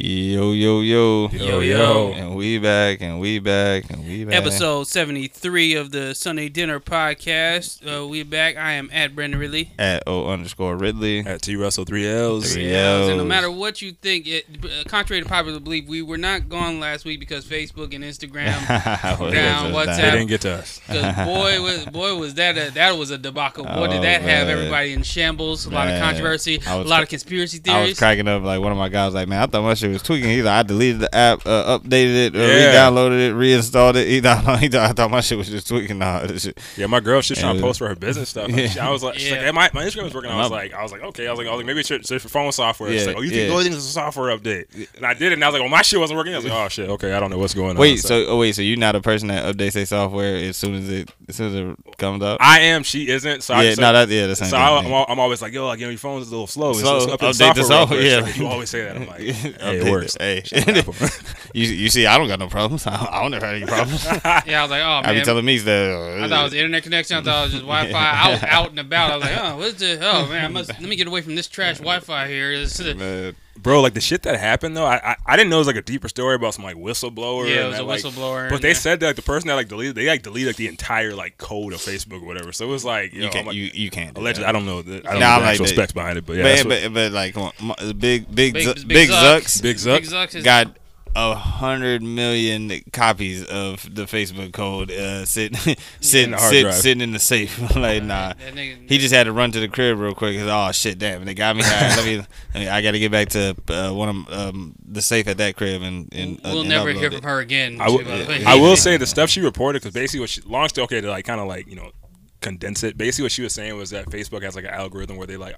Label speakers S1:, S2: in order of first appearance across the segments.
S1: Yo, yo, yo.
S2: Yo, yo.
S1: And we back, and we back, and we back.
S2: Episode 73 of the Sunday Dinner Podcast. Uh, we back. I am at Brandon Riddley.
S1: At O underscore Riddley.
S3: At T Russell three L's.
S1: 3Ls.
S2: And no matter what you think, it, uh, contrary to popular belief, we were not gone last week because Facebook and Instagram.
S1: What
S2: Down,
S1: is it?
S2: what's
S3: They didn't get to us.
S2: Because boy, was, boy was that a, that was a debacle. Boy, did
S1: Oh,
S2: that have everybody in shambles. A lot of controversy.
S1: I
S2: A
S1: was
S2: lot of conspiracy theories.
S1: I was
S2: theories.
S1: cracking up like one of my guys was like, man, I thought my shit was tweaking. He's like, I deleted the app, uh, updated it, uh,
S3: Yeah.
S1: re-downloaded it, reinstalled it. He thought, he thought I thought my shit was just tweaking. Nah, this shit.
S3: Yeah, my girl, she's trying to post for her business stuff.
S1: Yeah.
S3: I was like, she's like,
S2: Yeah.
S3: hey, my, my Instagram is working. I was like, I was like, okay. I was like, I was like maybe it's your, it's your phone software. She's
S1: Yeah,
S3: like, oh, you think
S1: yeah.
S3: the only thing is a software update? And I did it, and I was like, well, my shit wasn't working. I was like, oh shit, okay, I don't know what's going on.
S1: Wait, so oh wait, so you're not a person that updates their software as soon as it as soon as it comes up?
S3: I am. She isn't. So I,
S1: yeah,
S3: so,
S1: no, that yeah, the same
S3: so
S1: thing.
S3: I, I'm, al- I'm always like, yo, like, you know, your phone's a little slow. It's
S1: Slow.
S3: just up
S1: Update the software,
S3: real quick.
S1: yeah.
S3: Like, you always say that. I'm like, hey,
S1: Update
S3: it works.
S1: Hey, you you see, I don't got no problems. I don't, I don't never had any problems.
S2: yeah, I was like, oh
S1: I be
S2: man.
S1: telling me that.
S2: I thought it was internet connection. I thought it was just Wi-Fi I was out and about. I was like, oh, what's this? Oh man, I must let me get away from this trash Wi-Fi here. It's, uh,
S1: Man,
S3: Bro, like the shit that happened though, I, I I didn't know it was like a deeper story about some like whistleblower.
S2: Yeah, it
S3: and
S2: was
S3: that,
S2: a
S3: like-
S2: whistleblower
S3: But they
S2: there.
S3: said that like, the person that like deleted, they like deleted like the entire like code of Facebook or whatever. So it was like, you,
S1: you
S3: know,
S1: can't.
S3: I'm like,
S1: you you can't. do
S3: allegedly,
S1: that.
S3: I don't know the, I don't
S1: Nah,
S3: know the
S1: like
S3: actual
S1: that-
S3: specs behind it, but yeah,
S1: but,
S3: that's what-
S1: but, but like come on, big big
S2: Big-
S1: Zu-
S2: Big
S1: big
S2: Zuck.
S1: Zucks
S3: Big Zuck
S2: Big Zuck
S1: got a hundred million copies of the Facebook code uh, sitting sitting
S3: the hard
S1: sit,
S3: drive.
S1: sitting in the safe. like nah.
S2: that nigga-
S1: He just had to run to the crib real quick. 'cause, oh shit, damn! They got me. All right, let me. I, mean, I got to get back to uh, one of um, the safe at that crib and and uh,
S2: We'll
S1: and
S2: never
S1: upload
S2: hear
S1: it.
S2: from her again.
S3: I will,
S2: too, by the way.
S3: I will say the stuff she reported because basically what she launched story okay to like kind of like you know condense it. Basically what she was saying was that Facebook has like an algorithm where they like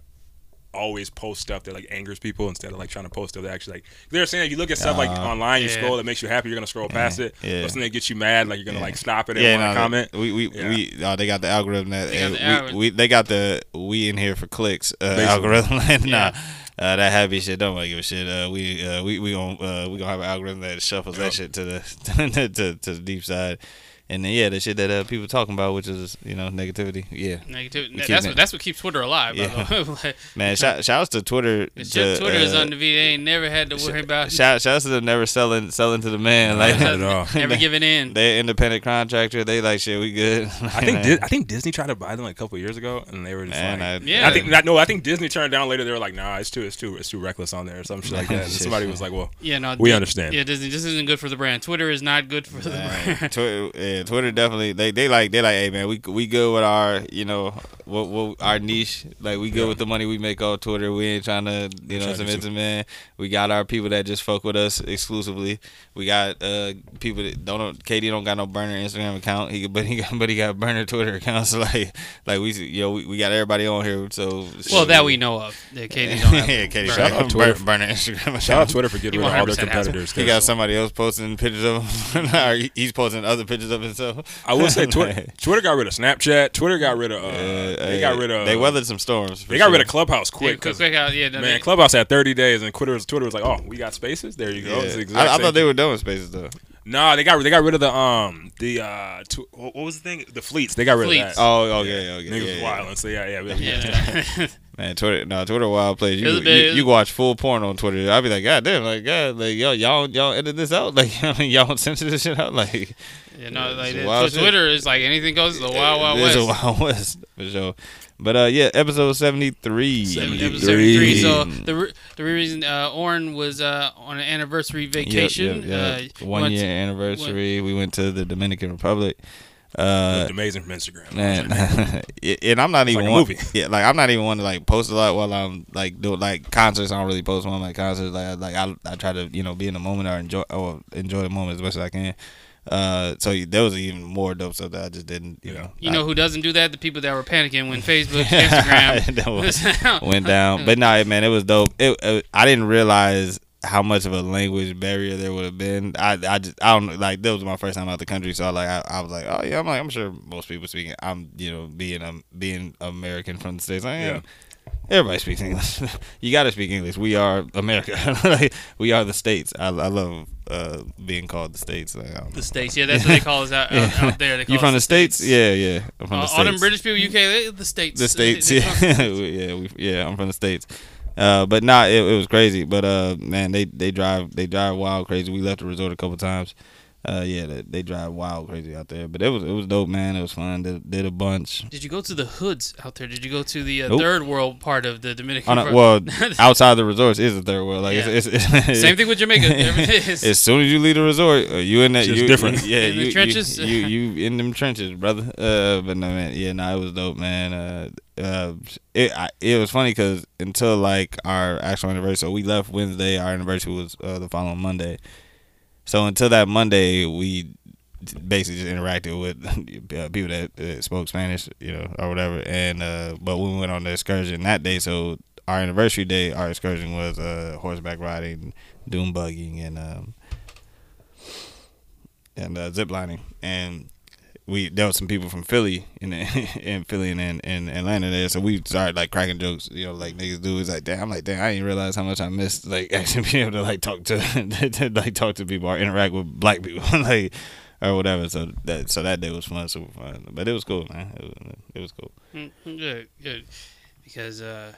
S3: always post stuff that like angers people instead of like trying to post stuff that actually like they're saying if you look at stuff like online you
S2: yeah.
S3: scroll that makes you happy you're gonna scroll past it
S1: yeah.
S3: but something that gets you mad like you're gonna
S1: Yeah.
S3: like stop it and
S1: Yeah, no,
S3: comment
S1: We we
S3: Yeah.
S1: we uh, they got the algorithm that
S2: They got
S1: uh,
S2: the
S1: we,
S2: algorithm.
S1: we they got the we in here for clicks uh,
S3: Basically.
S1: algorithm. nah, uh, that happy shit don't give a shit. Uh, we uh, we we gonna uh, we gonna have an algorithm that shuffles that shit to the to, to the deep side. And then yeah, the shit that uh, people talking about, which is you know negativity. Yeah, negativity.
S2: That's what,
S1: it-
S2: that's what keeps Twitter alive. By
S1: Yeah.
S2: Like,
S1: man. Shout shout outs to Twitter. to,
S2: just Twitter is
S1: uh,
S2: undefeated. They ain't never had to worry about
S1: Shout shout outs to them never selling selling to the man. Like
S3: Not at all.
S2: never giving in.
S1: They're independent contractor. They like shit. We good.
S3: I think Di- I think Disney tried to buy them like a couple years ago and they were just
S1: Man,
S3: like
S1: I-
S2: Yeah.
S3: I think that no I think Disney turned down later they were like nah it's too it's too it's too reckless on there or some shit like that and somebody was like well
S2: Yeah, no.
S3: We
S2: Di-
S3: understand.
S2: Yeah, Disney. This isn't good for the brand. Twitter is not good for the brand.
S1: Twitter, yeah, Twitter definitely they they like they like hey man we we good with our you know what, what our niche like we good
S3: Yeah.
S1: with the money we make off Twitter we ain't trying to you know
S3: trying to
S1: submit to man we got our people that just fuck with us exclusively we got uh people that don't Katie don't got no burner Instagram account he but he got but he got burner Twitter accounts like like we you know we, we got everybody on here so
S2: well, that we know of. That Katie don't have.
S1: yeah Katie
S2: burner.
S3: Shout out Twitter.
S1: burner, burner Instagram account.
S3: shout out Twitter for getting rid of all their
S2: 100% has it.
S3: competitors
S1: He
S3: 'cause-
S1: got somebody else posting pictures of him. or he's posting other pictures of himself.
S3: I will say Twitter, Twitter got rid of Snapchat. Twitter got rid of. Uh,
S1: Uh,
S3: they got rid of.
S1: They weathered some storms.
S3: They got
S1: sure.
S3: rid of Clubhouse
S2: Yeah,
S3: quick.
S2: quick,
S3: 'cause,
S2: quick out. Yeah, no,
S3: Man,
S2: they-
S3: Clubhouse had 30 days, and Twitter was Twitter was like, "Oh, we got Spaces. There you go."
S1: Yeah.
S3: The exact
S1: I, I thought they were done with spaces though.
S3: Nah, they got they got rid of the um the uh tw- what what was the thing the fleets. They got rid
S2: Fleets.
S3: of that.
S1: Oh, okay, okay,
S3: Niggas
S1: yeah, yeah.
S3: wild. So yeah, yeah. yeah.
S1: Man, Twitter, no, Twitter wild plays. You, you, you watch full porn on Twitter. I'd be like, God damn, like, God, like, y'all, y'all, y'all edit this out, like, y'all censor this shit out, like,
S2: you know, like
S1: It's
S2: that-
S1: wild
S2: so
S1: shit.
S2: Twitter is like anything goes. The wild, wild
S1: it's
S2: west.
S1: a wild west for sure. But uh, yeah, episode seventy three.
S2: Episode seventy three. So the re- the reason uh, Oren was uh, on an anniversary vacation. Uh,
S1: one year
S2: to-
S1: anniversary. we went to the Dominican Republic. Uh,
S3: Looked amazing from Instagram.
S1: man, and I'm not even
S3: like a
S1: one,
S3: movie.
S1: Yeah, like I'm not even one to like post a lot while I'm like doing like concerts. I don't really post one like concerts. Like I, like I, I try to you know be in the moment or enjoy or enjoy the moment as much as I can. Uh, so there was even more dope stuff that I just didn't, you know.
S2: You know who doesn't do that? The people that were panicking when Facebook,
S1: That
S2: Instagram
S1: went down. But nah, man, it was dope. It, it I didn't realize how much of a language barrier there would have been. I I just I don't like that was my first time out the country, so like I, I was like, oh yeah, I'm like I'm sure most people speaking. I'm you know being um being American from the states. I am.
S3: Yeah.
S1: Everybody speaks English. you got to speak English. We are America. like, we are the states. I, I love uh, being called the states. Like, I know.
S2: the states. Yeah, that's what they call us out, out, out there. They call
S1: you from the states? Yeah, yeah. I'm from
S2: Uh,
S1: the
S2: all them
S1: states.
S2: British people, UK, the states.
S1: the states.
S2: They- they call-
S1: Yeah, yeah, we, yeah. I'm from the states. Uh, but nah, it, it was crazy. But uh, man, they they drive they drive wild crazy. We left the resort a couple times. Uh, yeah, they, they drive wild crazy out there. But it was it was dope, man. It was fun. Did, did a bunch.
S2: Did you go to the hoods out there? Did you go to the uh,
S1: Nope.
S2: third world part of the Dominican?
S1: Oh, no, well, outside the resorts is the third world. Like
S2: Yeah.
S1: it's, it's, it's
S2: Same thing with Jamaica. Everything
S1: As soon as you leave the resort, uh, you in that
S3: Just
S1: you
S3: different.
S1: Yeah,
S2: In the
S1: you,
S2: trenches?
S1: You, you you in them trenches, brother. Uh, but no man, yeah, no, it was dope, man. Uh, uh, it I, it was funny because until like our actual anniversary, so we left Wednesday. Our anniversary was uh, the following Monday. So until that Monday, we basically just interacted with uh, people that spoke Spanish, you know, or whatever. And uh, but we went on the excursion that day, so our anniversary day, our excursion was uh, horseback riding, dune bugging, and um, and uh, zip. And we there was some people from Philly in in Philly and in Atlanta there, so we started like cracking jokes, you know, like niggas do. It's like, damn, I'm like, damn, I didn't realize how much I missed like actually being able to like talk to, to like talk to people or interact with black people, like or whatever. So that so that day was fun, super fun, but it was cool, man. It was, it was cool,
S2: Mm, good, good. Because uh,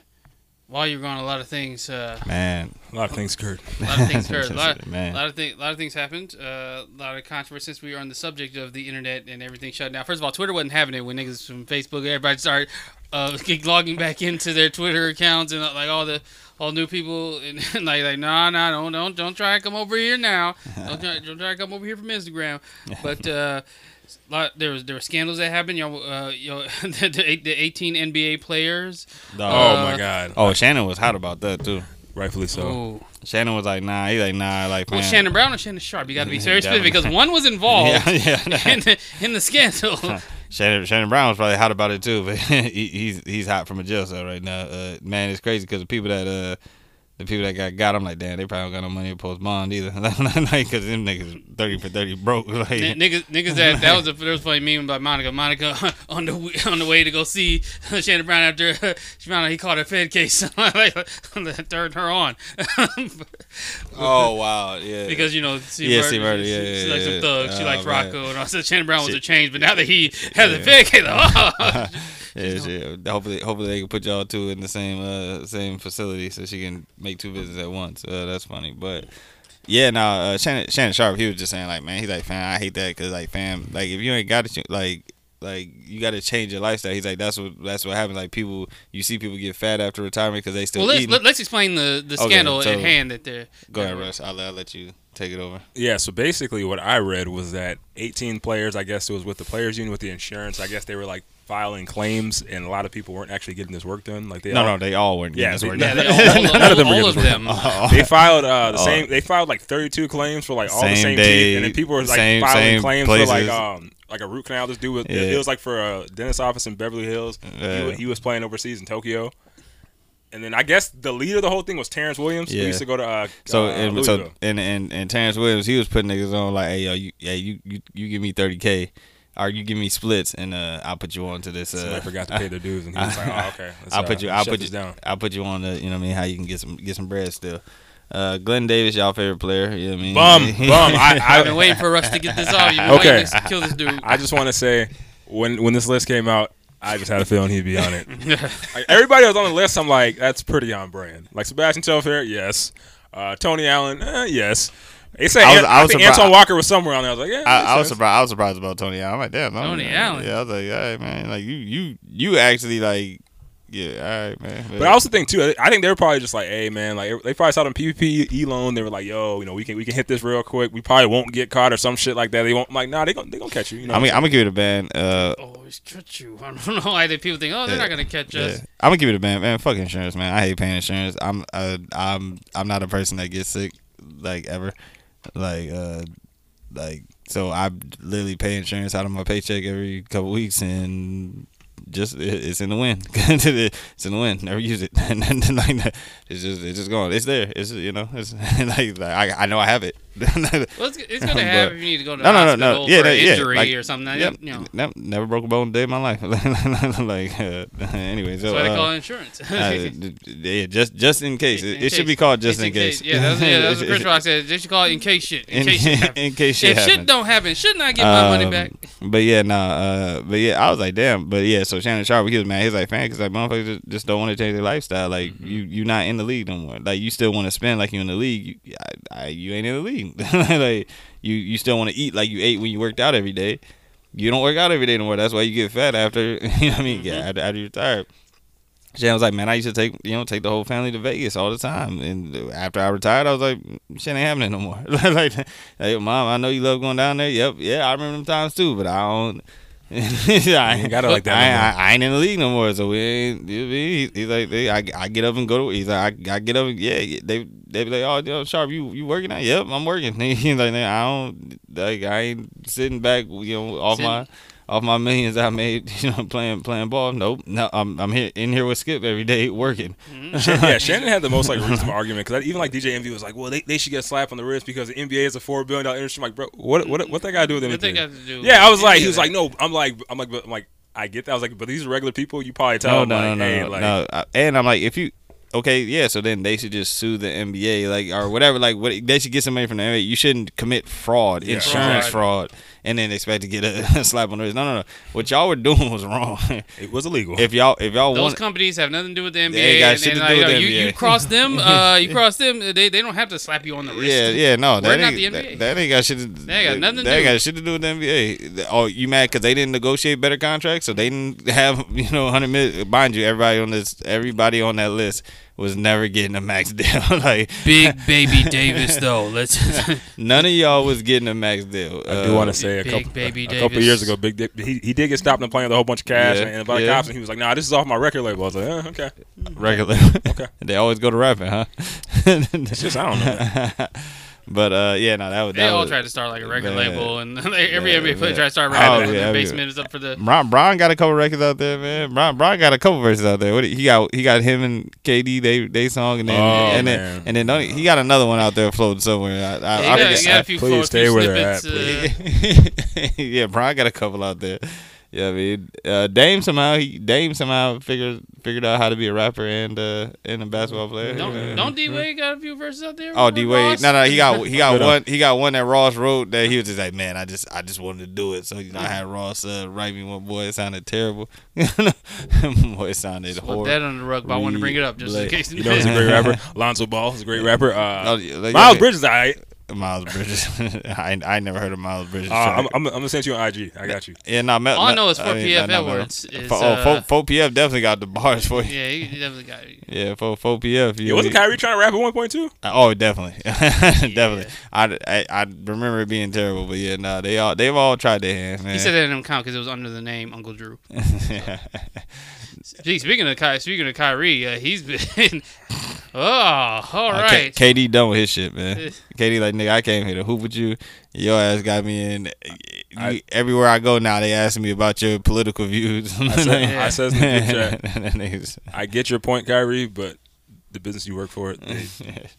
S2: while you're gone, a lot of things, uh,
S1: man.
S3: A lot of things occurred.
S2: a lot of things occurred. A lot,
S1: man.
S2: a lot of things, a lot of things happened. Uh, a lot of controversy since we were on the subject of the internet and everything shut down. First of all, Twitter wasn't having it when niggas from Facebook, everybody started uh, logging back into their Twitter accounts and uh, like all the all new people and, like like nah nah don't don't don't try to come over here now. Don't try, don't try to come over here from Instagram. But uh, lot, there was there were scandals that happened. You know, uh, you know the, the, 18 NBA players.
S1: The-
S3: Oh
S2: Uh,
S3: my god.
S1: oh, Shannon was hot about that too.
S3: Rightfully so.
S2: Oh.
S1: Shannon was like, nah. He like, nah. Like,
S2: Well,
S1: man.
S2: Shannon Brown or Shannon Sharpe? You got to be serious specific because one was involved
S1: Yeah, yeah.
S2: in the in the scandal.
S1: Shannon, Shannon Brown was probably hot about it too, but he, he's he's hot from a jail cell right now. Uh, man, it's crazy because the people that uh the people that got got, I'm like, damn, they probably don't got no money to post bond either. like, cause them niggas thirty for thirty broke. Like,
S2: N- niggas, niggas that that was a there was a funny meme about Monica. Monica on the on the way to go see Shannon Brown after she found out he caught a Fed case, like turned her on
S1: oh wow, yeah.
S2: because you know C
S1: Yeah,
S2: Murder,
S1: C Murder,
S2: she,
S1: yeah,
S2: she
S1: yeah,
S2: likes some
S1: yeah.
S2: thugs, she
S1: Oh,
S2: likes
S1: man.
S2: Rocco, and I said Shannon Brown was
S1: Shit.
S2: a change, but now that he has a
S1: Yeah.
S2: Fed case, oh,
S1: yeah, shit. Hopefully, hopefully they can put y'all two in the same uh same facility so she can make two visits at once. Uh, that's funny, but. Yeah, no, uh, Shannon, Shannon Sharpe, he was just saying like, man, he's like, fam, I hate that because like, fam, like if you ain't got it, like, like you got to change your lifestyle. He's like, that's what that's what happens. Like people, you see people get fat after retirement because they still
S2: well let's
S1: eating.
S2: let, let's explain the the
S1: Okay,
S2: scandal
S1: so-
S2: at hand that they're
S1: Go ahead, Russ. I'll, I'll let you take it over.
S3: Yeah, so basically what I read was that 18 players, I guess it was with the players union with the insurance, I guess they were like filing claims and a lot of people weren't actually getting this work done. Like they
S1: No,
S3: all,
S1: no, they all weren't.
S3: Yeah,
S1: getting
S3: they-
S1: this work
S2: yeah,
S1: done.
S2: they all, all,
S3: None of them were
S2: all of
S3: getting
S2: them.
S3: They filed uh, the
S1: Oh.
S3: same. They filed like 32 claims for like all the
S1: Same
S3: same
S1: day,
S3: team, and then people were like
S1: same-
S3: filing
S1: same
S3: claims for like um like a root canal. This dude was
S1: Yeah.
S3: it was like for a dentist office in Beverly Hills. He,
S1: Yeah.
S3: wa- he was playing overseas in Tokyo. And then I guess the leader of the whole thing was Terrence Williams. who
S1: Yeah.
S3: used to go to uh,
S1: So
S3: uh,
S1: and so and, and and Terrence Williams, he was putting niggas on like, hey yo, you, yeah, you, you you give me thirty k, or you give me splits, and uh, I'll put you on to this. Uh,
S3: Somebody forgot to pay their dues, and he was like, "Oh, okay." let's,
S1: I'll put you. I'll put you
S3: down.
S1: I'll put you on the. You know what I mean? How you can get some get some bread still. Uh, Glen Davis, y'all favorite player. You know what I mean?
S3: Bum, bum. I,
S2: I've been waiting for us to get this off. You've been
S3: Okay.
S2: waiting to kill this dude.
S3: I just want to say, when when this list came out, I just had a feeling he'd be on it. Like, everybody was on the list. I'm like, that's pretty on brand. Like Sebastian Telfair, yes. Uh, Tony Allen, eh, yes. They say
S1: I was-
S3: I,
S1: I was
S3: think Antoine Walker was somewhere on there. I was like, yeah.
S1: I, I was
S3: sense.
S1: surprised. I was surprised about Tony Allen. I'm like, damn, I'm-
S2: Tony Allen.
S1: Yeah, I was like, all right, man. Like you, you, you actually like, yeah, all right, man.
S3: But I also think too. I think they were probably just like, "Hey, man!" Like they probably saw them PPP loan. They were like, "Yo, you know, we can we can hit this real quick. We probably won't get caught or some shit like that." They won't. Like, nah, they gonna they gonna catch you. You know.
S1: I mean, I'm gonna give it a band. Uh,
S2: always catch you. I don't know why did people think, oh, they're
S1: Yeah.
S2: not gonna catch
S1: Yeah.
S2: us.
S1: I'm gonna give it a ban, man. Fuck insurance, man. I hate paying insurance. I'm, uh, I'm, I'm not a person that gets sick, like ever, like, uh, like. So I literally pay insurance out of my paycheck every couple weeks, and just it's in the wind. it's in the wind. Never use it, it's just it's just gone. It's there. It's you know. It's like I I know I have it.
S2: Well, it's, it's gonna happen if you need to go to the
S1: No, no, no,
S2: hospital
S1: no. Yeah,
S2: for
S1: yeah,
S2: injury
S1: like-
S2: or something.
S1: Yep.
S2: You know,
S1: Never, never broke a bone a day in my life. like, uh, anyway, so
S2: that's why they
S1: uh,
S2: call it insurance.
S1: uh, yeah, just just in case. It,
S2: In
S1: it should be called just
S2: It's
S1: in case.
S2: Yeah, that's, yeah, that's what Chris Rock said. They should call it in case shit. In,
S1: in,
S2: case shit
S1: in case shit
S2: if shit don't happen, shouldn't I get my money
S1: Um,
S2: back?
S1: But yeah, nah. Uh, but yeah, I was like, damn. But yeah, so Shannon Sharpe, he was mad. He's like, fan, because like motherfuckers just, just don't want to change their lifestyle. Like
S2: Mm-hmm.
S1: you, you not in the league no more. Like you still want to spend like you in the league. You, I, I, you ain't in the league. like you, you still want to eat like you ate when you worked out every day. You don't work out every day no more. That's why you get fat after. You know what I mean?
S2: Mm-hmm.
S1: Yeah, after, after you're tired. Shannon was like, man, I used to take you know take the whole family to Vegas all the time, and after I retired, I was like, shit ain't happening no more. like, like, mom, I know you love going down there. Yep, yeah, I remember them times too, but I don't. I
S3: ain't got it like that
S1: I. I, I ain't in the league no more, so we ain't. you know what He- He's like, they, I, I get up and go to. He's like, I, I get up. And, yeah, yeah, they they be like, oh, yo, sharp, you you working out? Yep, I'm working. He's like, I don't like, I ain't sitting back, you know, off
S2: Sitting-
S1: my off my millions I made, you know, playing playing ball. Nope, no, I'm I'm here in here with Skip every day working.
S2: Mm-hmm.
S3: yeah, Shannon had the most like reasonable argument because even like DJ Envy was like, well, they, they should get slapped on the wrist because the NBA is a four billion dollar industry. I'm like, bro, what what what that got to do with
S2: What they
S3: anything?
S2: got to do?
S3: Yeah, I was like, he was like, no, I'm like, I'm like, I'm like, I get that. I was like, but these are regular people. You probably tell
S1: No,
S3: them
S1: no, no,
S3: like,
S1: no,
S3: hey,
S1: no,
S3: like,
S1: no. I- And I'm like, if you okay, yeah, so then they should just sue the NBA, like or whatever. Like, what they should get some money from the NBA. You shouldn't commit fraud,
S3: Yeah.
S1: insurance
S2: Fraud.
S1: fraud, and then expect to get a slap on the wrist. No, no, no. What y'all were doing was wrong.
S3: it was illegal.
S1: if y'all, if y'all
S2: Those
S1: want,
S2: companies have nothing to do with the NBA.
S1: ain't got
S2: and,
S1: shit
S2: and,
S1: to do
S2: you,
S1: with
S2: know,
S1: the
S2: you,
S1: NBA.
S2: you cross them, uh, you cross them. They, they don't have to slap you on the wrist.
S1: Yeah, yeah, no,
S2: We're
S1: that
S2: not
S1: ain't,
S2: the
S1: that,
S2: NBA.
S1: that ain't got shit to.
S2: They ain't got nothing to
S1: that ain't got shit to do with the NBA. Oh, you mad because they didn't negotiate better contracts, so they didn't have you know hundred million. Mind you, everybody on this, everybody on that list was never getting a max deal. like
S2: Big baby Davis though. Let's
S1: none of y'all was getting a max deal.
S3: I do want to
S1: Uh,
S3: say a couple,
S2: baby
S3: a couple years ago, Big Dick, he, he did get stopped and playing with a whole bunch of cash
S1: Yeah,
S3: and, and by the
S1: yeah.
S3: cops, and he was like, "Nah, this is off my record label." I was like, eh, "Okay,
S1: regular.
S3: Okay.
S1: they always go to rapping, huh?
S3: it's just I don't know."
S1: But uh, yeah, no, that would.
S2: They
S1: that
S2: all
S1: was,
S2: tried to start like a record
S1: man.
S2: label, and like, every
S1: Yeah,
S2: NBA player
S1: man.
S2: tried to start
S1: Oh,
S2: rapping. and
S1: yeah,
S2: the
S1: I mean-
S2: basement is up for the.
S1: Brian, Brian got a couple records out there, man. Brian, Brian got a couple verses out there. What he got? He got him and KD. They they song and then
S3: Oh,
S1: and
S3: man.
S1: then and then don't he, he got another one out there floating somewhere. I, I,
S2: Yeah,
S1: I
S2: you, got,
S1: forget-
S2: you got a few,
S3: Please stay where they're at,
S2: uh,
S1: yeah, Brian got a couple out there. Yeah, I mean, uh, Dame somehow he Dame somehow figured figured out how to be a rapper and uh and a basketball player.
S2: don't
S1: Yeah.
S2: don't D Wade got a few verses out there?
S1: Oh, D Wade. No, no, he got he got one. He got one that Ross wrote that he was just like, man, I just I just wanted to do it. So you know, I had Ross uh, write me one. Boy, it sounded terrible. boy, it sounded
S2: Put
S1: horrible.
S2: that on the rug, but I wanted to bring it up just in
S1: Like,
S2: case.
S3: You know, he's a great rapper. Lonzo Ball is a great rapper. Uh,
S1: Oh, yeah, like,
S3: Miles
S1: yeah,
S3: Bridges, I,
S1: Miles Bridges. I I never heard of Miles Bridges.
S3: uh, I'm, I'm, I'm gonna send you on IG. I got you.
S1: yeah, no, Mel,
S2: All I
S1: Mel-
S2: know is 4
S1: mean,
S2: PF
S1: not- not Mel.
S2: Edwards is,
S1: Fo-
S2: uh,
S1: oh, 4, 4 PF definitely got the bars for you.
S2: Yeah, he definitely got it.
S1: Yeah, 4, 4 PF.
S3: Yeah, wasn't Kyrie trying to rap at one point too?
S1: Oh, definitely, definitely. I, I, I remember it being terrible, but yeah, no, they all they've all tried their hand, man.
S2: He said that didn't count because it was under the name Uncle Drew. Gee, speaking of Ky, speaking of Kyrie, uh, he's been. oh, all right. Uh.
S1: K- KD done with his shit, man. KD like nigga, I came here to hoop with you. Your ass got me in. You-
S3: I-
S1: everywhere I go now, they asking me about your political views.
S3: I said, I says in the chat, I get your point, Kyrie, but the business you work for, they,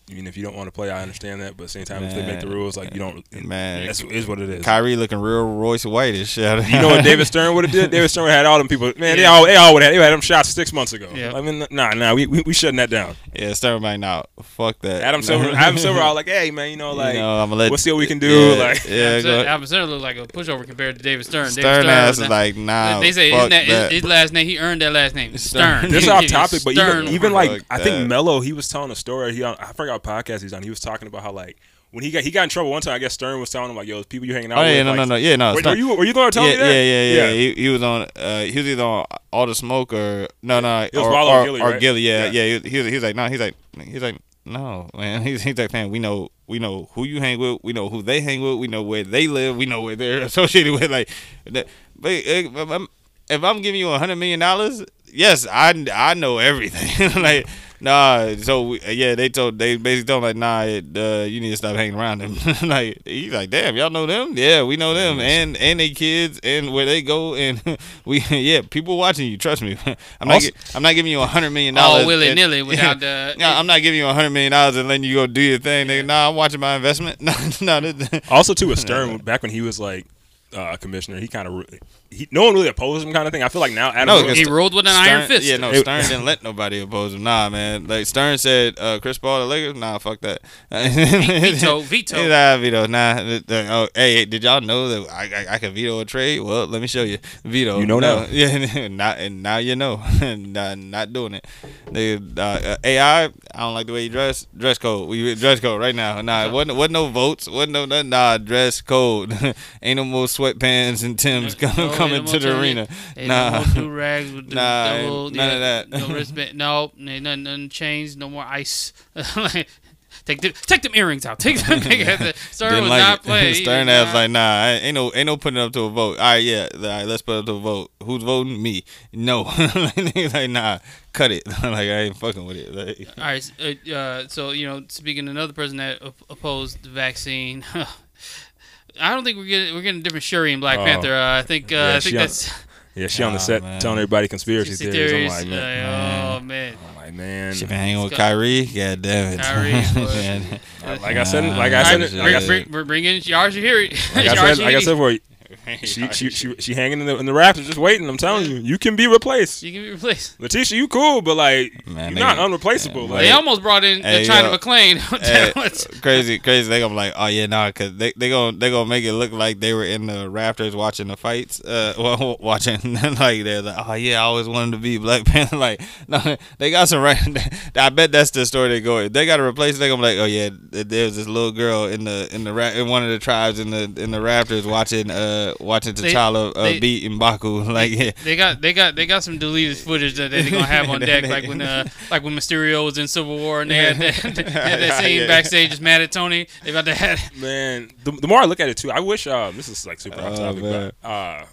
S3: I mean, if you don't want to play, I understand that. But at the same time, if they make the rules, like you don't, eh,
S1: Man.
S3: that's is what it is.
S1: Kyrie looking real Royce Whitish.
S3: You know what David Stern would have did? David Stern would have had all them people. Man, they all they all would have. They had them shots six months ago.
S2: Yeah.
S3: I mean, nah, nah, we we, we shutting that down.
S1: Yeah, Stern like, nah, fuck that.
S3: Adam Silver, Adam Silver, all like, hey man, you know, like,
S1: you know, I'm gonna let.
S3: we'll see what we can do.
S1: Yeah,
S3: Like,
S1: yeah,
S2: Alvin
S1: go,
S2: Alvin Stern looked like a pushover compared to David Stern. David
S1: Stern ass is like, nah.
S2: they say
S1: fuck
S2: isn't that,
S1: that.
S2: his, his last name. He earned that last name.
S1: Stern.
S2: Stern.
S3: this is off topic, but
S2: Stern.
S3: even even like I think
S1: that.
S3: Mello, he was telling a story. He on, I forgot what podcast he's on. He was talking about how like when he got he got in trouble one time. I guess Stern was telling him like, "Yo, people you hanging out
S1: Oh
S3: with."
S1: yeah, no,
S3: like,
S1: no, no, yeah, no. Stern-
S3: were you were you going to tell
S1: yeah,
S3: me that?
S1: yeah, yeah, yeah, He, he was on. Uh, he was either on all the smoke or no, no,
S3: It was
S1: or,
S3: Wallo
S1: or,
S3: Gillie,
S1: or
S3: right?
S1: Gillie. Yeah,
S3: Yeah.
S1: yeah. He, he was. He was like, no. He's like, he's like, no, man. He's he's like, man. We know, we know who you hang with. We know who they hang with. We know where they live. We know where they're associated with. Like, that, but eh, if I'm, if I'm giving you a hundred million dollars, yes, I I know everything. like. Nah. So yeah, they told they basically told him like, nah, it, uh, you need to stop hanging around them. like he's like, damn, y'all know them? Yeah, we know them, and and they kids, and where they go, and we yeah, people watching you. Trust me, I'm not
S3: Also-
S1: I'm not giving you a hundred million dollars.
S2: All willy
S1: and-
S2: nilly without the.
S1: No, I'm not giving you a hundred million dollars and letting you go do your thing. Nigga. Nah, I'm watching my investment. No, no, this-
S3: Also, too, with Stern, back when he was like uh, commissioner, he kind of he no one really opposed him, kind of thing. I feel like now Adam.
S1: No,
S3: Silver-
S1: because
S2: he ruled with an
S1: Stern,
S2: iron fist.
S1: Yeah, no, Stern didn't let nobody oppose him. Nah, man. Like Stern said, uh, Chris Paul the Lakers. Nah, fuck that.
S2: Veto, veto.
S1: Nah, veto. Nah. th- th- Oh, hey, did y'all know that I, I I could veto a trade? Well, let me show you. Veto.
S3: You know
S1: no.
S3: now.
S1: Yeah, not and now you know. not, not doing it. They, uh, uh, AI. I don't like the way you dress. Dress code. We dress code right now. Nah, wasn't wasn't no votes. wasn't no nothing. Nah, dress code. Ain't no more sweatpants and Tims
S2: No,
S1: coming
S2: ain't
S1: coming
S2: no
S1: to the arena. Nah.
S2: no more rags with the
S1: Nah,
S2: double,
S1: none of that.
S2: No wristband. No, nothing, nothing changed. No more ice. take the, take them earrings out. Take them. Stern was
S1: like
S2: not
S1: it.
S2: playing.
S1: Stern ass like, nah, ain't no, ain't no putting up to a vote. All right, yeah, all right, let's put it up to a vote. Who's voting? Me. No. Like, nah, cut it. like I ain't fucking with it. Like,
S2: All right. Uh, uh, so you know, speaking of another person that opposed the vaccine. I don't think we're getting we're getting a different Shuri in Black
S3: Oh.
S2: Panther. Uh, I think uh,
S3: Yeah,
S2: I think
S3: on-
S2: that's
S3: yeah, she on the set
S1: man.
S3: telling everybody conspiracy
S2: conspiracy
S3: theories.
S2: theories.
S3: I'm like, man,
S2: oh man,
S3: I'm like, man.
S1: she been hanging with
S2: Scott-
S1: Kyrie. God damn it.
S2: Kyrie,
S3: Like I said, like I said,
S2: right,
S3: like I
S2: bring,
S3: said,
S2: bring, bring, bring in Yara Shahidi.
S3: like I said, like I
S2: Shahidi.
S3: said before, she, she, she, she hanging in the, in the Raptors just waiting. I'm telling you, you can be replaced.
S2: You can be replaced.
S3: Letitia, you cool, but like
S1: Man,
S3: you're
S1: they-
S3: not unreplaceable.
S1: Yeah,
S3: like,
S2: They almost brought in
S1: Hey,
S2: China
S1: yo.
S2: McClain.
S1: Hey, crazy, crazy. They gonna be like, oh yeah, nah, cause they they gonna they gonna make it look like they were in the rafters watching the fights, uh, well, watching like they're like, oh yeah, I always wanted to be Black Panther. like, no, they got some right. I bet that's the story they go. If they got to replace. They gonna be like, oh yeah, there's this little girl in the in the ra- in one of the tribes in the in the rafters watching uh watching
S2: They-
S1: T'Challa uh,
S2: they-
S1: beat M'Baku. Like, yeah.
S2: They got they got they got some deleted footage that they're gonna have on deck, like when uh like when Mysterio was in Civil War and they had that, they had that scene
S1: Yeah.
S2: backstage just mad at Tony. They about to have
S3: man, the, the more I look at it too, I wish. Uh, this is like super off
S1: Oh,
S3: topic,
S1: man.
S3: but uh,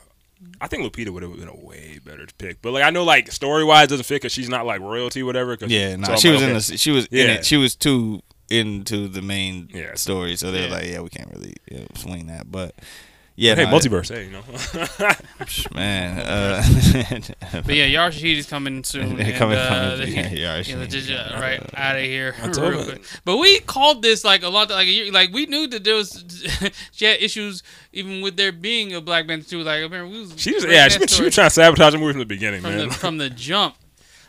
S3: I think Lupita would have been a way better pick. But like, I know like story wise doesn't fit because she's not like royalty, whatever. 'cause-
S1: Yeah, no,
S3: so I'm
S1: she
S3: like,
S1: was in the she was in
S3: Yeah.
S1: it. She was too into the main
S3: Yeah.
S1: story, so they're
S2: Yeah.
S1: like, yeah, we can't really you know, swing that. But yeah,
S3: Hey,
S1: no,
S3: multiverse. Hey, you know.
S1: man. Uh,
S2: But yeah, Yara Shahidi's coming soon.
S1: They're
S2: and,
S1: coming-
S2: uh,
S1: coming-
S2: they-
S1: yeah, Yara
S2: you know,
S1: Shahidi.
S2: just uh, right out of here
S3: I told
S2: real quick. But we called this like a lot, like a year, like we knew that there was she had issues even with there being a Black Panther too. Like I remember we was
S3: she just
S2: breaking
S3: yeah, she been, she
S2: story
S3: been trying to sabotage the movie from the beginning,
S2: from
S3: man.
S2: the from the jump.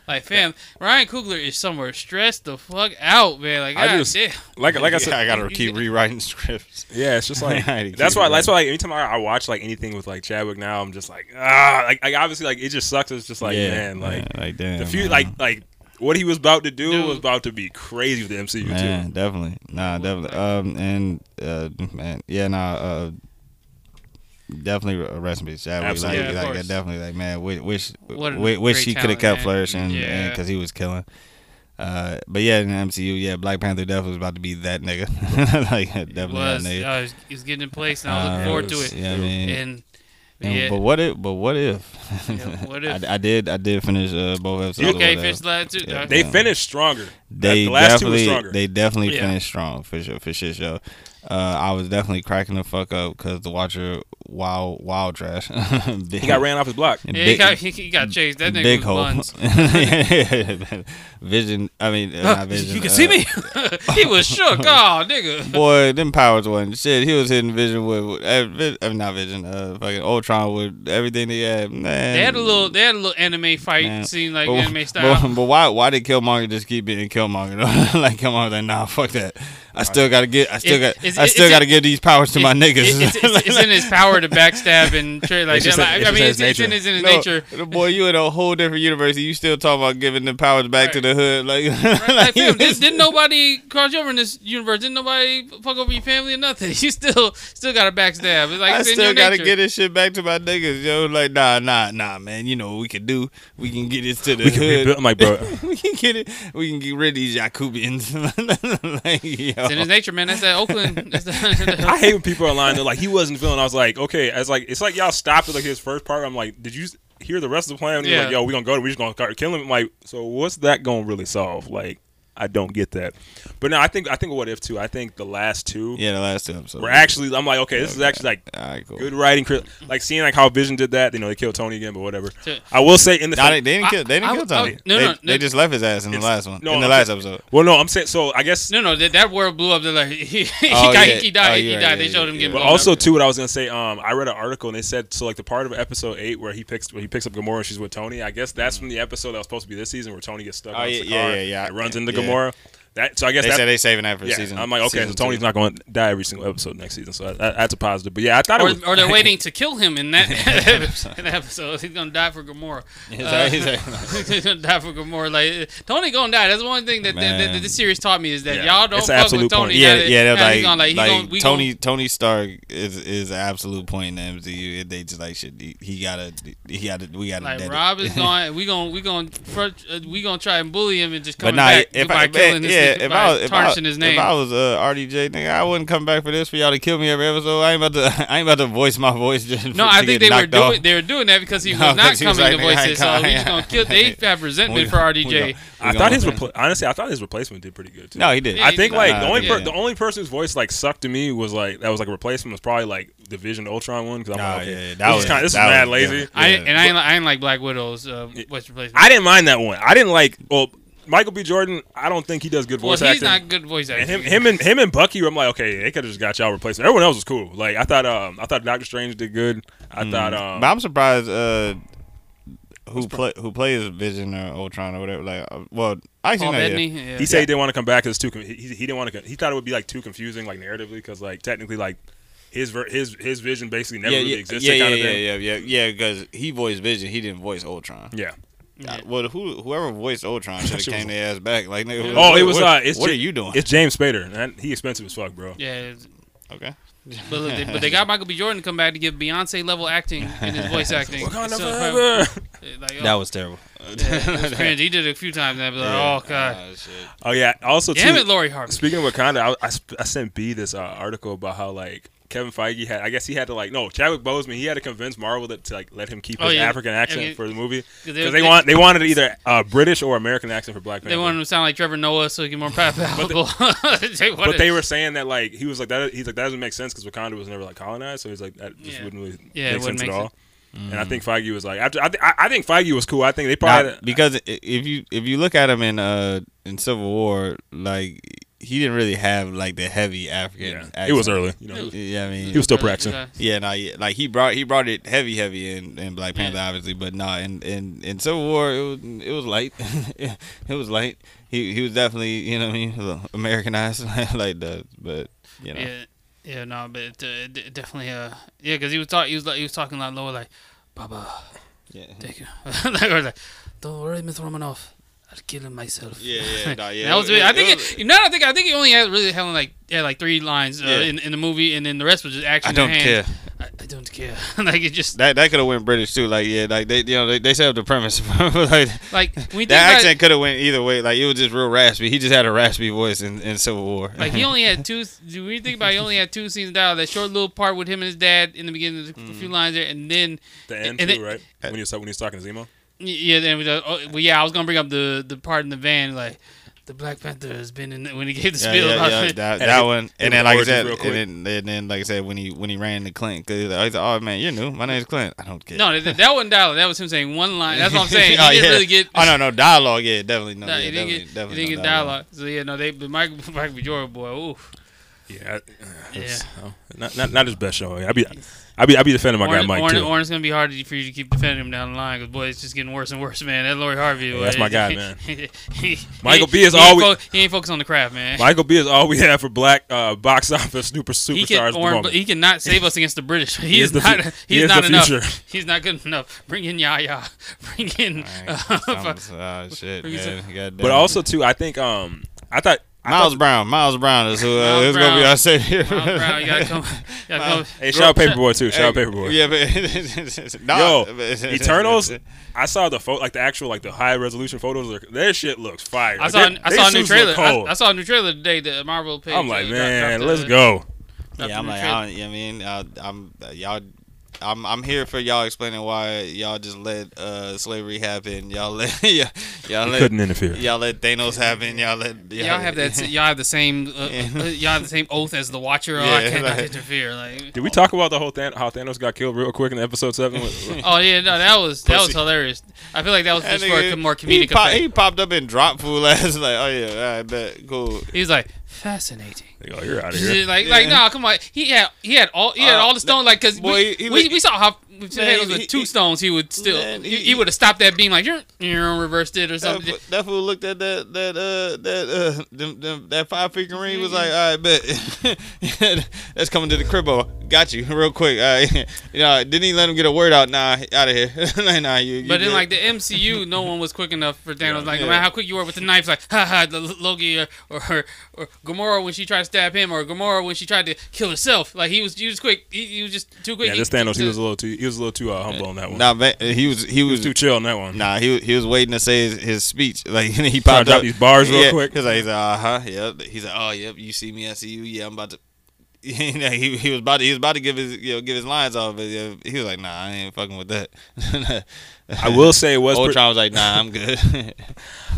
S2: Like fam, Ryan Coogler is somewhere stressed the fuck out, man. Like
S3: I
S2: God
S3: just-
S2: damn.
S3: like like I said,
S1: I gotta keep rewriting scripts.
S3: Yeah, it's just like
S1: I
S3: that's why that's why like anytime I, I watch like anything with like Chadwick now, I'm just like ah, like, like obviously like it just sucks. It's just like man, like
S1: yeah, like damn,
S3: the few
S1: man.
S3: like like what he was about to do
S2: Dude.
S3: was about to be crazy with the MCU
S1: man,
S3: too.
S1: definitely, nah, definitely. Um, and uh, man, yeah, nah, uh. Definitely rest in peace, Chadwick.
S3: Absolutely.
S1: Like,
S2: Yeah, of
S1: like, definitely, like man, wish wish,
S2: What
S1: wish, wish
S2: great
S1: he could have kept
S2: man.
S1: flourishing,
S2: Yeah.
S1: because he was killing. Uh, but yeah, in the MCU, yeah, Black Panther definitely was about to be that nigga, like definitely
S2: was
S1: that nigga.
S2: uh, he's- he's getting in place, and I was looking
S1: Uh,
S2: forward to it.
S1: Yeah, I mean,
S2: And
S1: and-
S2: yeah,
S1: but what if? But what if?
S2: Yeah, what if?
S1: I, I did. I did finish uh, both episodes. or
S2: okay,
S1: whatever.
S2: fish lad too.
S1: Yeah,
S3: They
S1: Yeah.
S3: finished stronger.
S1: They
S3: the last two were
S1: definitely,
S3: stronger.
S1: they definitely
S2: Yeah.
S1: finished strong for sure, for sure. show. Uh, I was definitely cracking the fuck up because the Watcher, wow, wow, trash. big,
S3: He got ran off his block.
S2: yeah, he got he, he got chased. That nigga
S1: big hole. Vision. I mean, uh,
S2: Huh,
S1: Vision.
S2: you can
S1: uh,
S2: see me. he was shook. Oh, nigga.
S1: Boy, them powers wasn't shit. He was hitting Vision with, with uh, Vi- uh, not Vision, uh, fucking Ultron with everything he had. Man,
S2: They had a little. They had a little anime fight
S1: Man.
S2: scene, like
S1: but,
S2: anime style.
S1: But, but why why did Killmonger just keep being Killmonger? though? like Killmonger, like nah, fuck that. I still gotta get. I still
S2: It-
S1: got.
S2: it's-
S1: I still gotta give these powers to my niggas.
S2: it- it's, it's, it's in his power to backstab and trade like
S3: It's just
S2: that.
S3: in-
S2: I mean,
S3: just
S2: it's,
S3: in
S2: it's
S3: his
S2: in his,
S1: No,
S2: nature.
S1: boy, you in a whole different universe. You still talking about giving the powers back to the hood, like,
S2: Like,
S1: like
S2: fam, did, didn't nobody cross you over in this universe? Didn't nobody fuck over your family or nothing? You still still got to backstab. It's like
S1: I
S2: it's in
S1: still
S2: your
S1: gotta
S2: nature.
S1: get this shit back to my niggas, yo. Like, nah, nah, nah, man. You know what we can do? We can get this to the
S3: We can
S1: hood.
S3: rebuild. I'm like, bro,
S1: we can get it. We can get rid of these Yakubians. like, yo.
S2: It's in his nature, man. That's that Oakland. That's the,
S3: I hate when people are lying. They're like, he wasn't feeling. I was like, okay. It's like it's like y'all stopped at like his first part. I'm like, did you? hear the rest of the plan. And
S2: Yeah.
S3: like, yo, we gonna go. We just gonna start killing him. Like, so what's that gonna really solve? Like, I don't get that. But no, I think I think what if too. I think the last two
S1: Yeah, the last two episodes.
S3: were actually. I'm like, okay, this is actually like
S1: All right, cool.
S3: good writing. Like seeing like how Vision did that. You know, they killed Tony again, but whatever. I will say in the
S1: Nah, they, they didn't
S2: I-
S1: kill. They didn't
S2: I-
S1: kill
S2: I-
S1: Tony.
S2: no,
S1: they,
S2: no,
S1: they just left his ass in the last one.
S3: no,
S1: in the last episode.
S3: well, no, I'm saying so. I guess
S2: No, no, that, that world blew up. They're like he, he,
S1: Oh,
S2: got,
S1: yeah.
S2: he died.
S1: Oh,
S2: he
S1: you're
S2: died.
S1: right,
S2: They
S1: yeah,
S2: showed him getting
S3: But also too, what I was gonna say, um, I read an article and they said so like the part of episode eight where he picks where he picks up Gamora and she's with Tony. I guess that's from the episode that was supposed to be this season where Tony gets stuck
S1: Oh, yeah,
S3: the
S1: yeah,
S3: car
S1: yeah, yeah.
S3: and runs into
S1: Yeah.
S3: Gamora. That so I guess
S1: They
S3: that,
S1: said they saving that for
S3: yeah.
S1: season.
S3: I'm like, okay, so Tony's
S1: two.
S3: not going to die every single episode next season, so that, that's a positive. But yeah, I thought
S2: or,
S3: it was.
S2: or they're waiting to kill him in that in that episode. He's gonna die for Gamora.
S1: He's
S2: Uh,
S1: like- he's
S2: He's gonna die for Gamora. Like Tony gonna die. That's the one thing that, that, that,
S1: Man.
S2: this series taught me is that
S3: Yeah.
S2: y'all don't
S3: It's
S2: fuck
S3: absolute
S2: with Tony.
S3: point.
S1: yeah,
S2: Now
S1: yeah. They're
S2: now he
S1: like,
S2: gonna, he
S1: like
S2: gonna, we
S1: Tony.
S2: Gonna,
S1: Tony Stark is is an absolute point in the MCU. They just like shit. He, he gotta. He gotta. We gotta.
S2: like
S1: dead.
S2: Rob is going. We gonna we gonna uh, we gonna try and bully him and just
S1: But
S2: come
S1: nah,
S2: back
S1: if
S2: by
S1: I,
S2: killing
S1: man,
S2: his
S1: yeah,
S2: by
S1: if I was, if I,
S2: his name.
S1: if I was uh, RDJ, nigga, I wouldn't come back for this for y'all to kill me every episode. I ain't about to, I ain't about to voice my voice just.
S2: no,
S1: for,
S2: I
S1: to
S2: think
S1: get
S2: they were
S1: knocked
S2: doing
S1: off.
S2: they were doing that because he
S1: No,
S2: was not
S1: he was
S2: coming
S1: like,
S2: to voice
S1: ain't
S2: it. So we just gonna kill. They have resentment for RDJ.
S3: I thought his repl- honestly, I thought his replacement did pretty good too.
S1: No, he did.
S2: Yeah,
S3: I think
S2: Nah,
S3: like the only per-
S2: yeah.
S3: the only person whose voice like sucked to me was like that was like a replacement was probably like the Vision Ultron one because I'm
S1: Nah,
S3: like, okay,
S1: yeah,
S3: this
S1: was-
S3: kind of this is
S1: that
S3: mad
S1: was-
S3: lazy.
S1: yeah.
S2: I
S1: Yeah.
S2: and I ain't, I ain't like Black Widow's uh, voice replacement.
S3: I didn't mind that one. I didn't like well Michael B. Jordan. I don't think he does good
S2: well,
S3: voice
S2: he's
S3: acting.
S2: He's not good voice acting.
S3: and him, him and him and Bucky, I'm like, okay, they could have just got y'all replaced. Everyone else was cool. Like I thought, um, I thought Doctor Strange did good. I thought, um,
S1: But I'm surprised uh, who play who plays Vision or Ultron or whatever. Like, uh, well, I actually,
S2: Paul
S1: yeah.
S2: Bettany. Yeah.
S3: he said he didn't want to come back because too. con- He, he he didn't want to. He thought it would be like too confusing, like narratively, because like technically, like his ver- his his vision basically never
S1: yeah,
S3: really
S1: yeah,
S3: existed,
S1: yeah, yeah,
S3: kind of
S1: yeah, yeah, yeah, yeah, because he voiced Vision, he didn't voice Ultron.
S3: Yeah.
S1: Uh, well, who whoever voiced Ultron should have came
S3: was-
S1: their ass back. Like, nigga,
S2: Yeah.
S1: what-
S3: Oh, it was.
S1: What,
S3: uh, it's
S1: what
S3: Ja-
S1: are you doing?
S3: It's James Spader. and he expensive as fuck, bro.
S2: Yeah,
S1: okay.
S2: but, look, they, but they got Michael B. Jordan to come back to give Beyonce level acting in his voice acting.
S3: Wakanda
S2: So,
S3: forever.
S2: like, oh,
S1: That was terrible.
S2: yeah, was cringe. He did it a few times. And I'd be like, oh god,
S1: shit.
S3: Oh yeah. Also,
S2: damn
S3: too,
S2: it, Lori Harvey.
S3: Speaking of Wakanda, I, I, I sent B this uh, article about how like Kevin Feige had. I guess he had to like no Chadwick Boseman. He had to convince Marvel that, to like let him keep
S2: Oh,
S3: his
S2: yeah.
S3: African accent
S2: I mean,
S3: for the movie
S2: 'Cause
S3: because they,
S2: they-
S3: want they wanted either uh, British or American accent for Black Panther.
S2: They wanted him to sound like Trevor Noah so he get more palatable. They
S3: but they were saying that like he was like that. He's like that doesn't make sense because Wakanda was never like colonized. So he's like that just
S2: Yeah.
S3: wouldn't really
S2: Yeah,
S3: make
S2: wouldn't
S3: sense
S2: make
S3: at all. And I think Feige was like after I, th- I I think Feige was cool. I think they
S1: Nah,
S3: probably
S1: because i- if you if you look at him in uh in Civil War, like he didn't really have like the heavy African.
S3: yeah
S1: accent.
S3: it was early. You know,
S2: was-
S1: Yeah, I mean,
S3: he was still practicing.
S2: Yeah.
S1: Yeah, no, yeah, like he brought he brought it heavy, heavy in, in Black Panther, obviously, but no, in, in in Civil War it was it was light, it was light. He he was definitely you know what I mean Americanized like that, but you know
S2: Yeah, yeah, no, but it, uh, it definitely, uh, yeah, because he was talking, he was like, he was talking like lower, like, Baba,
S1: yeah
S2: thank you, like, like, don't worry, Miss Romanoff, I'll kill him myself.
S1: yeah yeah, nah, yeah
S2: that was.
S1: it-
S2: really- I
S1: it
S2: think.
S1: was-
S2: It, now that I think, I think he only had really had like yeah, like three lines uh,
S1: Yeah.
S2: in, in the movie, and then the rest was just action.
S1: I don't
S2: and
S1: care.
S2: I, I don't care. like it just
S1: That that could have went British too, like yeah, like they you know they, they set up the premise, like
S2: like when think
S1: that accent could have went either way. Like it was just real raspy. He just had a raspy voice in, in Civil War.
S2: Like he only had two. Do you think about? It, he only had two scenes of dialogue. That short little part with him and his dad in the beginning, a
S1: Mm.
S2: few lines there, and then
S3: The end
S2: and
S3: too,
S2: then-
S3: right? When he was when he was talking to Zemo.
S2: Yeah, then we just, oh, well, yeah, I was gonna bring up the the part in the van like the Black Panther has been in the, when he gave the
S1: Yeah,
S2: spiel
S1: yeah,
S2: about
S1: yeah, that,
S3: Hey,
S1: that
S3: give-
S1: one, and then like I said, and then, and then like I said, when he when he ran to Clint, because he's like, oh man, you're new. My name's Clint. I don't care.
S2: No, that, that wasn't dialogue. That was him saying one line. That's what I'm saying. He
S1: Oh,
S2: didn't
S1: yeah.
S2: really get.
S1: Oh no, no dialogue. Yeah, definitely no.
S2: No,
S1: yeah,
S2: he didn't
S1: definitely,
S2: get.
S1: definitely
S2: he didn't
S1: no
S2: get dialogue. So yeah, no, they. But Michael Michael B. Jordan, boy, ooh.
S3: Yeah, uh,
S2: Yeah.
S3: it's- oh, not, not not his best show. I be I be I be defending my guy
S2: Orange,
S3: Mike
S2: Orange,
S3: too.
S2: Orange gonna be hard for you to keep defending him down the line because boy, it's just getting worse and worse, man. That Lori Harvey,
S3: Yeah,
S2: boy,
S3: that's my guy, man.
S2: he- he-
S3: Michael B is
S2: he
S3: all we-
S2: fo- he ain't focused on the craft, man.
S3: Michael B is all we have for black uh, box office super
S2: he
S3: superstars
S2: can,
S3: at the
S2: Orange,
S3: moment.
S2: he cannot save us against the British. He, is,
S3: is the
S2: not.
S3: fu-
S2: he's
S3: he is
S2: not enough.
S3: future.
S2: He's not good enough. Bring in Yaya. Bring in.
S1: Alright,
S2: Uh,
S1: some- uh, shit,
S2: Bring
S1: man.
S3: But also too, I think um I thought I
S1: Miles Brown. Miles Brown is who uh,
S2: Miles
S1: is gonna be
S2: Brown.
S1: our savior.
S2: Miles Brown, you gotta come. You gotta come.
S3: Hey, shout out Paperboy too. Shout out Paperboy.
S1: Yeah, but nah,
S3: Yo, Eternals. I saw the photo, like the actual, like the high resolution photos. Their, their shit looks fire.
S2: I saw.
S3: Their-
S2: I saw a new trailer. I. I saw a new trailer today. The Marvel page.
S3: I'm like,
S2: uh,
S3: man,
S2: dropped
S3: let's
S2: the-
S3: go.
S1: Yeah, I'm like. I, you know what I mean, uh, I'm uh, y'all. I'm I'm here for y'all explaining why y'all just let uh, slavery happen. Y'all let y'all, y'all let
S3: couldn't interfere.
S1: y'all let Thanos happen. Y'all let y'all,
S2: Y'all have that. Y'all have the same. Uh,
S1: Yeah.
S2: uh, y'all have the same oath as the Watcher. Oh,
S1: Yeah,
S2: I cannot
S1: like-
S2: interfere. Like,
S3: Did we talk about the whole Than- how Thanos got killed real quick in episode seven?
S2: oh yeah, no, that was that was hilarious. I feel like that was
S1: That
S2: just for a
S1: nigga-
S2: more
S1: he,
S2: comedic
S1: pop-
S2: effect.
S1: he popped up and dropped fool ass like, oh yeah, I bet, cool.
S2: He's like fascinating.
S3: Like, oh, you're out of here.
S2: Like, like,
S1: Yeah.
S2: no, come on. He had, he had all, he had
S1: Uh,
S2: all the stones. Like, cause
S1: boy,
S2: we,
S1: he- he
S2: we, we saw how if
S1: Man,
S2: Thanos
S1: he-
S2: with two
S1: he-
S2: stones, he would still,
S1: Man,
S2: he,
S1: he-
S2: he would have stopped that beam like, you're, you're reversed it or something.
S1: fool- that fool looked at that that uh that uh them, them, that five figure ring was like, all right, bet that's coming to the cribbo. Got you real quick. All right. you know, didn't he let him get a word out? Nah, out of here. like, nah, you. you
S2: But
S1: then
S2: like the MCU, no one was quick enough for Thanos. Like no matter how quick you were with the knife, like ha ha, the Loki or, or or Gamora when she tried to stab him, or Gamora when she tried to kill herself. Like he was, he was quick. He, he was just too quick.
S3: Yeah,
S2: He-
S3: this Thanos, he
S2: to-
S3: was a little too, he was a little too uh, humble on that one.
S1: nah, man, he was he
S3: he was
S1: was
S3: too chill on that one.
S1: Nah, he he was waiting to say his, his speech. Like he
S3: Trying to
S1: popped
S3: drop
S1: up
S3: these bars real
S1: yeah,
S3: quick.
S1: He's like, he's like, uh huh, yep. He's like, oh yep, you see me, I see you. Yeah, I'm about to. You know, he he was about to he was about to give his you know give his lines off, but yeah, he was like, nah, I ain't fucking with that.
S3: I will say it was pre-
S1: Ultron was like, nah, I'm good.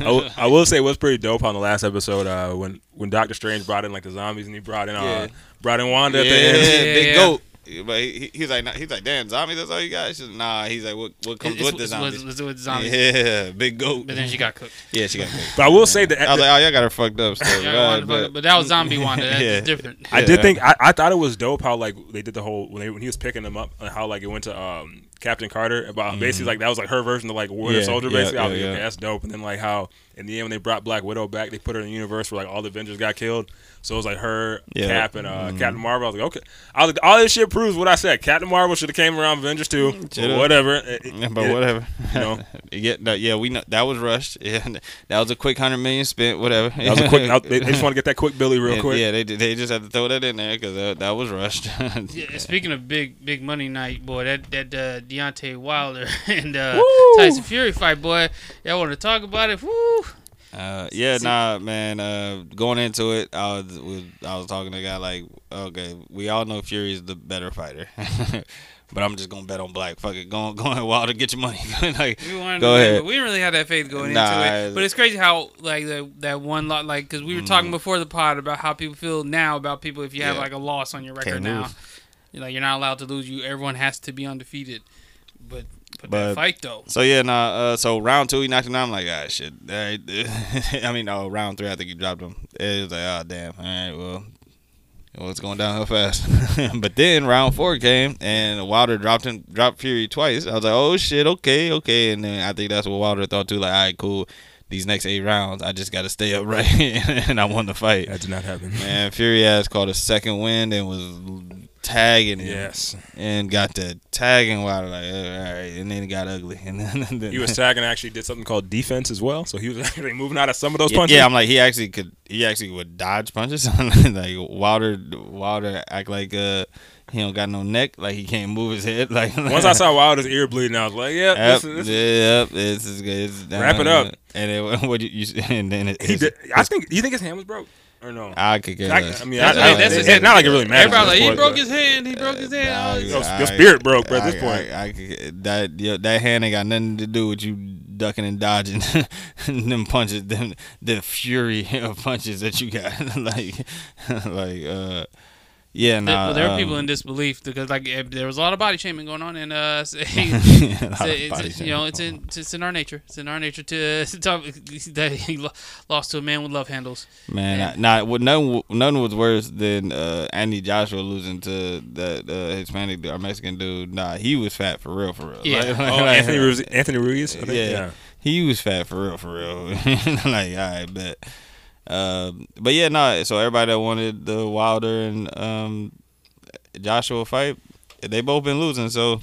S3: I will- say it was pretty dope on the last episode uh, when when Doctor Strange brought in like the zombies and he brought in uh,
S1: Yeah.
S3: brought in Wanda at
S1: yeah,
S3: the end.
S2: Yeah,
S1: big
S2: yeah.
S1: goat. But he, he's like, nah, he's like, damn, zombies. That's all you got. She's, nah, he's like, what what comes
S2: It's-
S1: with the
S2: it's-
S1: zombies?
S2: was- was with zombies.
S1: Yeah, big goat.
S2: But then she got cooked.
S1: yeah, she got. Cooked.
S3: But I will say that
S1: I was like, oh, y'all got her fucked up. Still.
S2: Yeah,
S1: Right,
S2: Wanda- but, but that was zombie Wanda. That's
S1: Yeah.
S2: different.
S3: I did think I, I thought it was dope how like they did the whole when they when he was picking them up and how like it went to um Captain Carter about basically like that was like her version of like Winter
S1: Mm-hmm. Yeah,
S3: Soldier
S1: yeah,
S3: basically. I was
S1: yeah,
S3: like, okay, that's dope. And then like how in the end when they brought Black Widow back, they put her in the universe where like all the Avengers got killed. So it was like her,
S1: Yeah.
S3: Cap, and uh,
S1: Mhm.
S3: Captain Marvel. I was like, okay, I was like, all this shit proves what I said. Captain Marvel should have came around Avengers too, but whatever. It- it-
S1: but
S3: it-
S1: whatever.
S3: you know.
S1: yeah, that, yeah, we know that was rushed. Yeah, that was a quick hundred million spent. Whatever.
S3: That was a quick. They, they just want to get that quick Billy real
S1: Yeah,
S3: quick.
S1: Yeah, they they just had to throw that in there because that, that was rushed.
S2: Yeah, speaking of big big money night, boy, that that uh, Deontay Wilder and uh, Tyson Fury fight, boy, y'all want to talk about it? Woo!
S1: Uh, yeah, nah, man. Uh, going into it, I was, was I was talking to a guy like, okay, we all know Fury is the better fighter, but I'm just gonna bet on Black. Fuck it, go go ahead, Wilder, get your money. like,
S2: We wanted
S1: Go
S2: to,
S1: ahead.
S2: we didn't really have that faith going
S1: Nah,
S2: into it. But it's crazy how like the, that one lot, like because we were talking before the pod about how people feel now about people if you have
S1: Mm. Yeah.
S2: like a loss on your record
S1: Can't
S2: now, you're like you're not allowed to lose. You everyone has to be undefeated. But but,
S1: But-
S2: that fight though,
S1: so yeah, nah. Uh, so round two, he knocked him out. I'm like, ah, shit. All right. I mean, no, round three, I think he dropped him. It was like, oh damn. All right, well. Well, it's going downhill fast. but then round four came and Wilder dropped him, dropped Fury twice. I was like, oh shit, okay, okay. And then I think that's what Wilder thought too. Like, all right, cool. These next eight rounds, I just got to stay upright, and I won the fight.
S3: That did not happen.
S1: Man, Fury has caught a second wind and was tagging him
S3: Yes,
S1: and got the tagging Wilder like, all right, and then it got ugly. And then, then
S3: he was tagging. Actually, did something called defense as well. So he was actually moving out of some of those
S1: yeah,
S3: punches.
S1: yeah, I'm like he actually could. He actually would dodge punches. like Wilder, Wilder act like uh he don't got no neck. Like he can't move his head. Like
S3: Once I saw Wilder's ear bleeding, I was like, "Yep,
S1: Yep,
S3: this is, this is-
S1: yep, this is good. It's
S3: Wrap it up.
S1: And it, what you, you and then it,
S3: he
S1: it's-
S3: did." I think. You think his hand was broke or no?
S1: I could get
S3: I,
S1: less.
S3: I mean,
S2: That's
S3: I,
S2: what-
S3: I,
S2: that's
S3: it's
S2: what-
S3: not like it really matters.
S2: everybody like he
S3: this
S2: broke his hand. He broke his hand.
S1: Nah,
S3: Your-
S1: I-
S3: your spirit broke, bro, at this
S1: I-
S3: point.
S1: I, I, could- that yeah, that hand ain't got nothing to do with you ducking and dodging them punches, them the fury of punches that you got. like, like, uh, yeah,
S2: There-
S1: nah.
S2: well, there were
S1: um,
S2: people in disbelief because like eh, there was a lot of body shaming going on, and uh, say,
S1: a lot
S2: say
S1: of
S2: it's, you know, it's in it's in our nature. It's in our nature to, to talk that he lost to a man with love handles.
S1: Man,
S2: Yeah.
S1: I, nah, what none, none was worse than uh, Andy Joshua losing to that uh, Hispanic or Mexican dude. Nah, he was fat for real, for real.
S2: Yeah.
S1: Like- like-
S3: Oh,
S1: like-
S3: Anthony Ruiz. Anthony Ruiz. I think?
S1: Yeah. he was fat for real, for real. like, all right, bet. Um, but yeah, no. so everybody that wanted the Wilder and um, Joshua fight, they both been losing, so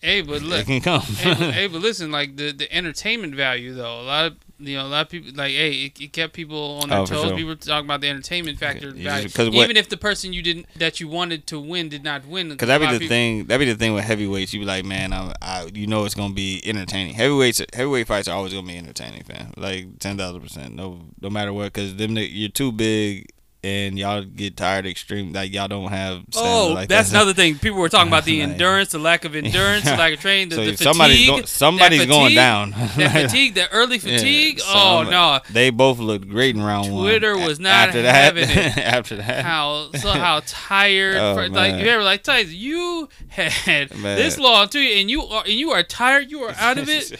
S2: Hey, but
S1: it
S2: look,
S1: can come.
S2: hey, but, hey, but listen, like the the entertainment value though, a lot of you know a lot of people like hey, it, it kept people on their
S1: Oh,
S2: toes.
S1: sure.
S2: People were talking about the entertainment factor
S1: Yeah, 'cause what-
S2: even if the person you didn't that you wanted to win did not win.
S1: Cause that
S2: a
S1: be the
S2: people-
S1: thing. That'd be the thing with heavyweights. You'd be like, man, I, I, you know, it's gonna be entertaining. Heavyweights, heavyweight fights are always gonna be entertaining, fam. Like ten thousand percent. No, no matter what. Cause them, you're too big, and y'all get tired extreme like y'all don't have
S2: Oh,
S1: like
S2: that's
S1: that.
S2: another thing. People were talking about the endurance, the lack of endurance, the lack of training, the,
S1: so
S2: the
S1: if somebody's
S2: fatigue.
S1: go- somebody's
S2: that
S1: going down
S2: That fatigue, that early
S1: Yeah,
S2: fatigue. oh
S1: some-
S2: no!
S1: they both looked great in round one
S2: Twitter was not
S1: after that
S2: having it.
S1: after that
S2: How so? How tired?
S1: Oh,
S2: for- like you ever like Tyson? You had
S1: Man.
S2: this long too, and you are and you are tired. You are out of it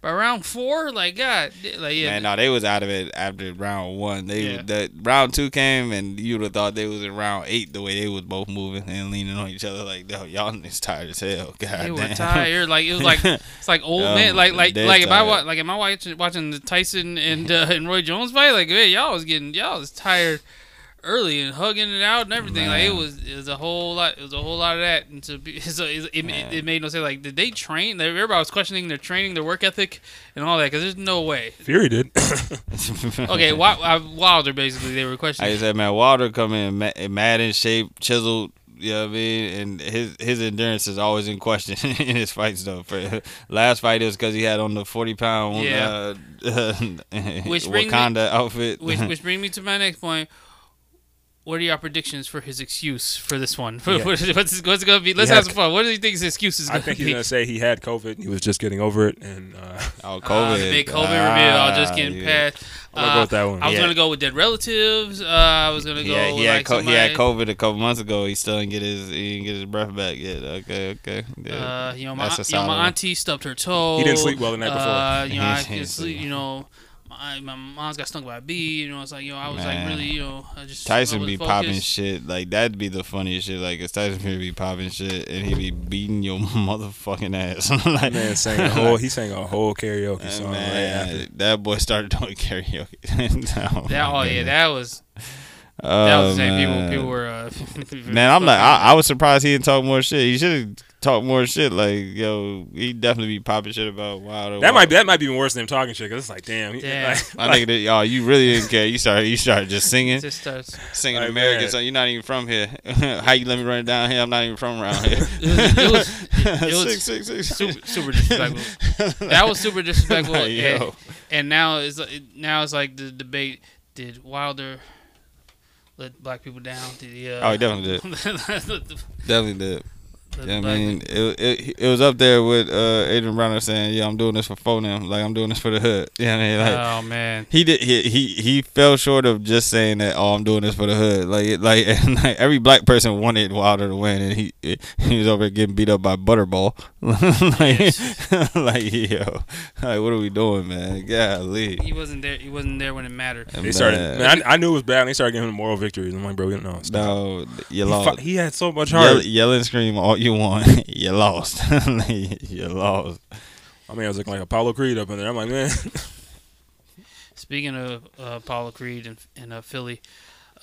S2: by, round four. Like God, like yeah.
S1: Man, no, they was out of it after round one. They
S2: Yeah.
S1: that round two came, and you'd have thought they was in round eight the way they was both moving and leaning on each other. Like, yo, y'all is tired as hell. God
S2: they were tired. Like it was like it's like old
S1: Um,
S2: man. Like like like if I
S1: tired.
S2: wa- like am I watching watching the Tyson and uh, and Roy Jones fight? Like hey, y'all was getting y'all was tired early and hugging it out and everything. Like it was it was a whole lot. It was a whole lot of that. And to be, so it, it,
S1: Man.
S2: it made no sense. Like did they train? Everybody was questioning their training, their work ethic, and all that. Because there's no way.
S3: Fury did.
S2: Okay, uh, Wilder basically they were questioning.
S1: I said, man, Wilder come in ma- mad in shape, chiseled. You know what I mean? And his his endurance is always in question in his fights, though. For last fight, it was because he had on the forty pound
S2: Yeah.
S1: uh,
S2: Which brings me-
S1: Wakanda outfit.
S2: which which brings me to my next point. What are your predictions for his excuse for this one?
S3: Yeah.
S2: what's, what's, what's it gonna be? Let's
S3: He
S2: have some fun. What do you think his excuse is gonna be?
S3: I think he's gonna say he had COVID. and He was just getting over it, and uh,
S1: oh,
S2: Uh,
S1: COVID.
S2: the big COVID reveal. I just
S1: Ah,
S2: getting
S1: yeah.
S2: past.
S3: I'm
S2: Uh,
S3: go with that.
S2: I was
S1: Yeah.
S2: gonna go with dead relatives. Uh, I was gonna go.
S1: He had, he,
S2: with,
S1: had
S2: like
S1: co- he had COVID a couple months ago. He still didn't get his he didn't get his breath back yet. Okay, okay. Yeah.
S2: Uh, you know, my,
S1: That's a
S2: you know, my auntie stubbed her toe.
S3: He didn't sleep well the night before.
S2: Uh, you know, I
S1: He
S2: could
S1: didn't
S2: sleep.
S1: sleep.
S2: You know, my, my mom's got stung by a bee. You know, it's like yo, I was like really, you know, I just
S1: Tyson be
S2: wasn't
S1: popping shit like that'd be the funniest shit. Like, if Tyson Fury be popping shit and he be beating your motherfucking ass. like,
S3: man sang a whole. He sang a whole karaoke
S1: Man,
S3: song right after.
S1: man, that boy started doing karaoke. oh,
S2: That, oh yeah, that was that
S1: Oh,
S2: was the same. People,
S1: man.
S2: people were. Uh,
S1: Man, I'm like, I, I was surprised he didn't talk more shit. He should have talked more shit. Like, yo, he definitely be popping shit about Wilder.
S3: That might be, that might be even worse than him talking shit. Cause it's like, damn, he,
S2: Damn.
S3: like,
S1: My nigga, that- y'all, you really didn't care. You started, you started just singing,
S2: just starts.
S1: singing
S3: Like,
S1: American
S3: man.
S1: song. You're not even from here. How you let me run it down here? I'm not even from around here.
S2: It was- it was
S1: six, six, six.
S2: super, super disrespectful. That was super disrespectful.
S1: Like,
S2: and, and now it's now it's like the debate: Did Wilder let black people down? Did he? Uh,
S1: Oh, he definitely did. Definitely did. Yeah, I mean, it, it it was up there with uh, Adrien Broner saying, "Yeah, I'm doing this for Phonem. Like I'm doing this for the hood." Yeah, you know I mean, like
S2: oh man.
S1: he did. He, he he fell short of just saying that. Oh, I'm doing this for the hood. Like it, like, and like every black person wanted Wilder to win, and he he was over there getting beat up by Butterball. like like yo, like what are we doing, man? Golly.
S2: He wasn't there. He wasn't there when it mattered.
S3: they started. Man, I, I knew it was bad. and They started giving him moral victories. I'm like, bro, you know, stop.
S1: no, you
S3: He,
S1: lost.
S3: fought- he had so much
S1: Yell,
S3: heart.
S1: yell and scream all you want. you lost. you lost.
S3: I mean, I was looking like Apollo Creed up in there. I'm like, man,
S2: Speaking of uh, Apollo Creed and, and uh, Philly,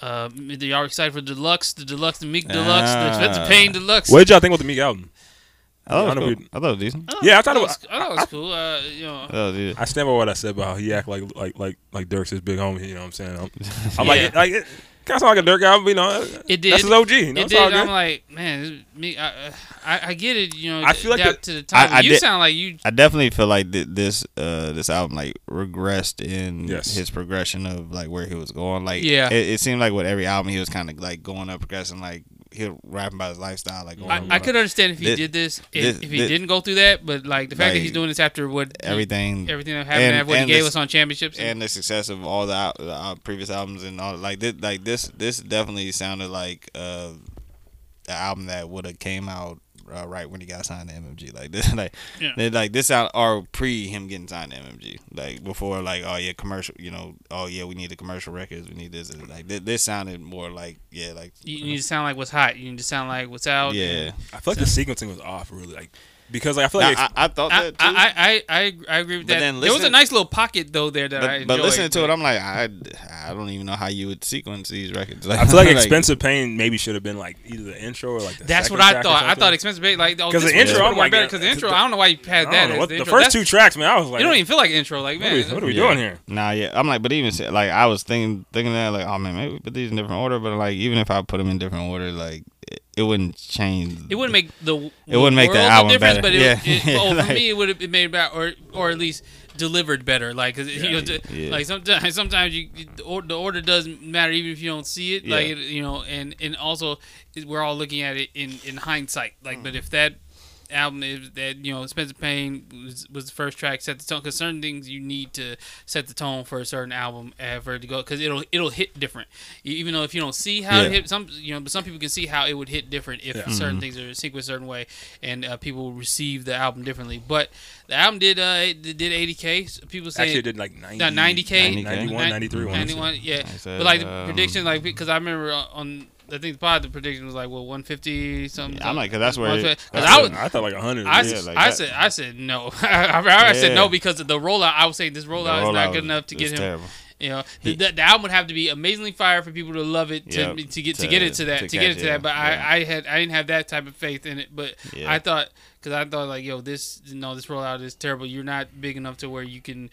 S2: uh, y'all excited for deluxe, the deluxe, the Meek deluxe, the Expensive
S1: Ah.
S2: Pain deluxe?
S3: what did y'all think about the Meek album?
S1: I thought,
S3: I
S1: it was cool. I thought it was decent.
S2: Oh,
S3: Yeah, I thought it
S2: it
S3: was-
S2: was. I thought it was cool. Uh, you know,
S1: I it.
S3: I stand by what I said about how he act like like like like Durk's his big homie. You know what I'm saying? I'm, I'm
S2: Yeah.
S3: like, like it kind of sound like a Durk album. You know,
S2: It did.
S3: That's his OG. You know,
S2: it
S3: it's all
S2: did. I'm like, man, me. I, I, I get it. You know,
S3: I feel like
S2: adapt
S3: the-
S2: to the time.
S1: I
S2: you
S1: did-
S2: sound like you.
S1: I definitely feel like th- this uh this album like regressed in
S3: Yes.
S1: his progression of like where he was going. Like
S2: Yeah.
S1: it, it seemed like with every album he was kind of like going up, progressing. Like he was rapping about his lifestyle. Like going
S2: I, I could understand if he
S1: This-
S2: did this, if,
S1: this-
S2: if he
S1: this-
S2: didn't go through that. But like the fact that he's doing this after what
S1: everything
S2: everything that happened,
S1: and-
S2: after what he
S1: and
S2: gave us on championships.
S1: and the success of all the, the uh, previous albums and all like this like this this definitely sounded like uh the album that would have came out uh, right when he got signed to MMG like this like
S2: Yeah.
S1: they- like this out or pre him getting signed to MMG like before like oh yeah commercial you know oh yeah we need the commercial records we need this and, like this, this sounded more like yeah like
S2: you need to sound like what's hot. You need to sound like what's out.
S1: yeah
S3: I feel like the sequencing was off, really, like because like I feel
S1: Now,
S3: like
S1: I, I thought
S2: I,
S1: that too.
S2: I, I, I, I agree with
S1: But
S2: that.
S1: then
S2: there was a nice little pocket though there that I
S1: but,
S2: enjoyed.
S1: but listening to it, I'm like, I, I don't even know how you would sequence these records.
S3: Like, I feel like expensive pain maybe should have been like either the intro or like the
S2: That's what I thought. I thought expensive bait like oh,
S3: 'Cause
S2: this
S3: the intro, I'm like,
S2: better because the
S3: uh,
S2: intro.
S3: the-
S2: I don't know why you had that.
S3: know, what-
S2: the
S3: the first two tracks, man, I was like,
S2: You don't even feel like intro. Like
S3: what
S2: man,
S3: are we, what are we
S1: Yeah.
S3: doing here?
S1: Nah, yeah, I'm like, but even like I was thinking thinking that like, oh man, maybe we put these in different order, but like even if I put them in different order, like it, wouldn't change.
S2: It wouldn't make the
S1: It wouldn't make the album better.
S2: but it,
S1: Yeah.
S2: it, well, for
S1: Like-
S2: me, it would have made about or or at least delivered better. Like, 'cause, you know,
S1: Yeah.
S2: like sometimes sometimes you the order, doesn't matter even if you don't see it. Like,
S1: Yeah.
S2: it, you know, and and also we're all looking at it in in hindsight. Like,
S1: Mm.
S2: but if that album is that you know Expensive Pain was, was the first track set the tone because certain things you need to set the tone for a certain album uh, for it to go because it'll it'll hit different even though if you don't see how
S1: Yeah.
S2: it hit some you know but some people can see how it would hit different if
S3: Yeah.
S2: certain
S1: Mm-hmm.
S2: things are sequenced a certain way and uh, people will receive the album differently but the album did uh it did 80k So people say
S3: Actually, it did like 90,
S2: No, 90K.
S3: 91, 93,
S2: 91 yeah
S1: said,
S2: but like the
S1: um,
S2: prediction like because I remember uh, on I think the pod the prediction was like well 150 something
S1: I'm like, 'cause that's where it-
S2: because
S1: that's
S2: I was
S3: I thought like 100.
S2: I,
S3: yeah.
S2: said,
S1: like
S2: I said I said no. I, I said
S1: Yeah.
S2: no because of the rollout. I would say this
S1: The
S2: rollout is not good
S1: was-
S2: enough to get him.
S1: Terrible.
S2: You know,
S1: He-
S2: the, the album would have to be amazingly fire for people to love it to,
S1: Yep,
S2: to get to,
S1: to-
S2: get it to that
S1: to
S2: to, get it to that. But
S1: yeah.
S2: I, I had I didn't have that type of faith in it. But
S1: Yeah.
S2: I thought because I thought like yo this no this rollout is terrible. You're not big enough to where you can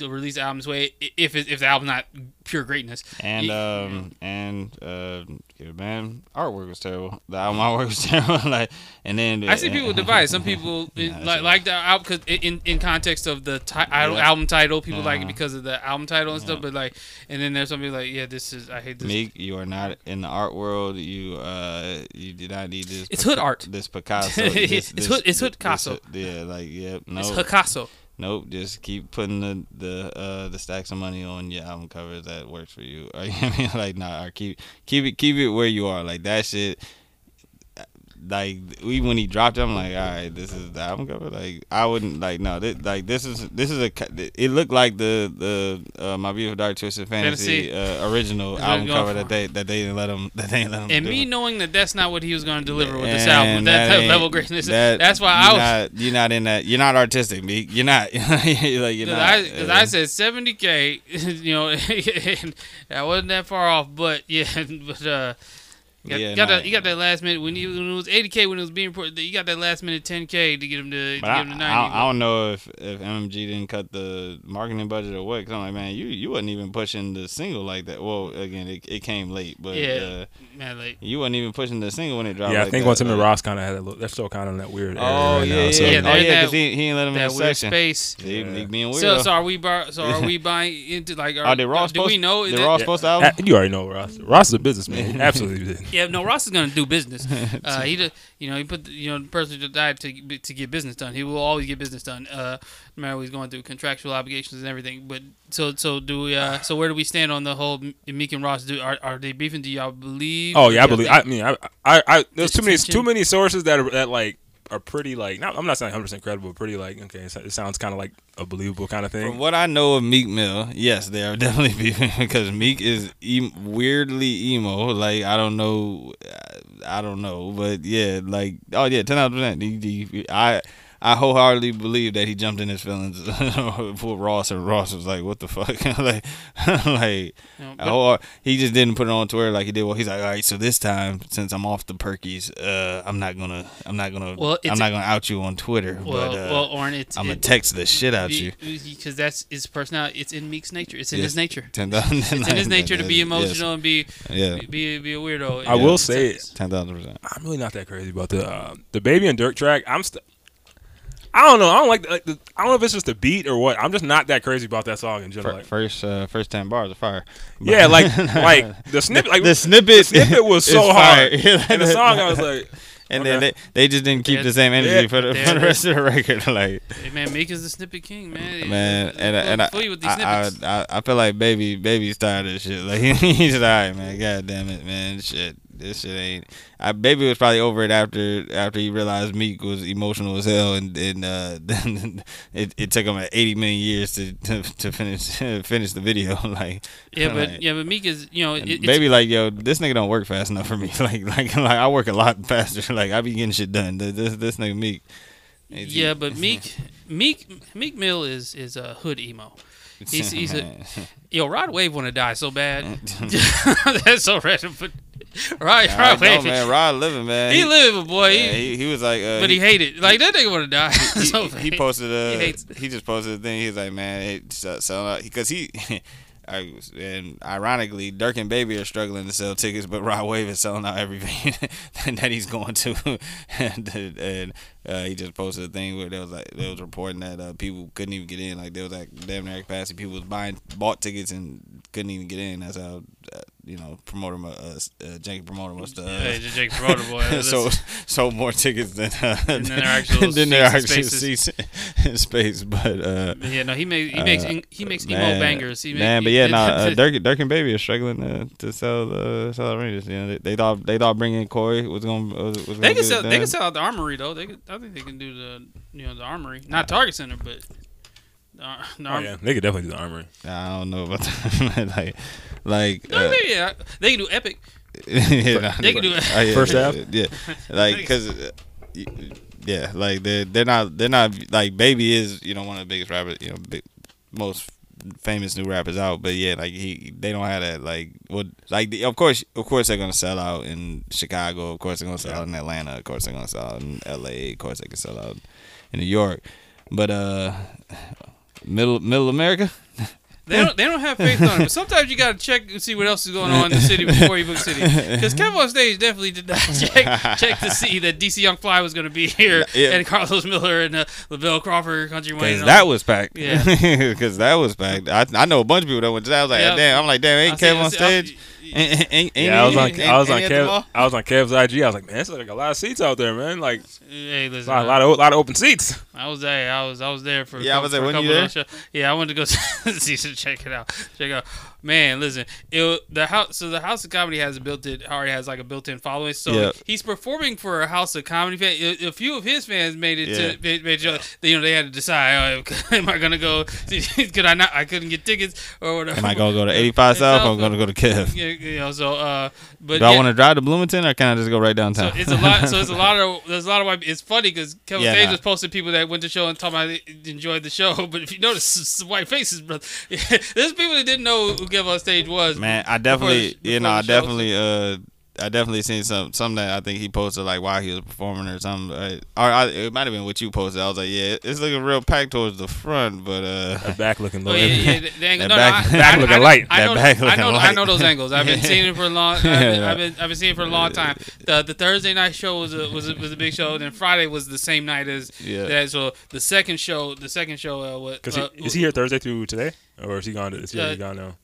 S2: release the album this way if if the album's not pure greatness.
S1: And
S2: Yeah.
S1: um and uh man, artwork was terrible. The album artwork was terrible. like and then
S2: I see people divide. Some people
S1: Yeah,
S2: like like the album because in in context of the ti-
S1: Yeah.
S2: album title, people like it
S1: Uh-huh.
S2: because of the album title and stuff. But like, and then there's some people like, yeah, this is I hate this.
S1: Meek, you are not in the art world. You uh, you do not need this.
S2: It's hood art.
S1: This Picasso.
S2: It's
S1: this,
S2: hood- it's hood
S1: this-
S2: Picasso.
S1: yeah, like yep. No,
S2: It's Picasso.
S1: Nope. Just keep putting the the uh the stacks of money on your album covers that works for you. I mean, like nah, keep keep it keep it where you are. Like that shit. Like we when he dropped it, I'm like, all right, this is the album cover. Like I wouldn't like no, this, like this is this is a. It looked like the the uh, my beautiful dark twisted fantasy,
S2: Fantasy.
S1: Uh, original album cover
S2: for.
S1: that they that they didn't let him that they didn't let him.
S2: And me knowing that that's not what he was going to deliver with this album, that, that level of greatness.
S1: that-
S2: that's why I was.
S1: Not, you're not in that. You're not artistic, Meek. You're not. like you're
S2: Because
S1: not.
S2: I, cause
S1: uh,
S2: I said 70k, you know, and I wasn't that far off, but yeah, but uh, you got,
S1: Yeah,
S2: you got
S1: nah.
S2: that, you got that last minute when, you, when it was 80k when it was being reported, you got that last minute 10k to get him to, to get him to 90.
S1: I, don't- I don't know if, if MMG didn't cut the marketing budget or what. Cause I'm like, man, you you wasn't even pushing the single like that. Well, again, it, it came late, but
S2: Yeah.
S1: uh,
S2: Man, like,
S1: you wasn't even pushing the single when it dropped.
S3: yeah, I
S1: like
S3: think
S1: that.
S3: once him and Ross kind of had a little, they're still kind of in that weird area
S1: Oh
S3: right
S1: yeah,
S3: now.
S1: yeah,
S3: So,
S2: Yeah,
S1: yeah.
S2: they're
S1: Oh yeah, because he, he ain't let him in
S2: that
S1: the
S2: weird
S1: section.
S2: space.
S1: He,
S3: Yeah.
S1: he being weird.
S2: So, so are we bar, so are we buying into like are,
S1: Are they Ross
S2: do
S1: supposed?
S2: we know
S1: They
S2: that-
S1: Ross supposed to album?
S3: Uh, you already know Ross. Ross is a businessman. Absolutely.
S2: Yeah, no, Ross is gonna do business. Uh, he, do- you know, he put, the, you know, the person just died to to get business done. He will always get business done. Uh, no matter what he's going through contractual obligations and everything. But so, so do we? Uh, so where do we stand on the whole Meek and Ross? Do are, are they beefing? Do y'all believe?
S3: Oh yeah, I believe. I mean, I, I, I there's too many, too many sources that are that like are pretty like. Not, I'm not saying 100 percent credible, but pretty like okay. It sounds kind of like a believable kind of thing.
S1: From what I know of Meek Mill, yes, they are definitely beefing because Meek is e- weirdly emo. Like I don't know, I don't know, but yeah, like oh yeah, ten out of percent. He- he- I I wholeheartedly believe that he jumped in his feelings for Ross, and Ross was like, "What the fuck?" like, like
S2: You but-
S1: whole, he just didn't put it on Twitter like he did. Well, he's like, "All right, so this time, since I'm off the perkies, uh, I'm not gonna, I'm not gonna,
S2: Well,
S1: I'm not gonna out you on Twitter,
S2: well,
S1: but uh,
S2: well, Oren, it's
S1: I'm gonna text the shit out you."
S2: because that's his personality. It's in Meek's nature. It's in
S1: Yes.
S2: his nature.
S1: Ten thousand.
S2: It's in his nature to be emotional and be
S1: Yeah,
S2: be be a weirdo.
S3: I
S2: Yeah.
S3: will say- it.
S1: ten thousand percent.
S3: I'm really not that crazy about the uh, the baby and Durk track. I'm still. I don't know. I don't like, the, like the, I don't know if it's just the beat or what. I'm just not that crazy about that song in general. Like,
S1: First, uh, first ten bars of fire.
S3: yeah, like like the snippet. Like
S1: the snippet,
S3: snippet was so
S1: fire.
S3: hard. in the song, I was like,
S1: and then they, they just didn't keep
S2: Yeah,
S1: the same energy
S3: yeah,
S1: for the, for the rest of the record. Like
S2: Hey, man, Meek is the snippet king, man.
S1: man, and and I,
S2: with these
S1: I, I. I I feel like baby baby's tired of this shit. Like he's just all right, man. God damn it, man. Shit, this shit ain't. I baby was probably over it after after he realized Meek was emotional as hell, and and uh, then it, it took him like eighty million years to to, to finish finish the video. like
S2: yeah, but
S1: like-
S2: yeah, but Meek is you know it,
S1: baby, like yo, this nigga don't work fast enough for me. Like, like, like I work a lot faster. Like I be getting shit done. This, this, this nigga Meek.
S2: yeah, but Meek Meek Meek Mill is is a hood emo. He's- he's a- Yo, Rod Wave want to die so bad. That's so random, but Rod,
S1: I
S2: Rod
S1: know, man. Rod living, man.
S2: he living, boy.
S1: yeah,
S2: he,
S1: he, he was like, uh,
S2: but he hated like that nigga want to die.
S1: he,
S2: so
S1: he, he posted uh
S2: He hates-
S1: he just posted a thing. He's like, man, it, so, so, because he I, and ironically, Durk and Baby are struggling to sell tickets, but Rod Wave is selling out every venue that he's going to. and and uh, he just posted a thing where there was like there was reporting that uh, people couldn't even get in. Like there was like damn near capacity. People was buying bought tickets and couldn't even get in. That's how uh, you know promoter uh, uh, janky promoter must uh,
S2: Jake Promoter boy.
S1: so sold more tickets than uh,
S2: Than their actual
S1: than their
S2: seats
S1: actual seats in space. But uh,
S2: yeah, no, he makes he makes
S1: Uh,
S2: he makes emo
S1: man,
S2: bangers. He
S1: man,
S2: make,
S1: but yeah, nah, uh, Durk, Durk and Baby are struggling to, to sell the sell the Rangers. You know, they, they thought they thought bringing Corey was gonna was, was gonna
S2: They
S1: get
S2: can sell. They can sell out the armory though. They could, I think they can do the you know the armory, not Target Center, but the, ar- the
S3: Oh yeah, they could definitely do the armory.
S1: I don't know about that. like, like
S2: No,
S1: uh,
S2: they, yeah, they can do Epic.
S1: yeah, nah,
S2: They can do it.
S1: oh, yeah,
S3: First half?
S1: yeah, like because. Yeah, like they're they're not they're not like Baby is you know one of the biggest rappers you know big, most famous new rappers out but yeah like he they don't have that like what like the, of course of course they're gonna sell out in Chicago of course they're gonna sell out in Atlanta of course they're gonna sell out in L.A. of course they can sell out in New York but uh middle middle America
S2: They don't. They don't have faith on it. But sometimes you gotta check and see what else is going on in the city before you book city. Because Kevin on stage definitely did not check check to see that DC Young Fly was going to be here
S1: Yeah.
S2: and Carlos Miller and uh, Lavelle Crawford, Country Wayne.
S1: That
S2: all-
S1: was packed.
S2: Yeah.
S1: Because that was packed. I, I know a bunch of people that went to that. I was like,
S2: Yeah.
S1: damn. I'm like, damn, ain't
S2: see-
S1: Kev on
S2: stage. I-
S1: stage? Ain't, ain't, ain't,
S3: Yeah, I was on
S1: ain't-
S3: I was on
S1: ain't at the mall?
S3: Kev I was on Kev's IG. I was like, man, it's like a lot of seats out there, man. Like
S2: Hey,
S3: a lot, a lot of a lot of open seats.
S2: I was there. I was I was there for. a
S1: Yeah, I was there.
S2: for
S1: you
S2: couple of those shows. Yeah, I wanted to go see so check it out. Check it out. Man, listen, it the house. So the House of Comedy has a built-in already has like a built-in following. So
S1: Yeah.
S2: he's performing for a House of Comedy fan. A, few of his fans made it
S1: Yeah.
S2: to made, made you know they had to decide. Oh, am I gonna go? Could I not? I couldn't get tickets or whatever.
S1: Am I going to go to 85 South or I'm going to go to Kev?
S2: Yeah, you know. So, uh, but
S1: Do. I want to drive to Bloomington or can I just go right
S2: So
S1: downtown?
S2: it's a lot. So it's a lot of. There's a lot of. white- It's funny because Kevin
S1: nah.
S2: was posting people that went to the show and talking about they enjoyed the show. But if you notice, it's white faces, brother. There's people that didn't know who Kevin on Stage was.
S1: Man, I
S2: before the-
S1: definitely, you know, I definitely, uh, I definitely seen some, some that I think he posted like while he was performing or something. Uh, or I, it might have been what you posted. I was like, yeah, it's looking real packed towards the front, but uh,
S3: That back looking low.
S2: yeah, yeah. The, the angle,
S1: That
S2: no,
S1: back-
S2: no, I,
S3: back
S2: I,
S3: looking light.
S2: I
S1: That
S2: know,
S1: back
S2: I
S1: looking
S2: know, I know those angles. I've been seeing it for a long. I've been,
S1: Yeah.
S2: I've been, I've been seeing it for a long time. The the Thursday night show was a was a, was a big show. Then Friday was the same night as
S1: Yeah.
S2: that. So the second show, the second show, uh, what?
S3: Cause
S2: uh,
S3: he, is he here Thursday through today, or is he gone? To, is he
S2: Uh,
S3: gone now?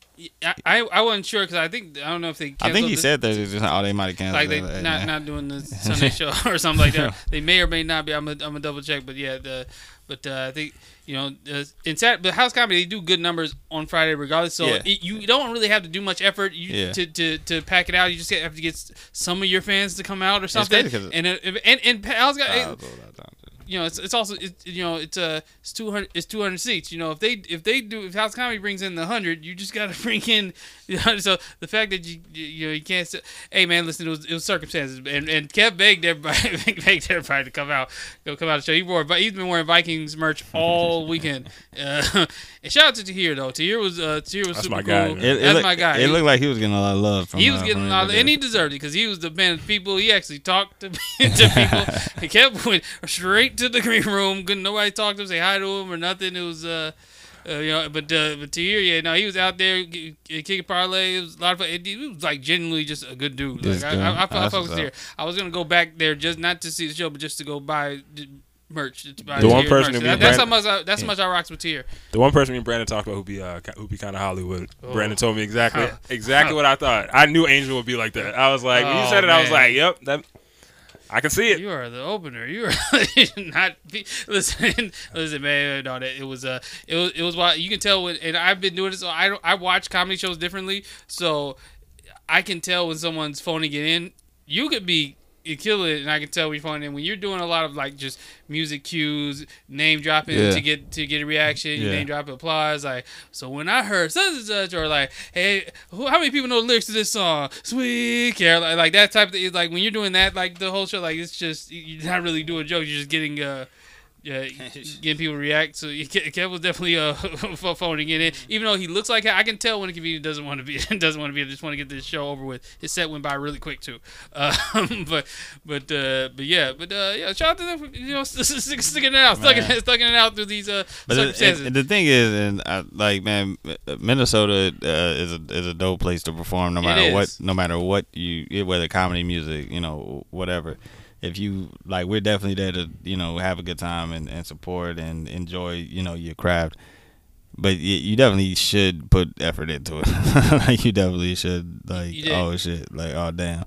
S2: I, I I wasn't sure because I think I don't know if they.
S1: I think he
S2: the-
S1: said that. Just, oh, they might have canceled
S2: like they
S1: it.
S2: not not doing the Sunday show or something like that. They may or may not be. I'm a, I'm gonna double check, but yeah, the but uh, I think you know uh, in Sat but House Comedy they do good numbers on Friday regardless. So
S1: Yeah.
S2: it, you don't really have to do much effort you,
S1: Yeah.
S2: to, to to pack it out. You just have to get some of your fans to come out or something.
S1: 'cause-
S2: And it, and and House got You know, it's it's also it's you know it's uh it's two hundred it's two hundred seats. You know, if they if they do if House Comedy brings in the hundred, you just got to bring in. You know, so the fact that you you, you know you can't. Say, hey man, listen, it was it was circumstances, and and Kev begged everybody begged everybody to come out go come out to show. He wore but he's been wearing Vikings merch all weekend. Uh, and shout out to Tahir though. Tahir was uh Tahir was
S3: That's
S2: super
S3: my
S2: cool.
S3: guy, man.
S1: It, it
S2: That's
S1: look-
S2: my guy.
S1: It looked like he was getting a lot of love from.
S2: he was
S1: uh,
S2: getting a
S1: from
S2: lot, of,
S1: everybody.
S2: and he deserved it because he was the man of people. He actually talked to, to people. he kept went straight to the green room. Couldn't nobody talk to him, say hi to him or nothing. It was uh, uh you know, but uh, but Tahir, yeah, no, he was out there g- g- kicking parlay. It was a lot of fun. It, he was like genuinely just a good dude.
S1: This
S2: Like I,
S1: dude.
S2: I, I, I,
S1: That's
S2: focused
S1: what's
S2: here.
S1: up.
S2: I was gonna go back there just not to see the show, but just to go buy. Merch. to buy
S3: The one person
S2: merch.
S3: that
S2: that's how much. I, that's how much I rocks with Tahir.
S3: The one person me and Brandon talked about who be uh, who be kind of Hollywood.
S2: Oh.
S3: Brandon told me exactly
S2: Huh.
S3: exactly
S2: Huh.
S3: what I thought. I knew Angel would be like that. I was like, when you
S2: Oh,
S3: said it, I was like, yep, that I can see it.
S2: You are the opener. You are not. Listen, listen, man. No, that it was uh, it was it was why you can tell when, and I've been doing this. So I don't, I watch comedy shows differently, so I can tell when someone's phoning it in. You could be you kill it, and I can tell when you're phoning in. When you're doing a lot of like just music cues, name dropping
S1: Yeah.
S2: to get to get a reaction, you name drop applause. Like so, when I heard such and such, or like, hey, who, how many people know the lyrics to this song? Sweet Caroline, like that type of thing. Like when you're doing that, like the whole show, like it's just you're not really doing jokes. You're just getting uh yeah, getting people to react. So Kev was definitely uh phoning it in. Even though he looks like I can tell when a comedian doesn't want to be doesn't want to be. I Just want to get this show over with. His set went by really quick too. Um, but but uh, but yeah, but uh, yeah, shout out to them for you know sticking it out, sticking, sticking it out through these uh
S1: But the,
S2: circumstances.
S1: and, and the thing is, and I, like, man, Minnesota uh, is a is a dope place to perform. No matter what, no matter what you, whether comedy, music, you know, whatever. If you like, we're definitely there to you know have a good time and, and support and enjoy you know your craft. But you, you definitely should put effort into it. like you definitely should. Like oh shit, like oh damn.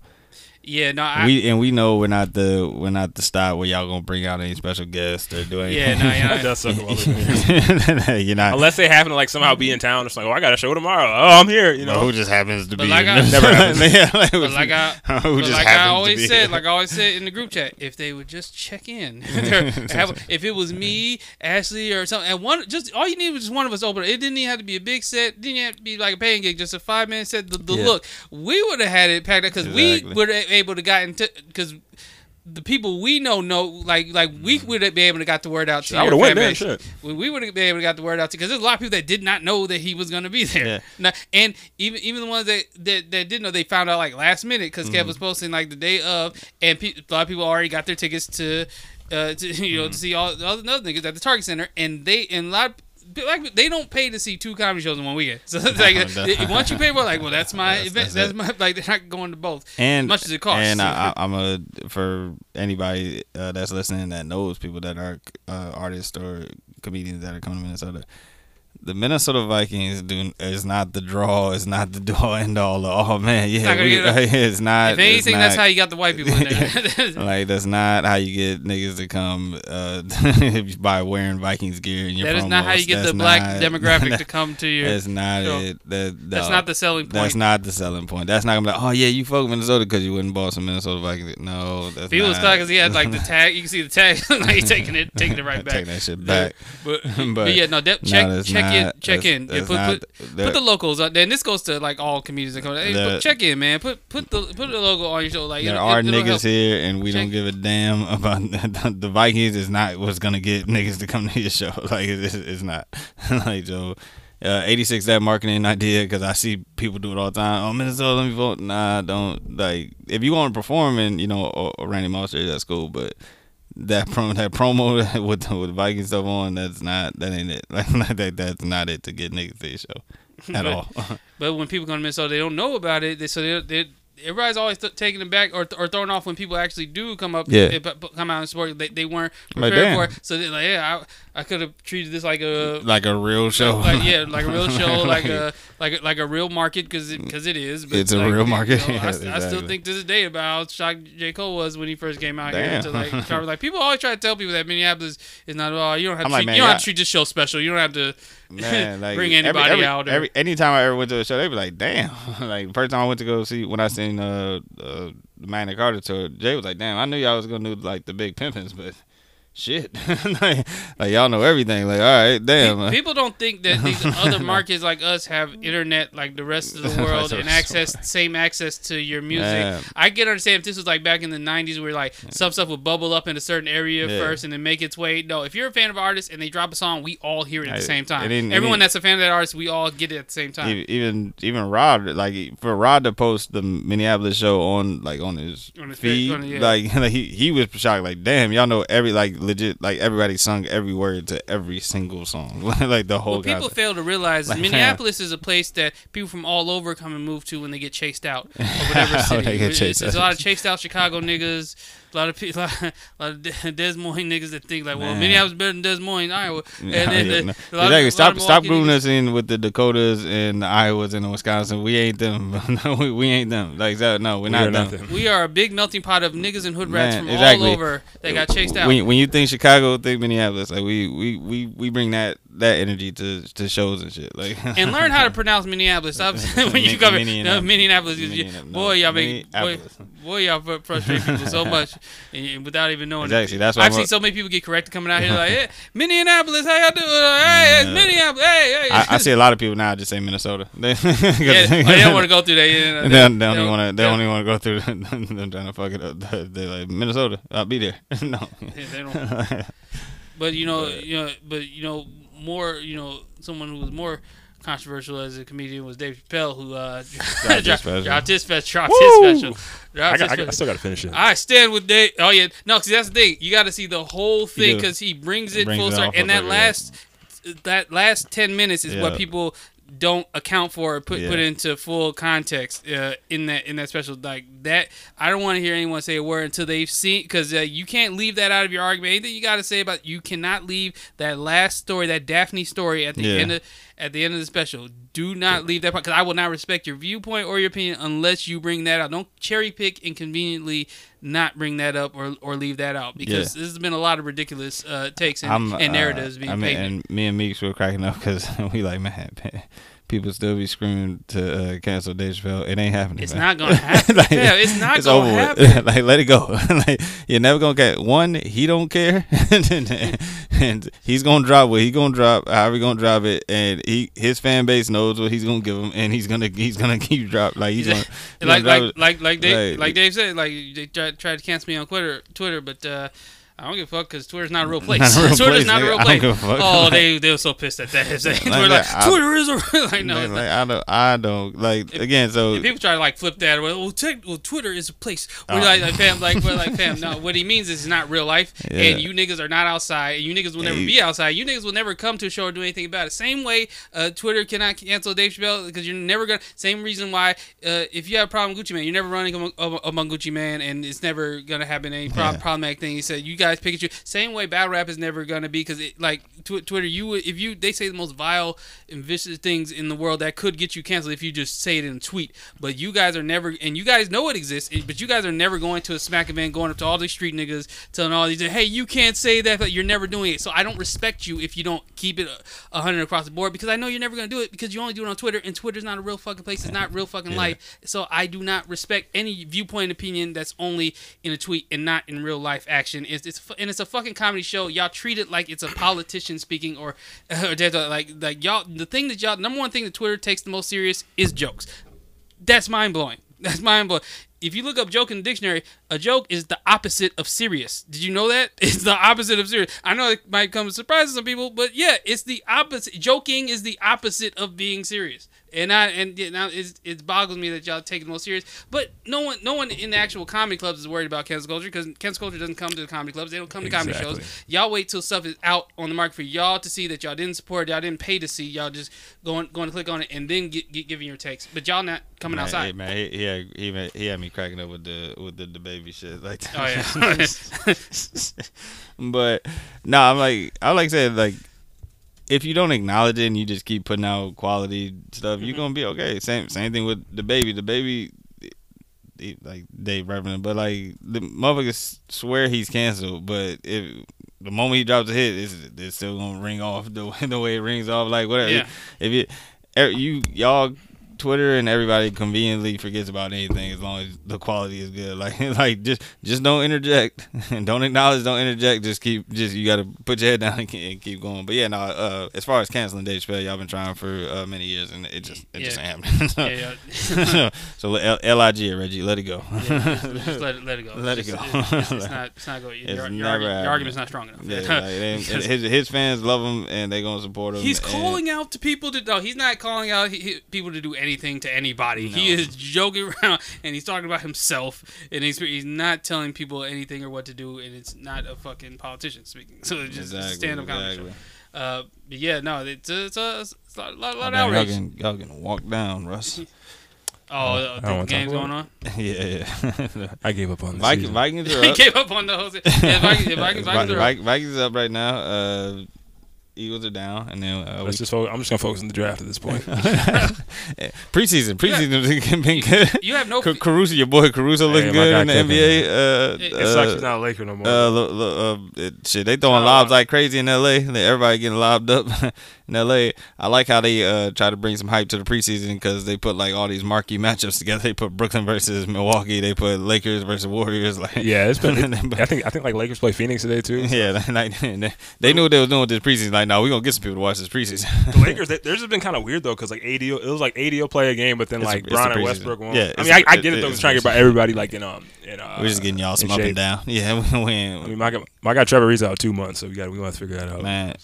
S2: Yeah, no, I,
S1: we and we know we're not the we're not the stop where y'all gonna bring out any special guests or do anything.
S2: Yeah, no, yeah,
S3: That does suck a little bit.
S1: You're not.
S3: Unless they happen to like somehow be in town, it's like, oh, I got a show tomorrow. Oh, I'm here. You
S1: You
S3: know,
S1: know, who just happens to
S2: But
S1: be
S2: like I-
S1: never happens. yeah, like,
S2: But like I,
S1: who
S2: but
S1: just
S2: like I
S1: happens to
S2: always
S1: be
S2: said,
S1: here.
S2: like I always said in the group chat, if they would just check in, have- if it was me, Ashley, or something, and one, just all you need was just one of us open. It didn't even have to be a big set. Didn't have to be like a paying gig, just a five minute set. The, the
S1: Yeah.
S2: look, we would have had it packed up because we would have able to got into because. The people we know know like like we would have been able to got the word out to
S3: I would've went there, shit.
S2: We, we would have been able to got the word out to because there's a lot of people that did not know that he was going to be there.
S1: Yeah.
S2: Now, and even even the ones that, that that did know, they found out like last minute because
S1: Mm-hmm.
S2: Kev was posting like the day of, and pe- a lot of people already got their tickets to, uh, to you know,
S1: Mm-hmm.
S2: to see all, all the other niggas at the Target Center, and they and a lot. Of, like they don't pay to see two comedy shows in one weekend, so it's like
S1: No,
S2: if- once you pay for, like, well, that's my
S1: That's-
S2: event.
S1: that's
S2: That's, my like they're not going to both
S1: and
S2: as much as it costs.
S1: And I, I, I'm a for anybody uh, that's listening that knows people that are uh, artists or comedians that are coming to Minnesota. The Minnesota Vikings do is not the draw. It's not the do all end all. Oh man, yeah,
S2: not
S1: we- it's not.
S2: if anything,
S1: it's
S2: that's how you got the white people in there.
S1: like that's not how you get niggas to come uh, by wearing Vikings gear in your
S2: that is not how you get
S1: That's
S2: the black
S1: not-
S2: demographic to come to your.
S1: That's not
S2: show.
S1: it. That,
S2: That's not the selling point.
S1: That's not the selling point. That's not gonna be like, oh yeah, you fuck Minnesota because you wouldn't bought some Minnesota Vikings. No, that's
S2: He was
S1: not.
S2: because he had like the tag. You can see the tag. like he's taking it, taking it right back.
S1: Take that shit back.
S2: But,
S1: But-
S2: but, yeah, no, de- check check in, check in. Yeah, put,
S1: not-
S2: put, the locals up. And this goes to like all comedians that come. Hey, check in, man. Put put the put the logo on your show. Like
S1: There
S2: it'll-
S1: are
S2: it'll
S1: niggas
S2: help.
S1: here, and we don't give a damn about the, Vikings. Is not what's gonna get niggas to come to your show. Like it's, it's not. like so, uh, eighty six that marketing idea because I see people do it all the time. Oh Minnesota, let me vote. Nah, don't like if you want to perform and you know or, or Randy Moss, that's cool, but. That promo, that promo with the, with Viking stuff on, that's not, that ain't it. Like that, that's not it to get niggas to your show at
S2: But-
S1: all.
S2: But when people come to Minnesota, they don't know about it. They, so they, they everybody's always th- taking them back or, or thrown off when people actually do come up,
S1: Yeah.
S2: and p- p- come out and support. They, they weren't
S1: Like,
S2: prepared
S1: damn.
S2: for it. So they're like, yeah, I, I could have treated this like a
S1: like a real show.
S2: Like, yeah, like a real show, like a like a, like a real market because because it is. But
S1: It's a
S2: like,
S1: real market.
S2: you know, I,
S1: Yeah,
S2: I still
S1: exactly.
S2: think to this day about how shocked J Cole was when he first came out here.
S1: Damn.
S2: To like, like people always try to tell people that Minneapolis is not. Oh, you don't have to
S1: I'm like,
S2: treat,
S1: man,
S2: you don't have to treat this show special. You don't have to
S1: Man, like
S2: bring anybody
S1: every,
S2: out. Or,
S1: Every anytime I ever went to a show, they'd be like, "Damn!" like first time I went to go see when I seen uh, uh the Magna Carta tour, Jay was like, "Damn, I knew y'all was gonna do like the big pimpins, but shit, like, like, y'all know everything. Like, all right, damn."
S2: Pe- People don't think that these other markets like us have internet like the rest of the world and access same access to your music.
S1: Man.
S2: I get understand if this was like back in the '90s where like some stuff would bubble up in a certain area
S1: Yeah.
S2: first and then make its way. No, if you're a fan of an artist and they drop a song, we all hear it at the same time. Everyone that's a fan of that artist, we all get it at the same time.
S1: Even even Rod like for Rod to post the Minneapolis show on like on his,
S2: On his
S1: feed
S2: on- yeah.
S1: like, like he he was shocked like damn y'all know every like legit like everybody sung every word to every single song like the whole
S2: What people fail to realize
S1: Like,
S2: Minneapolis is a place that people from all over come and move to when they get chased out or whatever city.
S1: they get chased
S2: it's a lot of chased out Chicago niggas. A lot of people, a lot of Des- Des Moines niggas that think like, well,
S1: Man.
S2: Minneapolis better than Des Moines, Iowa. And
S1: Yeah,
S2: then
S1: yeah,
S2: the-
S1: no.
S2: a lot of-
S1: exactly. Stop
S2: of
S1: stop grouping us in with the Dakotas and the Iowas and the Wisconsin. We ain't them. no, we, we ain't them. Like that. No, we're
S3: We
S1: not
S3: are
S1: them.
S3: nothing.
S2: We are a big melting pot of niggas and hood rats
S1: Man,
S2: from
S1: exactly.
S2: all over that got chased out.
S1: When, when you think Chicago, think Minneapolis. Like we we, we, we bring that that energy to to shows and shit. Like
S2: and learn how to pronounce Minneapolis. Stop when you
S1: Min-
S2: come
S1: Minneapolis.
S2: no, Minneapolis. you-
S1: Minneapolis.
S2: boy, y'all make boy, boy, y'all frustrate people so much and, and without even knowing. it.
S1: Exactly. That's why
S2: I've
S1: I'm
S2: seen so many people get corrected coming out here like, hey, Minneapolis, how y'all doing? Hey, it's
S1: Yeah.
S2: Minneapolis. Hey, hey.
S1: I, I see a lot of people now just say Minnesota. They,
S2: yeah, oh, they don't want to go through that. Yeah,
S1: They don't, they don't want to. They
S2: they
S1: don't want to go through them trying to fuck it up. They're like Minnesota. I'll be there. no.
S2: They don't. But but you know,
S1: But-
S2: you know, but you know, more, you know, someone who was more controversial as a comedian was Dave Chappelle, who uh,
S1: his
S2: dropped,
S1: special.
S2: dropped his special. Dropped his special.
S3: I,
S2: Dropped his
S3: I, got, I still got to finish it.
S2: I stand with Dave. Oh yeah, no, because that's the thing. You got to see the whole thing because he brings it
S1: Brings
S2: full circle. And that
S1: yeah.
S2: last, that last ten minutes is what people don't account for or put
S1: Yeah.
S2: put into full context uh, in that in that special like that. I don't want to hear anyone say a word until they've seen because uh, you can't leave that out of your argument. Anything you got to say about you cannot leave that last story, that Daphne story at the
S1: Yeah.
S2: end of at the end of the special. Do not leave that part because I will not respect your viewpoint or your opinion unless you bring that out. Don't cherry pick and conveniently not bring that up or, or leave that out because
S1: Yeah.
S2: this has been a lot of ridiculous uh, takes and, and narratives
S1: uh,
S2: being
S1: I mean,
S2: painted.
S1: and me and Meeks were cracking up because we like, man, people still be screaming to uh, cancel Dave Chappelle. It ain't happening.
S2: It's
S1: man.
S2: not gonna happen.
S1: Like,
S2: Yeah, it's not
S1: it's
S2: gonna
S1: over with.
S2: happen.
S1: like, let it go. like, you're never gonna get one. He don't care, and he's gonna drop what he gonna drop. However he gonna drop it, and he his fan base knows what he's gonna give him, and he's gonna he's gonna keep drop. Like he's gonna he's
S2: like
S1: gonna
S2: like
S1: it.
S2: like like Dave
S1: Like-
S2: like Dave said, like they tried, tried to cancel me on Twitter, Twitter, but uh, I don't give a fuck because Twitter's not a real place.
S1: Not a real
S2: Twitter's
S1: place,
S2: not a real place.
S1: give a fuck.
S2: Oh, they they were so pissed at that. Twitter
S1: Like,
S2: like,
S1: I-
S2: Twitter is a real like no.
S1: like,
S2: it's not.
S1: like, I don't I don't like again. So
S2: people try to like flip that. Well, well, well Twitter is a place. We're
S1: Oh.
S2: like, like, fam, like, we're like, fam. No, what he means is it's not real life,
S1: Yeah.
S2: and you niggas are not outside, and you niggas will never
S1: you-
S2: be outside. You niggas will never come to a show or do anything about it. Same way, uh, Twitter cannot cancel Dave Chappelle because you're never gonna. Same reason why, uh, if you have a problem with Gucci Mane, you're never running among, among- Gucci Mane, and it's never gonna happen any prob-
S1: Yeah.
S2: problematic thing. He said, you guys choose. Same way, battle rap is never gonna be because like tw- Twitter. You if you they say the most vile and vicious things in the world that could get you canceled if you just say it in a tweet. But you guys are never, and you guys know it exists. But you guys are never going to a smack event, going up to all these street niggas, telling all these, hey, you can't say that. But you're never doing it. So I don't respect you if you don't keep it a hundred across the board because I know you're never gonna do it because you only do it on Twitter, and Twitter's not a real fucking place. It's not real fucking life. So I do not respect any viewpoint and opinion that's only in a tweet and not in real life action. It's, it's fu- and it's a fucking comedy show. Y'all treat it like it's a politician speaking or, or like like y'all. The thing that y'all number one thing that Twitter takes the most serious is jokes. That's mind blowing. That's mind blowing. If you look up joke in the dictionary, a joke is the opposite of serious. Did you know that? It's the opposite of serious. I know it might come as a surprise to some people, but yeah, it's the opposite. Joking is the opposite of being serious. And I and yeah, now it's, it boggles me that y'all take it most serious. But no one, no one in the actual comedy clubs is worried about cancel culture because cancel culture doesn't come to the comedy clubs. They don't come to comedy shows. Y'all wait till stuff is out on the market for y'all to see that y'all didn't support, y'all didn't pay to see. Y'all just going going to click on it and then get, get giving your takes. But y'all not coming
S1: Man,
S2: outside.
S1: Hey, man, he, he had he made, he had me cracking up with the with the, the baby shit like.
S2: Oh yeah.
S1: but no, I'm like I like said like if you don't acknowledge it and you just keep putting out quality stuff,
S2: Mm-hmm.
S1: you're gonna be okay. Same same thing with the baby. The baby, he- like Dave Reverend, but like the motherfuckers swear he's canceled, but if the moment he drops a hit, it's, it's still gonna ring off the the way it rings off. Like whatever.
S2: Yeah.
S1: If it, er, you y'all. Twitter and everybody conveniently forgets about anything as long as the quality is good. Like, like just just don't interject and don't acknowledge, don't interject. Just keep, just you got to put your head down and keep, and keep going. But yeah, no. Uh, as far as canceling Dave Chappelle, y'all been trying for uh, many years and it just it just ain't happening.
S2: yeah, yeah.
S1: so L- Lig Reggie, let it go.
S2: Yeah, just, just let it let it go.
S1: Let it go.
S2: It's, it's, it's not it's not going. Your, your, your argument's not strong enough.
S1: Yeah, like, his his fans love him and they're gonna support him.
S2: he's calling out to people to no. He's not calling out people to do anything to anybody. He is joking around and he's talking about himself and he's he's not telling people anything or what to do. And it's not a fucking politician speaking. So it's just
S1: Exactly,
S2: a stand up comedy
S1: exactly.
S2: show. Uh, but yeah, no, it's a, it's a, it's a lot, lot,
S1: Oh,
S2: lot of
S1: damn, y'all
S2: outrage.
S1: can y'all can walk down, Russ.
S2: Oh,
S3: I
S2: uh,
S3: don't
S2: the
S3: wanna
S2: game's going on.
S1: yeah, yeah.
S3: I gave up on the
S1: Vikings,
S3: season.
S1: Vikings are
S2: he
S1: up.
S2: gave up on the whole. Yeah, Vikings, yeah, Vikings, Vikings are up.
S1: Vikings is up right now. Uh, Eagles are down, and then uh,
S3: Let's just focus, I'm just gonna focus on the draft at this point.
S1: preseason. Preseason has been good.
S2: You have no.
S1: Ca- Caruso, your boy Caruso, looking
S3: my
S1: good in the. NBA. Uh,
S2: It-
S3: it
S1: uh,
S3: sucks he's not a Laker no more.
S1: Uh, lo- lo- uh, it- shit, they throwing
S2: Oh.
S1: lobs like crazy in LA. Everybody getting lobbed up. in LA. I like how they uh try to bring some hype to the preseason because they put like all these marquee matchups together. They put Brooklyn versus Milwaukee. They put Lakers versus Warriors. Like
S3: Yeah, it's been. I think I think like Lakers play Phoenix today too.
S1: yeah, like, they, they knew what they was doing with this preseason. Like, no, we gonna get some people to watch this preseason.
S3: The Lakers, they, theirs has been kind of weird though, because like AD, it was like AD will play a game, but then
S1: It's
S3: like
S1: the
S3: Brown and. Westbrook won't.
S1: Yeah,
S3: I mean, I,
S1: a-
S3: get it though.
S1: it's
S3: trying to get
S1: preseason.
S3: everybody like in um in uh.
S1: We're just getting y'all some up
S3: shape.
S1: and down. Yeah, we, we,
S3: I mean, my my guy Trevor, he's out two months, so we got we want to figure that out.
S1: Man.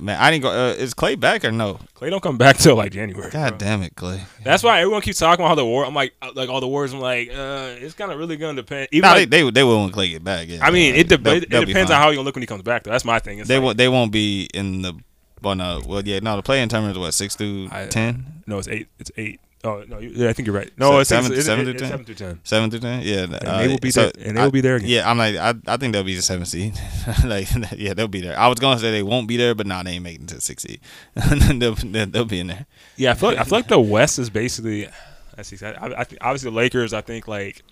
S1: Man, I didn't go. Uh, is Clay back or no?
S3: Clay don't come back till like January.
S1: God
S3: bro.
S1: damn it, Clay.
S3: That's why everyone keeps talking about how the war. I'm like, uh, like all the wars. I'm like, uh, it's kind of really gonna depend. Even
S1: Nah,
S3: like,
S1: they, they they will when Clay get back. Yeah,
S3: I mean, it, de-
S1: They'll-
S3: it,
S1: they'll
S3: it depends on how you gonna look when he comes back. Though. That's my thing. It's
S1: they
S3: like,
S1: won't. They won't be in the. Well, no. Well, yeah. No, the play-in tournament is what six through ten,
S3: No, it's eight. It's eight. Oh no, you- yeah, I think you're right. No, it's
S1: seven-
S3: it's,
S1: seven
S3: it's,
S1: through 10?
S3: seven through ten.
S1: seven through ten. Yeah,
S3: And uh, they will be there- and they will be there again.
S1: Yeah, I'm like, I, I think they'll be the seventh seed. like, yeah, they'll be there. I was gonna say they won't be there, but nah, they ain't making it to the six seed. they'll, they'll, they'll be in there.
S3: Yeah, I feel like I feel like the West is basically. That's exactly. I, I think obviously the Lakers. I think like,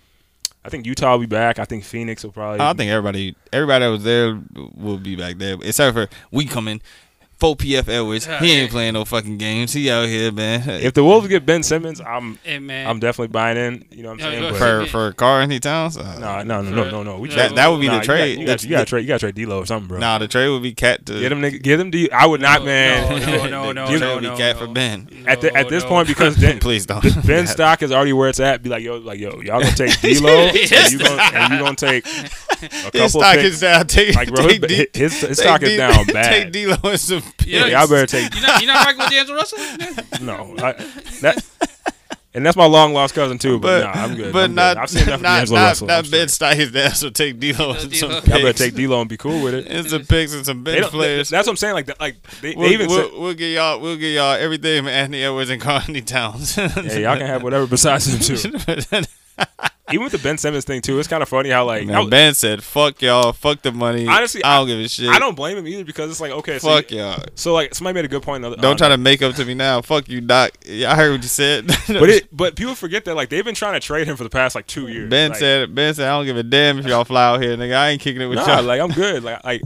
S3: I think Utah will be back. I think Phoenix will probably.
S1: I think everybody, everybody that was there will be back there, except for we coming. 4 PF Edwards, he ain't playing no fucking games. He out here, man.
S3: if the Wolves get Ben Simmons, I'm
S2: Hey man,
S3: I'm definitely buying in. You know what I'm
S2: Yeah,
S3: saying? But,
S1: for for Karl-Anthony Towns, uh,
S3: no, no, no, no, no, no. We
S2: That-
S3: trade-
S1: that would be the
S3: nah, you
S1: trade.
S3: got- You got,
S1: That's-
S3: you got to trade. You got to trade D'Lo or something, bro.
S1: nah, the trade would be KAT to
S3: Get him, nigga, get him. D. I would not,
S2: No,
S3: man.
S2: no, no, no, no,
S1: Give
S2: no,
S1: him be
S2: no,
S1: KAT
S2: no.
S1: for Ben.
S3: at the, at this point, because then,
S1: Please don't.
S3: Ben's stock is already where it's at. Be like, yo, like, yo, y'all gonna take D'Lo, and you gonna and you gonna take a couple
S1: His stock
S3: picks.
S1: is down. Take,
S3: Like, bro,
S1: take
S3: his,
S1: D-
S3: his, his
S1: take
S3: stock is down bad.
S1: Take D'Lo and some.
S2: Yeah,
S3: y'all better take
S2: You not you're not rocking with D'Angelo Russell?
S3: no. I, that and that's my long lost cousin too. But, nah, I'm good.
S1: But
S3: I'm good.
S1: not,
S3: I've seen enough of
S1: not,
S3: D'Angelo
S1: not,
S3: Russell.
S1: not Ben stock is down. So take D'Lo and some
S2: D'Lo.
S1: picks.
S3: Y'all better take D'Lo and be cool with it.
S1: and some picks and some bench players.
S3: That's what I'm saying. Like, that- like they,
S1: We'll,
S3: they even
S1: we'll,
S3: said,
S1: we'll get y'all. We'll get y'all everything from Anthony Edwards and Karl-Anthony Towns.
S3: yeah, y'all can have whatever besides him too. Even with the Ben Simmons thing too, it's kind of funny how like
S1: Man,
S3: I,
S1: ben said, "Fuck y'all. Fuck the money.
S3: Honestly,
S1: I don't give a shit.
S3: I don't blame him either because it's like okay, so,
S1: Fuck y'all.
S3: so like somebody made a good point. other-
S1: Don't try to make up to me now. Fuck you, Doc. Yeah, I heard what you said.
S3: But it, but people forget that like they've been trying to trade him for the past like two years.
S1: Ben
S3: Like,
S1: said, Ben said, I don't give a damn if y'all fly out here, nigga. I ain't kicking it with
S3: nah,
S1: y'all.
S3: like I'm good. Like like,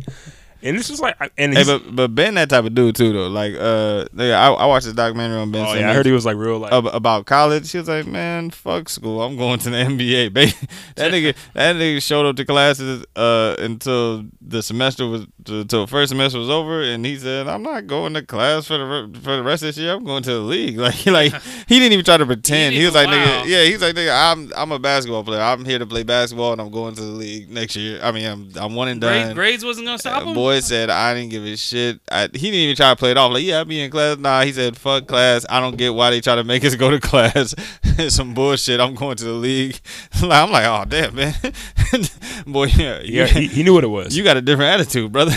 S3: and this just like and
S1: Hey, but but Ben that type of dude too though. Like uh, nigga, I, I watched this documentary on Ben.
S3: oh
S1: Simmons
S3: yeah, I heard he was like real like
S1: ab- about college. She was like, man, fuck school. I'm going to the NBA, baby. that nigga, that nigga showed up to classes uh until the semester was until the first semester was over, and he said, I'm not going to class for the for the rest of this year. I'm going to the league. Like he like he didn't even try to pretend. He,
S2: didn't
S1: was like,
S2: wow.
S1: nigga, yeah, he's like, nigga, I'm I'm a basketball player. I'm here to play basketball, and I'm going to the league next year. I mean, I'm I'm one and done.
S2: Grades, grades wasn't gonna stop
S1: Uh,
S2: him.
S1: boy said I didn't give a shit. I, he didn't even try to play it off. Like, yeah, I be in class. Nah, he said, fuck class. I don't get why they try to make us go to class. It's Some bullshit. I'm going to the league. I'm like, oh damn, man. boy, yeah,
S3: yeah he, he knew what it was.
S1: you got a different attitude, brother.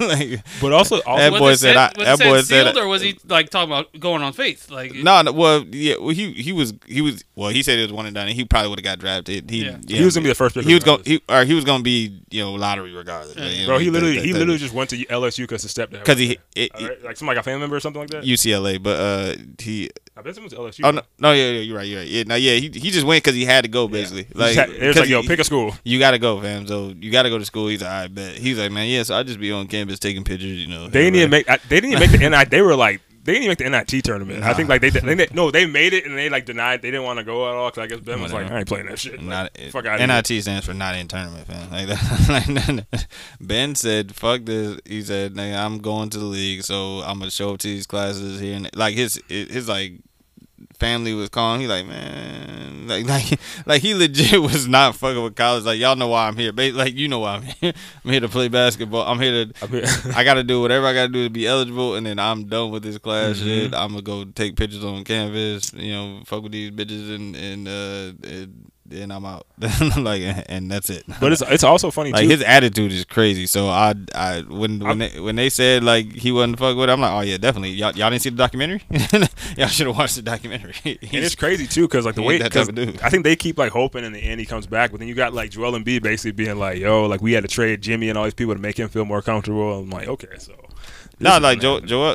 S1: like,
S3: but also also
S1: That boy
S2: it
S1: said I-
S2: was
S1: that boy
S2: said
S1: said
S2: sealed,
S1: I-
S2: or was he like talking about going on faith? Like
S1: no, no, well, yeah, well, he he was he was well, he said it was one and done. And he probably would have got drafted. He
S2: Yeah.
S3: he was gonna be the first pick.
S1: he was going
S3: regardless.
S1: he or he was going to be you know lottery regardless.
S2: Yeah.
S1: you know,
S3: Bro, he literally
S1: that-
S3: he
S1: that-
S3: literally just went to LSU because his stepdad.
S1: because he it,
S3: right? like somebody like a family member or something like that.
S1: UCLA, but uh he
S3: I bet it was LSU.
S1: Oh no, no, yeah, yeah, you're right, you're right. Yeah, no, yeah, he he just went because he had to go, basically.
S3: Just had- it was like yo,
S1: he-
S3: pick a school.
S1: You gotta go, fam. So you gotta go to school. He's like, I bet. He's like, man, yeah. So I just be on campus taking pictures, you know.
S3: They didn't even make. I- They didn't even make the NIT. They were like. They didn't even make the NIT tournament. I think like they, they, they no they made it and they like denied they didn't want to go at all because I guess Ben was like I ain't playing that shit. Like,
S1: Not
S3: fuck out
S1: NIT stands for not in tournament, fam. Like that. like, ben said, "Fuck this." He said, "Nigga, I'm going to the league, so I'm gonna show up to these classes here." And like his his like family was calling. He like, man, like like like he legit was not fucking with college. Like y'all know why I'm here. Ba- Like you know why I'm here. I'm here to play basketball. I'm here to.
S3: I mean,
S1: I gotta do whatever I gotta do to be eligible, and then I'm done with this class
S3: Mhm.
S1: shit. I'm gonna go take pictures on canvas. you know, fuck with these bitches, and and uh, and, then I'm out. like, and that's it.
S3: but it's it's also funny
S1: like
S3: too.
S1: his attitude is crazy. So I, I when when
S3: I'm-
S1: they, when they said like he wasn't fuck with, it, I'm like, oh yeah, definitely. Y'all, y'all didn't see the documentary? y'all should have watched the documentary.
S3: and it's crazy too because like the
S1: He
S3: way
S1: that type of dude.
S3: I think they keep like hoping in the end he comes back, but then you got like Joel Embiid basically being like, "Yo, like we had to trade Jimmy and all these people to make him feel more comfortable." I'm like, okay, so
S1: No, like
S3: gonna
S1: Joel. Joel,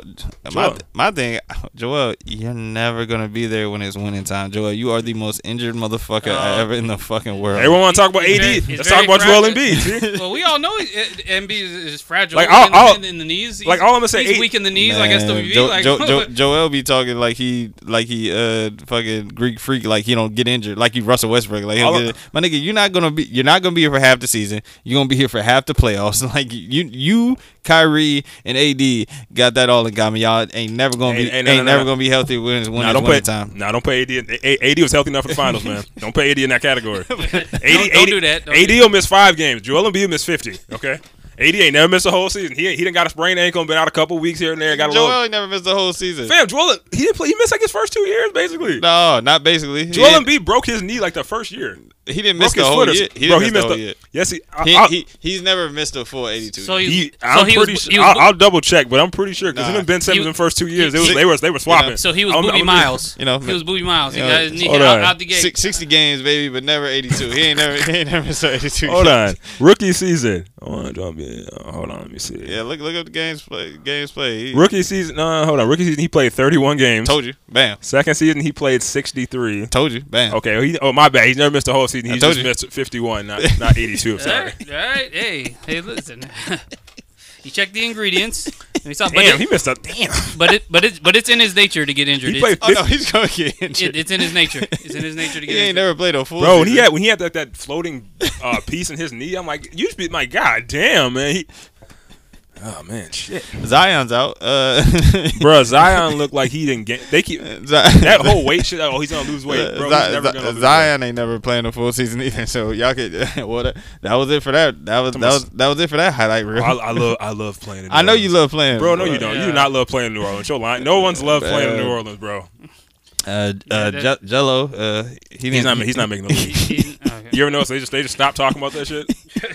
S1: my
S3: Joel.
S1: my thing, Joel, you're never gonna be there when it's winning time. Joel, you are the most injured motherfucker
S2: Uh,
S1: ever in the fucking world.
S3: Everyone want to talk about AD.
S2: very- he's
S3: Let's talk
S2: very
S3: about Joel
S2: fragile.
S3: Embiid.
S2: well, we all know he- Embiid is, is fragile
S3: Like,
S2: in,
S3: I'll-
S2: the- in, in the knees. He's,
S3: like, all I'm gonna say,
S2: he's
S3: eight-
S2: weak in the knees, like
S1: Man,
S2: SWV.
S1: Jo-
S2: like,
S1: Jo- Jo- Joel be talking like he like he uh fucking Greek freak like he don't get injured like he Russell Westbrook like get, my nigga you're not gonna be you're not gonna be here for half the season you're gonna be here for half the playoffs like you you Kyrie and AD got that all in common y'all ain't never gonna be
S3: Ain't- ain't-
S1: ain't,
S3: no, no,
S1: never
S3: no.
S1: gonna be healthy when it's when
S3: Nah,
S1: it's
S3: don't put
S1: time
S3: Nah, don't put AD. AD was healthy enough for the finals, man. Don't put AD in that category. AD,
S2: don't
S3: AD
S2: do that. Don't
S3: AD
S2: do
S3: will miss five games. Joel Embiid missed fifty. Okay. AD ain't never missed a whole season. He he didn't got a sprained ankle and been out a couple weeks here and there. Got a
S1: Joel
S3: little.
S1: never missed the whole season
S3: Fam, Joel, he didn't play. He missed like his first two years, basically.
S1: no not basically
S3: Joel Embiid broke his knee like the first year.
S1: He didn't miss the
S3: his
S1: whole year he
S3: bro, he missed
S1: the whole
S3: the.
S1: year
S3: Yes, he. I,
S1: he,
S3: I-
S1: he he's never missed a full 82
S2: So he-
S3: he, I'm
S2: he was-
S3: pretty
S2: he
S3: sure.
S2: was
S3: I'll, I'll double check, but I'm pretty sure because
S1: Nah.
S3: him and Ben Simmons
S2: He-
S3: in the first two years,
S2: he-
S3: they was
S1: he-
S3: they was they were swapping.
S2: So he was
S3: I'm-
S2: Booby
S3: I'm-
S2: Miles.
S1: you know,
S2: he was Boobie Miles. He got his knee
S3: hold
S2: out,
S3: on.
S2: out the gate.
S1: Six- 60 games, baby, but never 82. He ain't never, he ain't never missed 82.
S3: Hold on, rookie season. Don't be- uh, hold on, let me see.
S1: Yeah, look, look up the games play. Games play.
S3: Rookie season. No, hold on. Rookie season, he played 31 games.
S1: told you, bam.
S3: Second season, he played 63.
S1: Told you, bam.
S3: Okay, oh my bad. He's never missed a whole season. He just
S1: you.
S3: missed 51, not not 82.
S2: All
S3: Sorry.
S2: right, all right. Hey, hey, listen. you check the ingredients. And we saw, but,
S3: Damn,
S2: it,
S3: he missed a damn.
S2: but it, but it, but it's in his nature to get injured.
S3: He
S2: It's,
S3: played
S1: Oh no, he's gonna get injured.
S2: it, it's in his nature. It's in his nature to get.
S1: he
S2: get
S1: ain't
S2: injured.
S1: never played a full.
S3: Bro, when he had when he had that, that floating uh, piece in his knee, I'm like, you should be my god damn man. He, oh man, shit,
S1: Zion's out. Uh,
S3: bro. Zion looked like he didn't get. They keep that whole weight shit. Oh, he's gonna lose weight, bro. He's
S1: Zi-
S3: never
S1: Zi-
S3: gonna lose weight.
S1: Zion ain't never playing a full season either. So y'all could. well, that, that was it for that. That was that was that was it for that highlight reel.
S3: I, I love I love playing. In New
S1: I know you love playing,
S3: Bro, no, you don't. You do not love playing in New Orleans. Your line. No one's loved playing in New Orleans, bro.
S1: Uh, uh,
S2: that-
S1: Gelo. Uh, he
S3: He's
S1: didn't.
S3: not. He's not making the league.
S2: He- he- okay.
S3: You ever notice they just they just stopped talking about that shit?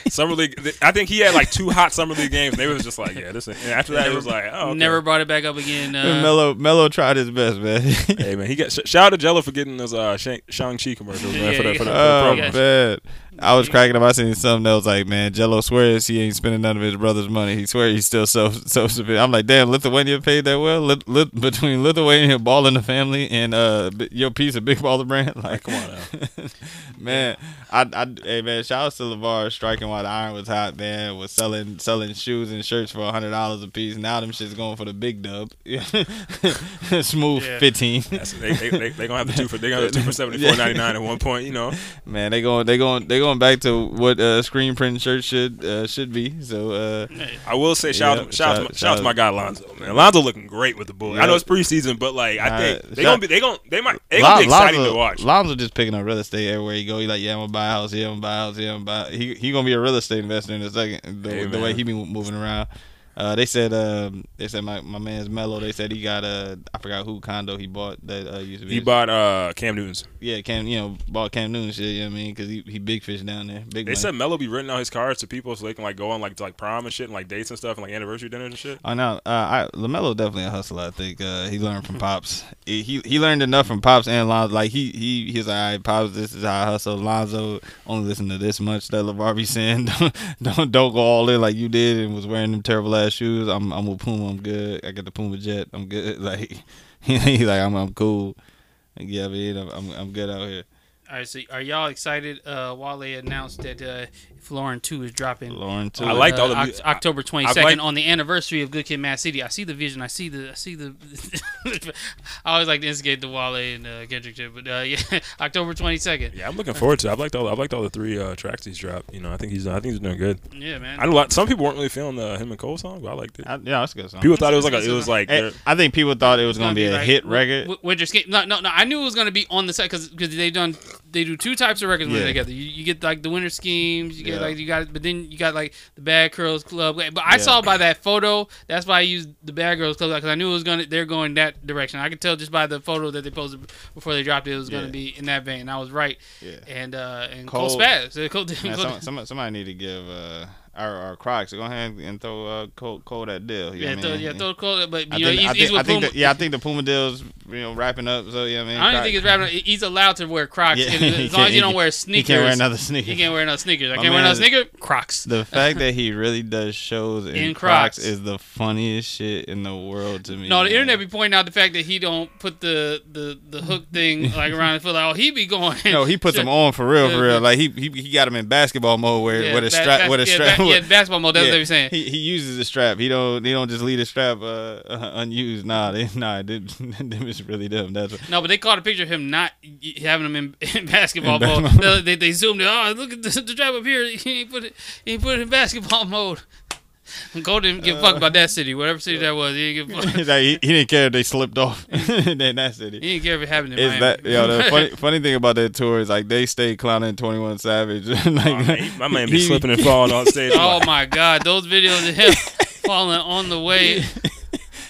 S3: Summer league. I think he had like two hot summer league games. And they was just like, yeah, this. ain't- And after that, it was like, oh, okay.
S2: Never brought it back up again. Uh,
S1: Melo Melo tried his best, man.
S3: Hey man, he got sh- shout out to Gelo for getting those uh Shang Chi commercials man,
S2: Yeah,
S3: for the for the, for the
S1: Oh
S3: promo.
S2: Yeah.
S1: man, I was cracking up. I seen something that was like, man, Gelo swears he ain't spending none of his brother's money. He swears he's still self self sufficient. I'm like, damn, Lithuania paid that well. Lit, lit, between Lithuania ball in the family and uh your piece of big baller brand, like,
S3: come on now.
S1: man. I, I, hey man, shout out to LaVar striking while the iron was hot. Man, was selling selling shoes and shirts for hundred dollars a piece. Now them shit's going for the big dub. Smooth
S2: Yeah.
S1: fifteen.
S3: That's, they, they, they, they gonna have the two for they gonna have the two for seventy four ninety nine at one point. You know,
S1: Man, they going they going they going back to what uh, screen print shirt should uh, should be. So uh,
S3: I will say shout
S1: Yeah,
S3: out, shout, out to my,
S1: shout-
S3: shout out to my guy Lonzo. Man, Lonzo looking great with the Bulls. I know it's preseason, but like I think they
S1: shout-
S3: gonna be they gonna they might they gonna be exciting
S1: Lonzo,
S3: to watch.
S1: Lonzo just picking up real estate everywhere he go. He like, yeah, I'm gonna buy a house. Yeah, I'm gonna buy a house. Yeah, I'm gonna buy. He he gonna be a real estate investor in a second. The,
S3: Hey,
S1: the way he be moving around. Uh, they said um, they said my, my man's Melo. They said he got a I forgot who condo he bought that uh, used to be.
S3: He
S1: his-
S3: bought uh Cam Newton's.
S1: yeah Cam you know bought Cam Newton shit. You know what I mean because he he big fish down there. Big.
S3: They
S1: money.
S3: said Melo be renting out his cards to people so they can like go on like to, like prom and shit and like dates and stuff and like anniversary dinners and shit.
S1: I know. Uh, I, LaMelo definitely a hustler. I think uh, he learned from pops. He, he he learned enough from pops and Lonzo. Like he he he's like, all right, pops. This is how I hustle. Lonzo only listen to this much that LaVar be saying. don't, don't don't go all in like you did and was wearing them terrible ass shoes. I'm I'm with Puma. I'm good. I got the Puma jet. I'm good. Like he's like I'm I'm cool. Like, yeah, man, I'm, I'm I'm good out here.
S2: All right, so are y'all excited? Uh, Wale announced that uh, Folarin Two is dropping.
S1: Lauren too.
S3: I liked
S2: uh,
S3: all the mu-
S2: Oct- October twenty
S3: I've
S2: second
S3: liked-
S2: on the anniversary of Good Kid, Mad City. I see the vision. I see the. I see the. I always like to instigate the Wale and uh, Kendrick shit, but uh, yeah, October twenty second.
S3: Yeah, I'm looking forward to. it. I've liked all I've liked all the three uh, tracks he's dropped. You know, I think he's I think he's doing good.
S2: Yeah, man.
S3: I know lot, some people weren't really feeling the him and Cole song, but I liked it.
S1: I, yeah, that's a good song.
S3: People thought it was like a, it was like
S1: Hey, I think people thought it was gonna, be, a
S2: like
S1: hit record.
S2: Wi- Winter Skate. No, no, no. I knew it was gonna be on the set because because they done they do two types of records when
S1: Yeah.
S2: they're together. You, you get like the Winter Schemes. You get
S1: Yeah.
S2: like you got, but then you got like the Bad Girls Club. But I
S1: Yeah.
S2: saw by that photo. That's why I used the Bad Girls Club because I knew it was gonna. They're going that direction. I could tell just by the photo that they posted before they dropped it. It was gonna
S1: Yeah.
S2: be in that vein. I was right.
S1: Yeah.
S2: And uh and Cole,
S1: Cole-
S2: Spaz. Cole,
S1: Man,
S2: Cole-
S1: some, some, somebody need to give uh, or, or Crocs. Go ahead and throw uh, Cole that deal. You
S2: Yeah, throw,
S1: I
S2: yeah, throw Cole, but
S1: I
S2: you know
S1: think,
S2: he's,
S1: I
S2: he's
S1: think, I
S2: with Puma.
S1: the, yeah, I think the Puma deal's you know wrapping up. So yeah, I mean,
S2: I don't think it's rapping. He's allowed to wear Crocs
S1: Yeah,
S2: as long as you don't
S1: he-
S2: wear
S1: he
S2: sneakers.
S1: can't wear another sneaker.
S2: He can't wear another sneakers. I can't wear another sneaker. Crocs.
S1: The fact that he really does shows in,
S2: In
S1: Crocs.
S2: Crocs.
S1: is the funniest shit in the world to me.
S2: No, the internet be pointing out the fact that he don't put the the, the hook thing like around his foot. Like, oh, he be going.
S1: No, he puts them on for real, for real. Like he he, he got him in basketball mode where
S2: Yeah,
S1: the
S2: ba-
S1: strap
S2: bas-
S1: a the
S2: yeah, basketball mode. That's what they were saying.
S1: He he uses the strap. He don't he don't just leave the strap uh, uh, unused. Nah, they, nah, they, them is really them. That's what,
S2: No, but they caught a picture of him not having him in, in basketball
S1: In
S2: mode. They, they, they zoomed in. Oh, look at the, the strap up here. He ain't put it. He ain't put it in basketball mode. Go didn't give a fuck about that city, whatever city that was. He didn't give a fuck.
S1: like, he, he didn't care if they slipped off. then that's it.
S2: He didn't care if it happened in
S1: Is
S2: Miami.
S1: that yo? The funny funny thing about that tour is like they stayed clowning Twenty One Savage. like,
S3: Oh, man, my man be
S1: he-
S3: slipping and falling on stage.
S2: oh my god, those videos of him falling on the way.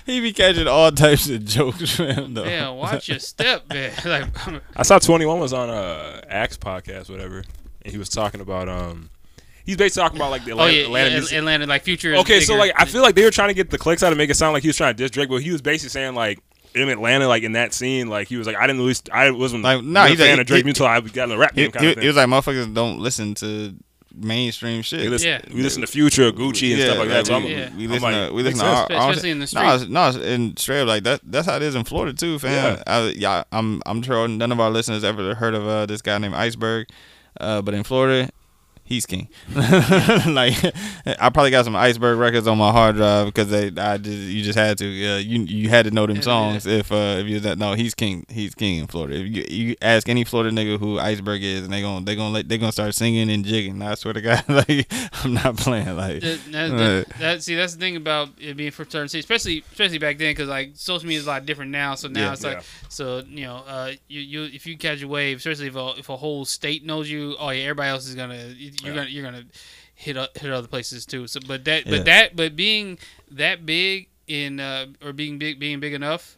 S1: He be catching all types of jokes from him though.
S2: Yeah, watch your step, man. Like,
S3: I saw Twenty One was on a Axe podcast, whatever, and he was talking about um, he's basically talking about like the
S2: oh
S3: Atlanta,
S2: yeah,
S3: Atlanta
S2: yeah,
S3: music.
S2: Atlanta, like future. is
S3: Okay, so like I feel like they were trying to get the clicks out to make it sound like he was trying to diss Drake, but he was basically saying like in Atlanta, like in that scene, like he was like I didn't lose, I wasn't
S1: Like,
S3: like
S1: nah,
S3: a
S1: he's
S3: fan
S1: like-
S3: of Drake
S1: he-
S3: until I got in the rap
S1: He,
S3: game kind
S1: he,
S3: of thing.
S1: he was like, motherfuckers don't listen to mainstream shit.
S3: we, listen,
S2: Yeah.
S3: we listen to Future, Gucci, and stuff like that. So I'm,
S1: we,
S2: Yeah.
S1: we
S3: I'm
S1: listen
S3: like,
S1: to we listen to our,
S3: sense.
S1: our
S2: Especially in the
S1: no,
S2: street.
S1: no, and straight up like that. That's how it is in Florida too, fam.
S3: Yeah.
S1: I, yeah, I'm I'm sure none of our listeners ever heard of uh, this guy named Iceberg, uh, but in Florida. He's king. like I probably got some iceberg records on my hard drive because they I just you just had to uh, you you had to know them songs if uh if you that no he's king he's king in Florida if you, you ask any Florida nigga who iceberg is and they gonna they gonna they gonna start singing and jigging I swear to God like I'm not playing like
S2: That, that, that, see, that's the thing about it being for certain cities, especially especially back then, because like social media is a lot different now. So now
S1: Yeah.
S2: it's like, so you know, uh, you, you if you catch a wave, especially if a, if a whole state knows you, oh yeah, everybody else is gonna you're
S3: Yeah.
S2: gonna you're gonna hit hit other places too. So, but that
S1: Yeah.
S2: but that but being that big in uh, or being big being big enough.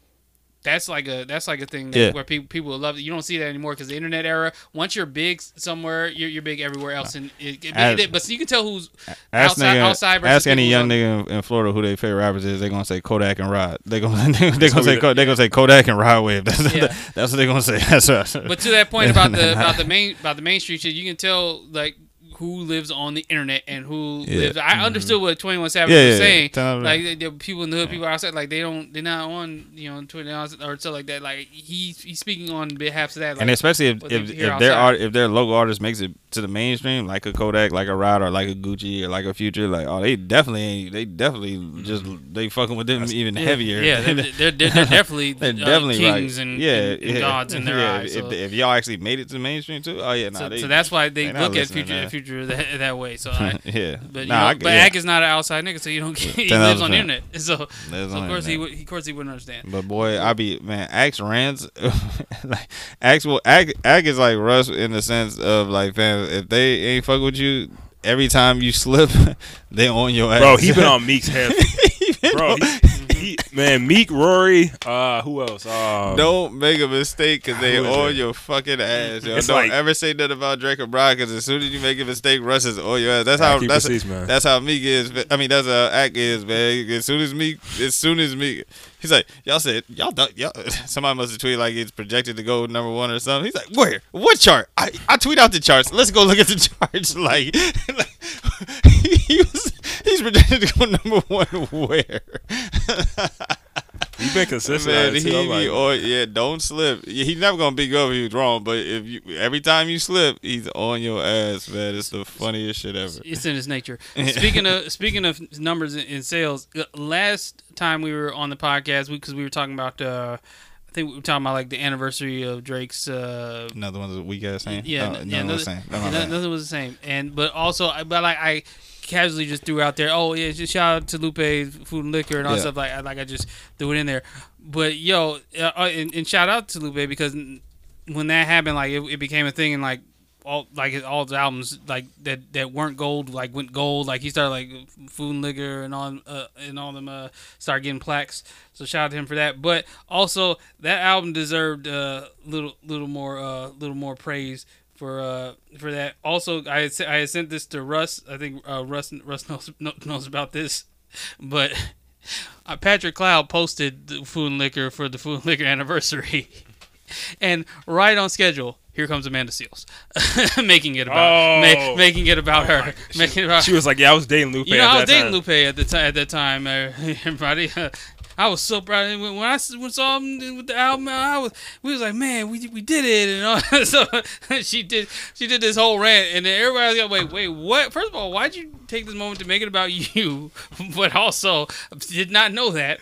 S2: That's like a that's like a thing that,
S1: Yeah.
S2: where people people will love it. You don't see that anymore because the internet era. Once you're big somewhere, you're, you're big everywhere else, and it, it,
S1: As-
S2: but so you can tell who's
S1: Ask,
S2: Outside-
S1: nigga,
S2: outside
S1: ask any young nigga in, in Florida who their favorite rappers is. They're gonna say Kodak and Rod. They gonna they, gonna say
S3: be
S1: Ko- they gonna say Kodak and Rod Wave. That's
S2: Yeah.
S1: that's what they're gonna say. That's right.
S2: But to that point about the about the main about the Main Street shit, you can tell like who lives on the internet and who
S1: Yeah.
S2: lives. I mm-hmm. understood what Twenty One Savage
S1: Yeah,
S2: was
S1: yeah,
S2: saying.
S1: Of
S2: Like the, the people in the hood, people outside, like they don't, they're not on, you know, Twitter or stuff like that. Like he's he's speaking on behalf of that. Like,
S1: and especially if if, if their art if their local artist makes it to the mainstream, like a Kodak, like a Rod, or like a Gucci, or like a Future, like oh they definitely ain't they definitely just they fucking with them even
S2: yeah,
S1: heavier.
S2: Yeah, they're, they're, they're, definitely
S1: They're
S2: uh,
S1: definitely
S2: kings
S1: right.
S2: and,
S1: yeah,
S2: and, and
S1: yeah.
S2: gods in their
S1: yeah,
S2: eyes.
S1: If,
S2: So,
S1: if y'all actually made it to the mainstream too, oh yeah, nah,
S2: so,
S1: they,
S2: so that's why they
S1: they
S2: look at future future that, that way. So I,
S1: yeah,
S2: But you
S1: nah,
S2: know,
S1: I,
S2: but
S1: yeah.
S2: Ak is not an outside nigga, so you don't. He lives on the internet, so, so of course he would. Of course he wouldn't understand.
S1: But boy, I be man. Axe rants, like Axe will Ak, Ak is like Russ in the sense of like, fam, if they ain't fuck with you, every time you slip, they on your ass.
S3: bro, he been on Meek's head. Bro, he, he, man, Meek, Rory, uh, who else? Um,
S1: Don't make a mistake because they
S3: Who is
S1: on
S3: it?
S1: your fucking ass. Yo.
S3: It's
S1: Don't
S3: like-
S1: ever say nothing about Drake or Brock because as soon as you make a mistake, Russ is on your ass. That's how that's,
S3: receipts, man.
S1: that's how Meek is. I mean, that's how Act is, man. As soon as Meek, as soon as Meek, he's like, y'all said y'all done, y'all. Somebody must have tweeted like it's projected to go number one or something. He's like, where? What chart? I, I tweet out the charts. Let's go look at the charts. Like, like he was, he's projected to go number one. Where?
S3: He been consistent.
S1: Man,
S3: it,
S1: he
S3: too.
S1: Be
S3: like,
S1: on, yeah, don't slip. Yeah, He's never gonna beat you up if he's wrong, but if you every time you slip, he's on your ass, man. It's the funniest shit ever.
S2: It's in his nature. Speaking of speaking of numbers in, in sales, uh, last time we were on the podcast because we, were talking about. Uh, I think we were talking about like the anniversary of Drake's. Uh,
S1: Another one's a weak ass saying.
S2: yeah,
S1: no,
S2: n-
S1: no,
S2: yeah,
S1: no,
S2: nothing,
S1: saying. No,
S2: yeah, no- nothing was the same. And but also, I- but like I casually just threw out there. Oh yeah, just shout out to Lupe Food and Liquor and all
S1: Yeah.
S2: stuff like I- like I just threw it in there. But yo, uh, and, and shout out to Lupe because when that happened, like it, it became a thing and like. All like all his albums like that that weren't gold like went gold. Like he started like food and liquor and all uh, and all them uh started getting plaques. So shout out to him for that. But also that album deserved uh little little more uh little more praise for uh for that. Also, I had, I had sent this to Russ. I think uh, Russ Russ knows knows about this, but uh, Patrick Cloud posted the food and liquor for the food and liquor anniversary, and right on schedule. Here comes Amanda Seales, making it about ma-
S3: Oh.
S2: making it about
S3: Oh
S2: her,
S3: my-
S2: making it about
S3: She was like, "Yeah, I was dating Lupe."
S2: you know,
S3: at
S2: I was
S3: that
S2: dating
S3: time.
S2: Lupe at the time. At that time, uh, everybody. I was so proud when, when I saw him with the album. I was we was like, man, we we did it, and all. so she did she did this whole rant, and then everybody was like, wait, wait, what? First of all, why'd you take this moment to make it about you? But also, did not know that.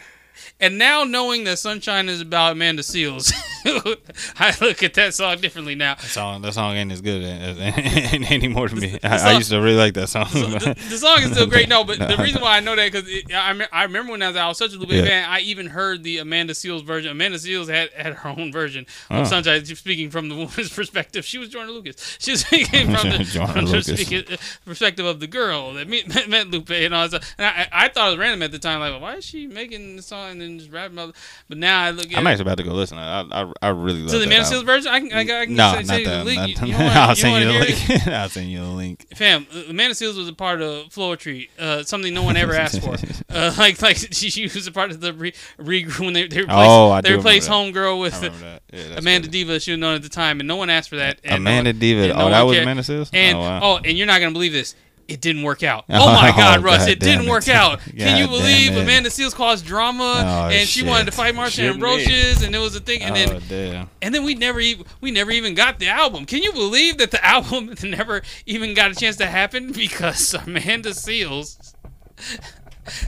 S2: And now knowing that Sunshine is about Amanda Seales, I look at that song differently now.
S1: That song, that song ain't as good anymore to me. I, I used to really like that song.
S2: the, the song is still great. No, but the reason why I know that because I, I remember when I was, I was such a Lupe
S1: Yeah.
S2: fan, I even heard the Amanda Seales version. Amanda Seales had, had her own version
S1: Oh.
S2: of Sunshine. Speaking from the woman's perspective, she was Jordan Lucas. She was speaking from the, from the speaking, uh, perspective of the girl that met, met, Lupe and all that stuff. And I, I thought it was random at the time. Like, why is she making the song and then just rapping about? But now I look at
S1: I'm
S2: it.
S1: actually about to go listen. I I, I really love
S2: to the Man
S1: of.
S2: Seals version, I can, I, I can
S1: No,
S2: say, say the
S1: that.
S2: link.
S1: Not
S2: You- you wanna-
S1: I'll
S2: you
S1: send you the
S2: it?
S1: link. I'll send you the link.
S2: Fam, uh, Amanda Seales was a part of Floetry, uh, something no one ever asked for. Uh, like, like she, she was a part of the re, re when they, they replaced,
S1: Oh, I
S2: they replaced Homegirl with.
S1: Yeah,
S2: Amanda
S1: crazy.
S2: Diva. She was known at the time, and no one asked for that. And no
S1: Amanda
S2: one-
S1: Diva.
S2: and no
S1: Oh, that was
S2: cared.
S1: Amanda Seales.
S2: And
S1: oh,
S2: oh, and you're not gonna believe this. It didn't work out. Oh my
S1: Oh,
S2: God, Russ!
S1: God
S2: It didn't
S1: damn
S2: work
S1: it.
S2: out. Can you believe. Amanda Seales caused drama,
S1: Oh,
S2: and she wanted to fight Marsha
S3: Shit.
S2: Ambrosius, and it was a thing. And then
S1: oh damn.
S2: and then we never even we never even got the album. Can you believe that the album never even got a chance to happen because Amanda Seales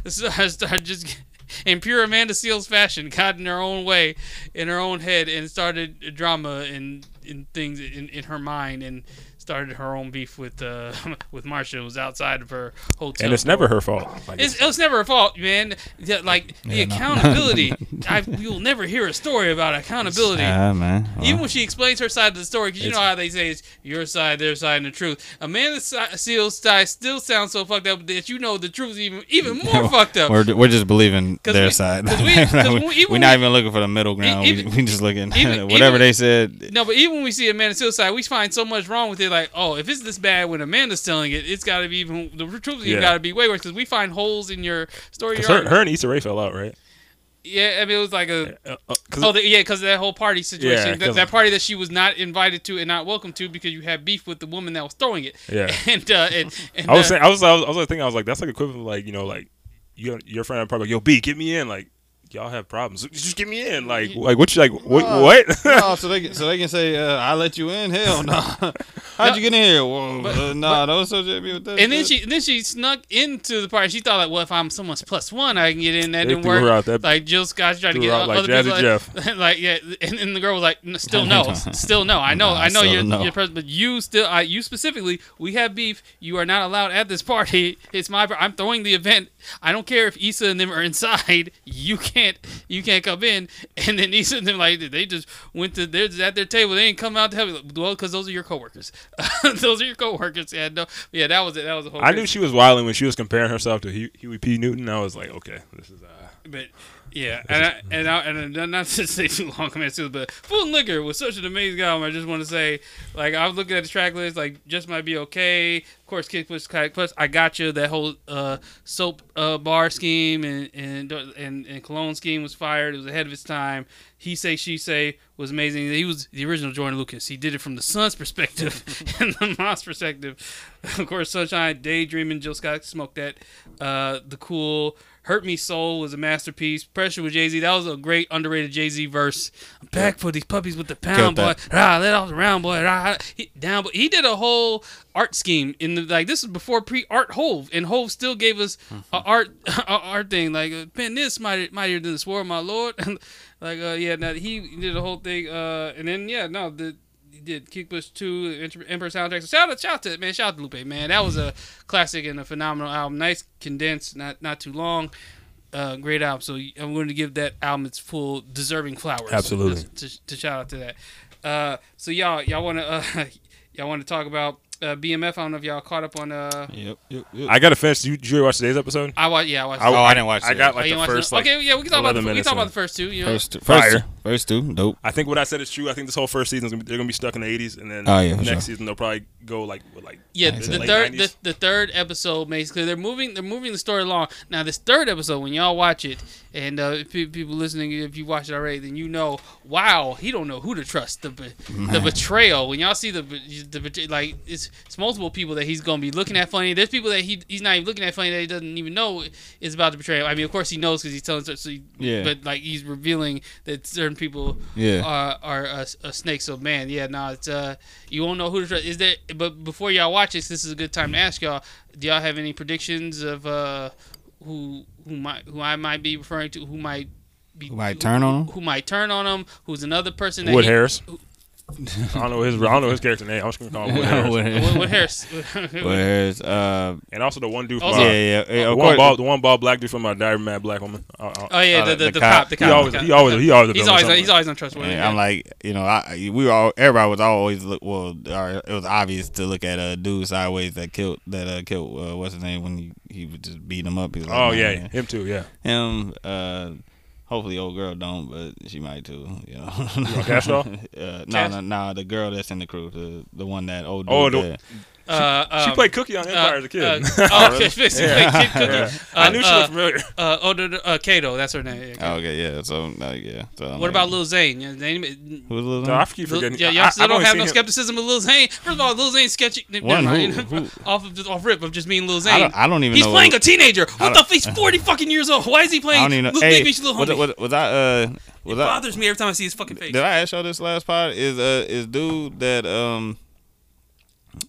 S2: started just in pure Amanda Seales fashion got in her own way in her own head and started drama and in things in, in her mind and started her own beef with uh with Marsha. It was outside of her hotel.
S3: and it's
S2: door.
S3: never her fault. Like,
S2: It's, it was never her fault, man. Yeah, Like the
S1: Yeah, no.
S2: accountability, I we will never hear a story about accountability.
S1: Ah man. Well,
S2: Even when she explains her side of the story, because you know how they say it's your side, their side, and the truth. Amanda Si- Seales' side still sounds so fucked up that you know the truth is even even more fucked up.
S1: We're, we're just believing their
S2: we-
S1: side.
S2: 'cause we- 'cause
S1: we,
S2: we- even
S1: are not even looking for the middle ground.
S2: even-
S1: we, we just looking
S2: even-
S1: whatever
S2: even-
S1: they said.
S2: No, but even when we see Amanda Seales' side, we find so much wrong with it. Like, oh, if it's this bad when Amanda's telling it, it's got to be even the truth. You
S3: Yeah.
S2: got to be way worse because we find holes in your story. Your
S3: her, her and Issa Rae fell out, right?
S2: yeah, I mean, it was like a
S3: Uh, uh,
S2: Oh, the, yeah, because that whole party situation.
S3: Yeah,
S2: that, that party that she was not invited to and not welcome to because you had beef with the woman that was throwing it.
S3: Yeah.
S2: And uh, and, and
S3: I was
S2: uh,
S3: saying, I was, I was, I was thinking, I was like, that's like equivalent, of like you know, like you, your friend probably like, yo, B, get me in, like y'all have problems, just get me in, like, like what, you like, what,
S1: No.
S3: what?
S1: no, so they can, so they can say uh, I let you in. Hell no. How'd you get in here? Well,
S2: But-
S1: uh, nah, don't associate me with that.
S2: and then she then she snuck into the party. She thought like, well, if I'm someone's plus one, I can get in. That
S3: They
S2: didn't work.
S3: out. That-
S2: like Jill Scott tried to get
S3: her out like
S2: other
S3: Jazzy
S2: people.
S3: Jeff.
S2: Like, yeah, and, and the girl was like, still no, still no. I know,
S1: Nah,
S2: I know you're,
S1: no.
S2: you're pres- but you still, I, you specifically, we have beef. You are not allowed at this party. It's my, I'm throwing the event. I don't care if Issa and them are inside. You can't, you can't come in. And then these and them like they just went to, they're at their table. They didn't come out to help. you. Well, because those are your coworkers. those are your coworkers. Yeah, no, yeah, that was it. That was a whole.
S3: I knew she was wilding when she was comparing herself to Hu- Huey P. Newton. I was like, okay, this is. uh
S2: But yeah, and I, and I, and I, not to say too long, man, too, but Food and Liquor was such an amazing album. I just want to say, like, I was looking at the track list, like, just might be okay. Of course, Kick Push, Plus, I got you. That whole uh, soap uh, bar scheme and and, and and cologne scheme was fired. It was ahead of its time. He say, she say was amazing. He was the original Jordan Lucas. He did it from the Sun's perspective and the Moss perspective. Of course, Sunshine, Daydreaming, Jill Scott smoked that. Uh, the cool. Hurt Me Soul was a masterpiece. Pressure with Jay Z. That was a great underrated Jay Z verse. I'm back for these puppies with the pound boy. Rah, let off the round boy. Rah, he, down. But he did a whole art scheme in the like. This was before pre art Hove, and Hove still gave us a art a art thing like uh, pen this mightier, mightier than the sword, my lord. like uh yeah, now he did a whole thing. Uh, and then yeah, no the. Did Kick Push 2, Emperor- Emperor soundtrack. So shout out, shout out to it man, shout out to Lupe, man. That was a classic and a phenomenal album. Nice, condensed, not not too long. Uh, great album. So I'm going to give that album its full deserving flowers.
S3: Absolutely.
S2: To, to shout out to that. Uh, so y'all y'all want to uh, y'all want to talk about uh, BMF? I don't know if y'all caught up on. Uh,
S1: Yep, yep, yep.
S3: I gotta finish. You, did you watch today's episode?
S2: I watch. Yeah, I watched.
S1: Oh, I didn't watch
S3: I
S1: it.
S3: got
S2: Oh,
S3: like
S2: you
S3: the
S2: watched
S3: first. Like,
S2: okay, yeah, we can talk about the, we can talk about the first two. You know,
S1: First, first,
S3: Fire.
S1: First two, dope.
S3: I think what I said is true. I think this whole first season they're gonna be stuck in the '80s, and then
S1: Oh, yeah,
S3: next
S1: sure.
S3: season they'll probably go like with, like
S2: Yeah,
S1: Nice.
S2: the third the, the third episode basically they're moving they're moving the story along. Now this third episode when y'all watch it and uh, if people listening if you watch it already then you know wow he don't know who to trust the be- the betrayal when y'all see the the like it's it's multiple people that he's gonna be looking at funny. There's people that he he's not even looking at funny that he doesn't even know is about to betray him. I mean of course he knows because he's telling so he,
S1: Yeah.
S2: but like he's revealing that certain people
S1: Yeah.
S2: are are a, a snake. So man, yeah, no, it's uh, you won't know who to trust. Is there? But before y'all watch this, this is a good time to ask y'all. Do y'all have any predictions of uh, who who might who I might be referring to? Who might be
S1: Who might turn on him?
S2: Who might turn on him? Who's another person that
S3: Wood
S2: he-
S3: Harris.
S2: who-
S3: I don't know his I don't know his character name. I'm just gonna call him Wood Harris.
S2: What, what Harris?
S1: Whereas, uh,
S3: And also the one dude from
S2: Also-
S3: uh,
S1: yeah, yeah, yeah.
S3: the one
S1: course,
S3: bald the one bald black dude from uh, Diary Mad Black Woman. Uh, uh,
S2: oh yeah,
S1: Uh,
S2: the, the,
S1: the
S2: the
S1: cop.
S2: cop. The
S3: he always
S2: cop,
S3: he always he always
S2: He's always
S3: somewhere.
S2: he's always untrustworthy.
S1: Yeah, I'm like, you know, I we were all everybody was always look well. It was obvious to look at a dude sideways that killed that uh, killed uh, what's his name when he he would just beat him up. He was like,
S3: Oh yeah,
S1: man."
S3: him too. Yeah.
S1: him. Uh, hopefully, old girl don't, but she might too. You know,
S3: Kash Doll?
S1: uh, no, no, no, the girl that's in the crew, the the one that old dude.
S3: Oh, the-
S1: there.
S2: Uh,
S3: She
S2: um,
S3: played Cookie on Empire as a kid.
S2: Uh, oh, okay, basically,
S3: Yeah.
S2: Kid Cookie.
S3: Yeah.
S2: Uh,
S3: I knew she
S2: uh,
S3: looked familiar.
S2: Uh, oh, the, the, uh, Kato, that's her name. Yeah,
S1: Oh, okay, yeah. So, uh, yeah. So, I'm
S2: What
S1: like,
S2: about Lil Zane? Yeah, they-
S1: Who's Lil?
S3: No, I
S1: Zane?
S3: keep
S2: Lil-
S3: forgetting.
S2: yeah,
S3: I-
S2: y'all still
S3: I've
S2: don't have no
S3: him-
S2: skepticism of Lil Zane. First of all, Lil Zane's sketchy.
S1: One, who- who-
S2: off of off rip of just being Lil
S1: I
S2: Zane.
S1: don't, I don't even
S2: He's
S1: know.
S2: playing a teenager. What the?
S1: don't-
S2: he's forty fucking years old. Why is he playing?
S1: I don't even know.
S2: Lil,
S1: Hey,
S2: Big Beach Lil
S1: was,
S2: Homie?
S1: was, was I? Uh, was
S2: it
S1: I?
S2: bothers me every time I see his fucking face.
S1: Did I ask y'all this last part? Is uh is dude that um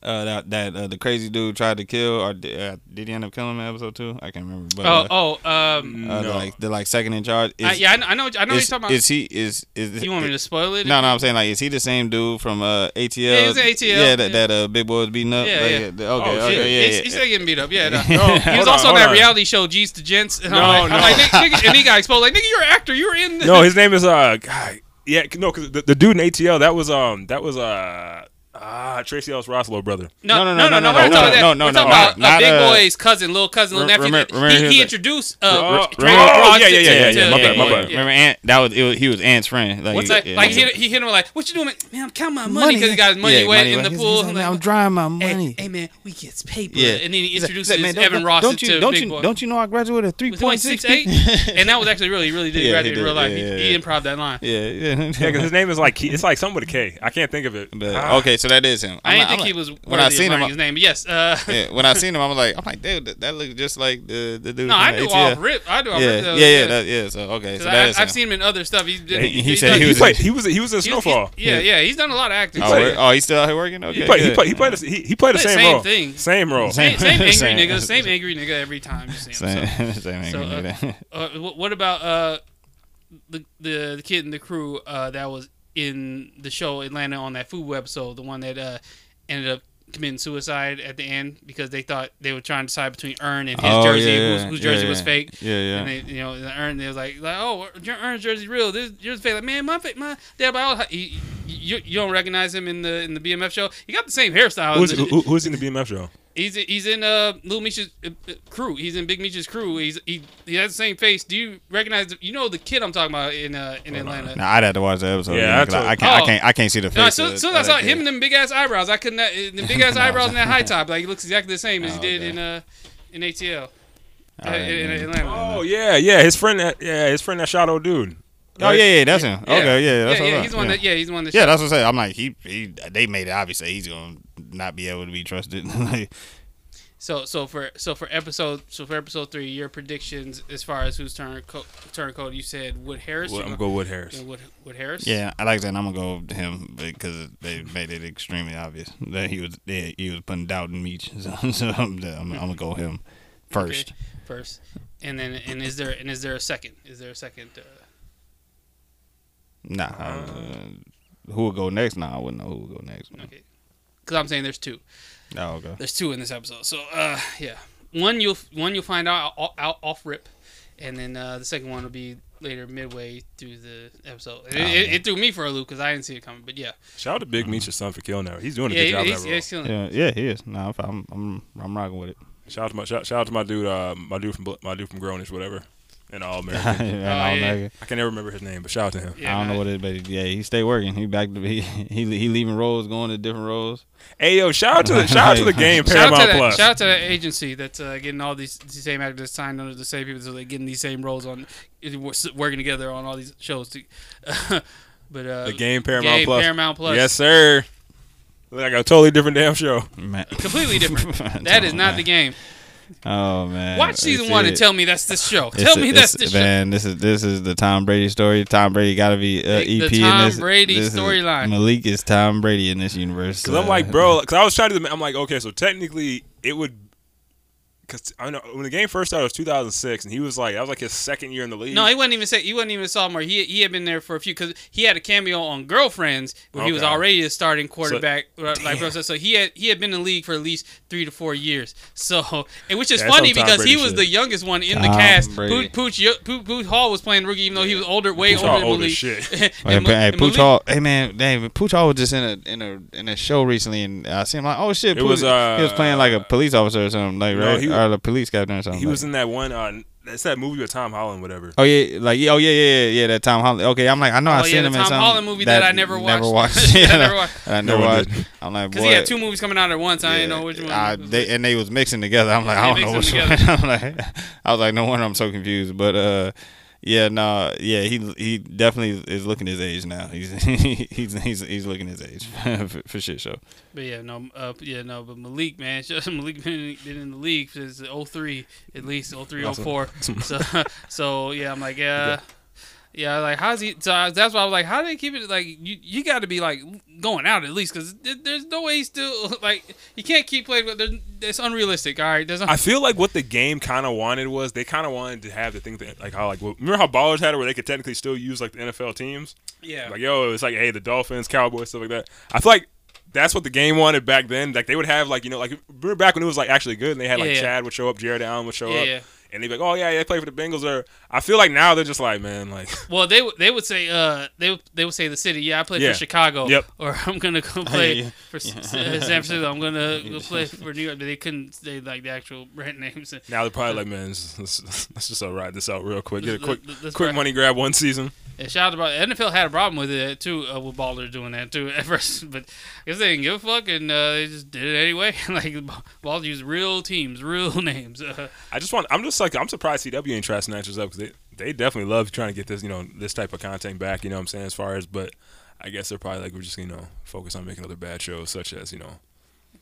S1: uh that that uh, the crazy dude tried to kill or did, uh, did he end up killing him in episode two? I can't remember. But
S2: oh,
S1: uh,
S2: oh, um,
S1: uh, the, like the like second in charge. Is,
S2: I, yeah, I know, I know, I know what
S1: is,
S2: you're talking about.
S1: is he is is
S2: you want me to spoil it?
S1: No, no, I'm saying like, is he the same dude from uh, ATL?
S2: Yeah, he was in ATL,
S1: Yeah, that,
S2: yeah.
S1: that uh, big boy was beating up.
S2: Yeah,
S1: Like,
S2: yeah.
S1: Okay,
S3: Oh,
S1: okay,
S3: shit.
S1: yeah,
S2: he's,
S1: yeah.
S2: he's still getting beat up. Yeah, no.
S3: No,
S2: he was also
S3: on,
S2: on that
S3: on.
S2: reality show, G's to Gents. And
S3: No,
S2: I'm like,
S3: no.
S2: I'm like nigga, nigga, and he got exposed. Like, nigga, you're an actor. You were in. The-
S3: No, his name is uh, God, yeah, no, because the, the dude in ATL that was um that was uh ah Tracee Ellis Ross little brother.
S2: No,
S1: No,
S2: no,
S1: no,
S2: no,
S1: no,
S2: no, We're
S1: no,
S2: talking
S1: no,
S2: about
S1: no, no, no,
S2: about uh, Big
S1: uh,
S2: Boy's cousin, little cousin, little nephew. that- he, introduced uh,
S3: Oh, oh,
S2: Ross
S3: yeah, yeah, yeah, yeah, yeah, my bad, my bad.
S1: Remember Ant? That was he was Ant's friend. Like,
S2: What's that? Like he, he hit him like, "What you doing, man? man I'm counting my money because he got his money wet in the pool."
S1: he's like,
S2: Like,
S1: "Man, I'm drying my money.
S2: hey, man, we get paper.
S1: Yeah.
S2: And then he
S1: He's
S2: introduces
S1: he's like, man,
S2: Evan Ross
S1: don't
S2: to
S1: you, don't
S2: Big
S1: you,
S2: Boy.
S1: Don't you know I graduated three
S2: Was he only
S1: point six
S2: 6'8"? and that was actually really, really did graduate in real life. he,
S1: yeah,
S2: improv that line.
S1: Yeah, yeah.
S3: Yeah, because his name is like it's like something with a K. I can't think of it.
S1: Okay, so that is him.
S2: I
S1: I'm
S2: didn't
S1: like-
S2: think
S1: I'm
S2: he
S1: like-
S2: was
S1: when I seen
S2: of
S1: him.
S2: learning his name. But yes, uh,
S1: Yeah, when I seen him, I was like, I'm like, dude, that, that looks just like the the dude.
S2: no, I
S1: the
S2: knew
S1: ATL.
S2: off rip. I knew all
S1: Yeah,
S2: rip.
S1: yeah, yeah, that, yeah. So okay, so that
S2: I,
S1: is
S2: I've
S1: him.
S2: seen him in other stuff. He's,
S1: He- he
S2: he's
S1: said
S2: done-
S1: he
S3: he
S1: was
S3: played. He was he was in
S2: he's- he's-
S3: Snowfall.
S2: Yeah, yeah, he's done a lot of acting.
S1: Oh,
S3: played-
S1: oh, he's still out here working. Okay,
S3: He played. He played. He played. The, he, he played the same,
S2: same
S3: role.
S2: thing.
S3: Same role.
S2: Same, same angry
S1: Same.
S2: nigga, same angry nigga every time you see him.
S1: Same,
S2: So.
S1: same angry
S2: uh,
S1: nigga.
S2: Uh, wh- what about uh, the, the the kid in the crew uh, that was in the show Atlanta on that food web episode, the one that uh, ended up committing suicide at the end because they thought they were trying to decide between Earn and his
S1: Oh,
S2: jersey,
S1: yeah,
S2: whose,
S1: yeah,
S2: whose
S1: yeah,
S2: jersey
S1: yeah.
S2: was fake.
S1: Yeah, yeah.
S2: And they, you know, the Earn, they was like, like, oh, your Earn's jersey's real. This yours fake. Like, man, my fa- my dad, by all, he, you, you don't recognize him in the in the BMF show. He got the same hairstyle.
S3: Who's, who, who's in the BMF show?
S2: He's he's in uh Lil Misha's uh, uh, crew. He's in Big Meech's crew. He's he, he has the same face. Do you recognize? The, you know the kid I'm talking about in uh in Atlanta.
S1: Nah, I'd have to watch the episode.
S3: Yeah,
S1: Yeah,
S3: that's
S1: I, I can't. I
S2: Oh.
S1: can't. I can't see the face.
S2: No,
S1: of-
S2: so, soon as I saw him and them big ass eyebrows, I couldn't. uh, The big ass
S1: No,
S2: eyebrows and that high top, like he looks exactly the same as he did
S1: okay.
S2: in uh in ATL. Uh, in, in. Atlanta.
S3: Oh yeah, yeah. His friend. That, yeah, his friend that shot old dude.
S1: Oh yeah, yeah, that's him.
S2: Yeah.
S1: Okay, yeah, that's
S2: yeah,
S1: what
S2: yeah.
S1: I'm-
S2: He's one
S1: yeah.
S2: that. Yeah, he's the one that.
S1: Yeah, that's what I say. I'm like, he, he, they made it obvious that he's gonna not be able to be trusted. Like,
S2: So so for so for episode so for episode three, your predictions as far as who's turn co- turn code you said Wood Harris.
S3: Well, I'm gonna go Wood Harris.
S2: yeah, Wood Wood Harris.
S1: yeah, I like that. I'm gonna go with him because they made it extremely obvious that he was yeah, he was putting doubt in Meech. So, so I'm, I'm, I'm gonna go him first.
S2: Okay, first, and then and is there and is there a second? Is there a second? Uh,
S1: Nah, uh, who would go next? Nah, I wouldn't know who would go next. Man.
S2: okay, because I'm saying there's two.
S1: Oh, okay.
S2: There's two in this episode. So uh, yeah, one you'll one you'll find out, out, out off rip, and then uh, the second one will be later midway through the episode. It,
S1: Oh,
S2: it, it threw me for a loop because I didn't see it coming. But yeah,
S3: Shout out to Big Meech's son for killing that. He's doing a
S2: yeah,
S3: good
S2: he-
S3: job.
S2: he's,
S3: that
S2: yeah,
S3: role.
S2: he's killing it.
S1: Yeah, yeah, he is. Nah, I'm, I'm, I'm rocking with it.
S3: Shout out to my shout, shout out to my dude, uh, my dude from Bl- my dude from Grownish, whatever. And All American.
S1: And
S2: Oh,
S1: All
S2: yeah.
S3: I can never remember his name, but shout out to him.
S2: Yeah,
S1: I don't know what it is, but yeah, he stay working. He back to he he, he leaving roles, going to different roles.
S3: Hey yo, shout out to the shout out to the game
S2: Shout out,
S3: Paramount
S2: to that,
S3: Plus.
S2: shout out to that agency that's uh, getting all these, these same actors signed under the same people, so they're getting these same roles on, working together on all these shows. To, but uh,
S3: the game Paramount
S2: game,
S3: Plus.
S2: Paramount Plus.
S3: Yes, sir. Like a totally different damn show.
S1: Man.
S2: completely different. That is not the game.
S1: Oh man,
S2: Watch season
S1: It's
S2: one and tell me that's this show.
S1: It's
S2: Tell
S1: a-
S2: me that's
S1: it's-
S2: this show.
S1: man. This is this is the Tom Brady story. Tom Brady got to be uh,
S2: The-
S1: EP
S2: the
S1: in
S2: Tom
S1: this.
S2: Brady
S1: this
S2: storyline.
S1: Malik is Tom Brady in this universe.
S3: Because I'm
S1: uh,
S3: like, bro, because I was trying to, I'm like, okay, so technically it would, because I know when the game first started, it was 2006, and he was like, that was like his second year in the league.
S2: No, he wasn't even say he wasn't even a sophomore. He he had been there for a few because he had a cameo on Girlfriends where he was already a starting quarterback. uh, like
S3: damn.
S2: so, so he had he had been in the league for at least three to four years. So and which is
S3: Yeah,
S2: funny
S3: some Tom
S2: because he was
S3: shit.
S2: the youngest one in the cast. Pooch, Pooch, Pooch, Pooch Hall was playing rookie even though he was older, way
S3: Pooch
S2: older
S3: Hall
S2: than
S3: old
S2: Malik.
S3: as shit.
S1: Hey,
S2: And
S1: hey,
S2: and
S1: Pooch
S2: Malik-
S1: Hall. Hey man, dang, Pooch Hall was just in a in a in a show recently, and I see him like, oh shit,
S3: It
S1: Pooch-
S3: was, uh,
S1: he was playing like a police officer or something, like
S3: No,
S1: right,
S3: he-
S1: or the police captain or something.
S3: He
S1: like-
S3: was in that one, uh, it's that movie with Tom Holland, whatever.
S1: Oh yeah, like yeah, oh yeah, yeah, yeah, yeah. That Tom Holland. Okay, I'm like, I know
S2: Oh,
S1: I
S2: yeah,
S1: seen
S2: the
S1: him in
S2: Tom
S1: some
S2: Holland movie that I never watched.
S1: Never
S2: watched.
S1: watched.
S2: I never watched.
S1: I never
S3: one
S1: watched. I'm like,
S2: Because he had two movies coming out at once. I didn't know which one.
S1: I, they, and they was mixing together. I'm like,
S2: Yeah,
S1: I don't know which
S2: mixed
S1: one. I'm like, I was like, no wonder I'm so confused. But uh, yeah, no, yeah, he he definitely is looking his age now. He's he's he's he's looking his age for, for shit show.
S2: But yeah, no, uh, yeah, no, but Malik, man, Malik been, been in the league since 03, at least 03, 04. So, so yeah, I'm like, yeah, yeah, like how's he? So that's why I was like, how do they keep it? Like, you you got to be like going out at least because there's no way he's still like you can't keep playing. But it's unrealistic. All right, there's
S3: I feel like what the game kind of wanted was they kind of wanted to have the thing that like how like remember how ballers had it where they could technically still use like the NFL teams
S2: yeah.
S3: like yo it's like hey the Dolphins Cowboys stuff like that I feel like that's what the game wanted back then like they would have like you know like remember back when it was like actually good and they had like
S2: Yeah, yeah.
S3: Chad would show up Jared Allen would show
S2: Yeah,
S3: up
S2: yeah.
S3: And they'd be like oh yeah they play for the Bengals or I feel like now they're just like man like
S2: Well, they would they would say uh they would- they would say the city. Yeah, I play
S3: Yeah.
S2: for Chicago.
S3: Yep.
S2: Or I'm gonna go play
S1: Yeah.
S2: for S- uh, San Francisco. I'm gonna go play for New York. But they couldn't say like the actual brand names.
S3: now they're probably like man let's, let's, let's just uh, ride this out real quick get a quick
S2: let's
S3: quick
S2: ride-
S3: money grab one season
S2: And shout out about NFL had a problem with it too, uh, with Ballers doing that too at first, but I guess they didn't give a fuck and uh, they just did it anyway. like Ballers used real teams, real names. Uh,
S3: I just want. I'm just like I'm surprised CW ain't trying to snatch us up because they they definitely love trying to get this you know this type of content back. You know what I'm saying as far as, but I guess they're probably like we're just you know focus on making other bad shows such as you know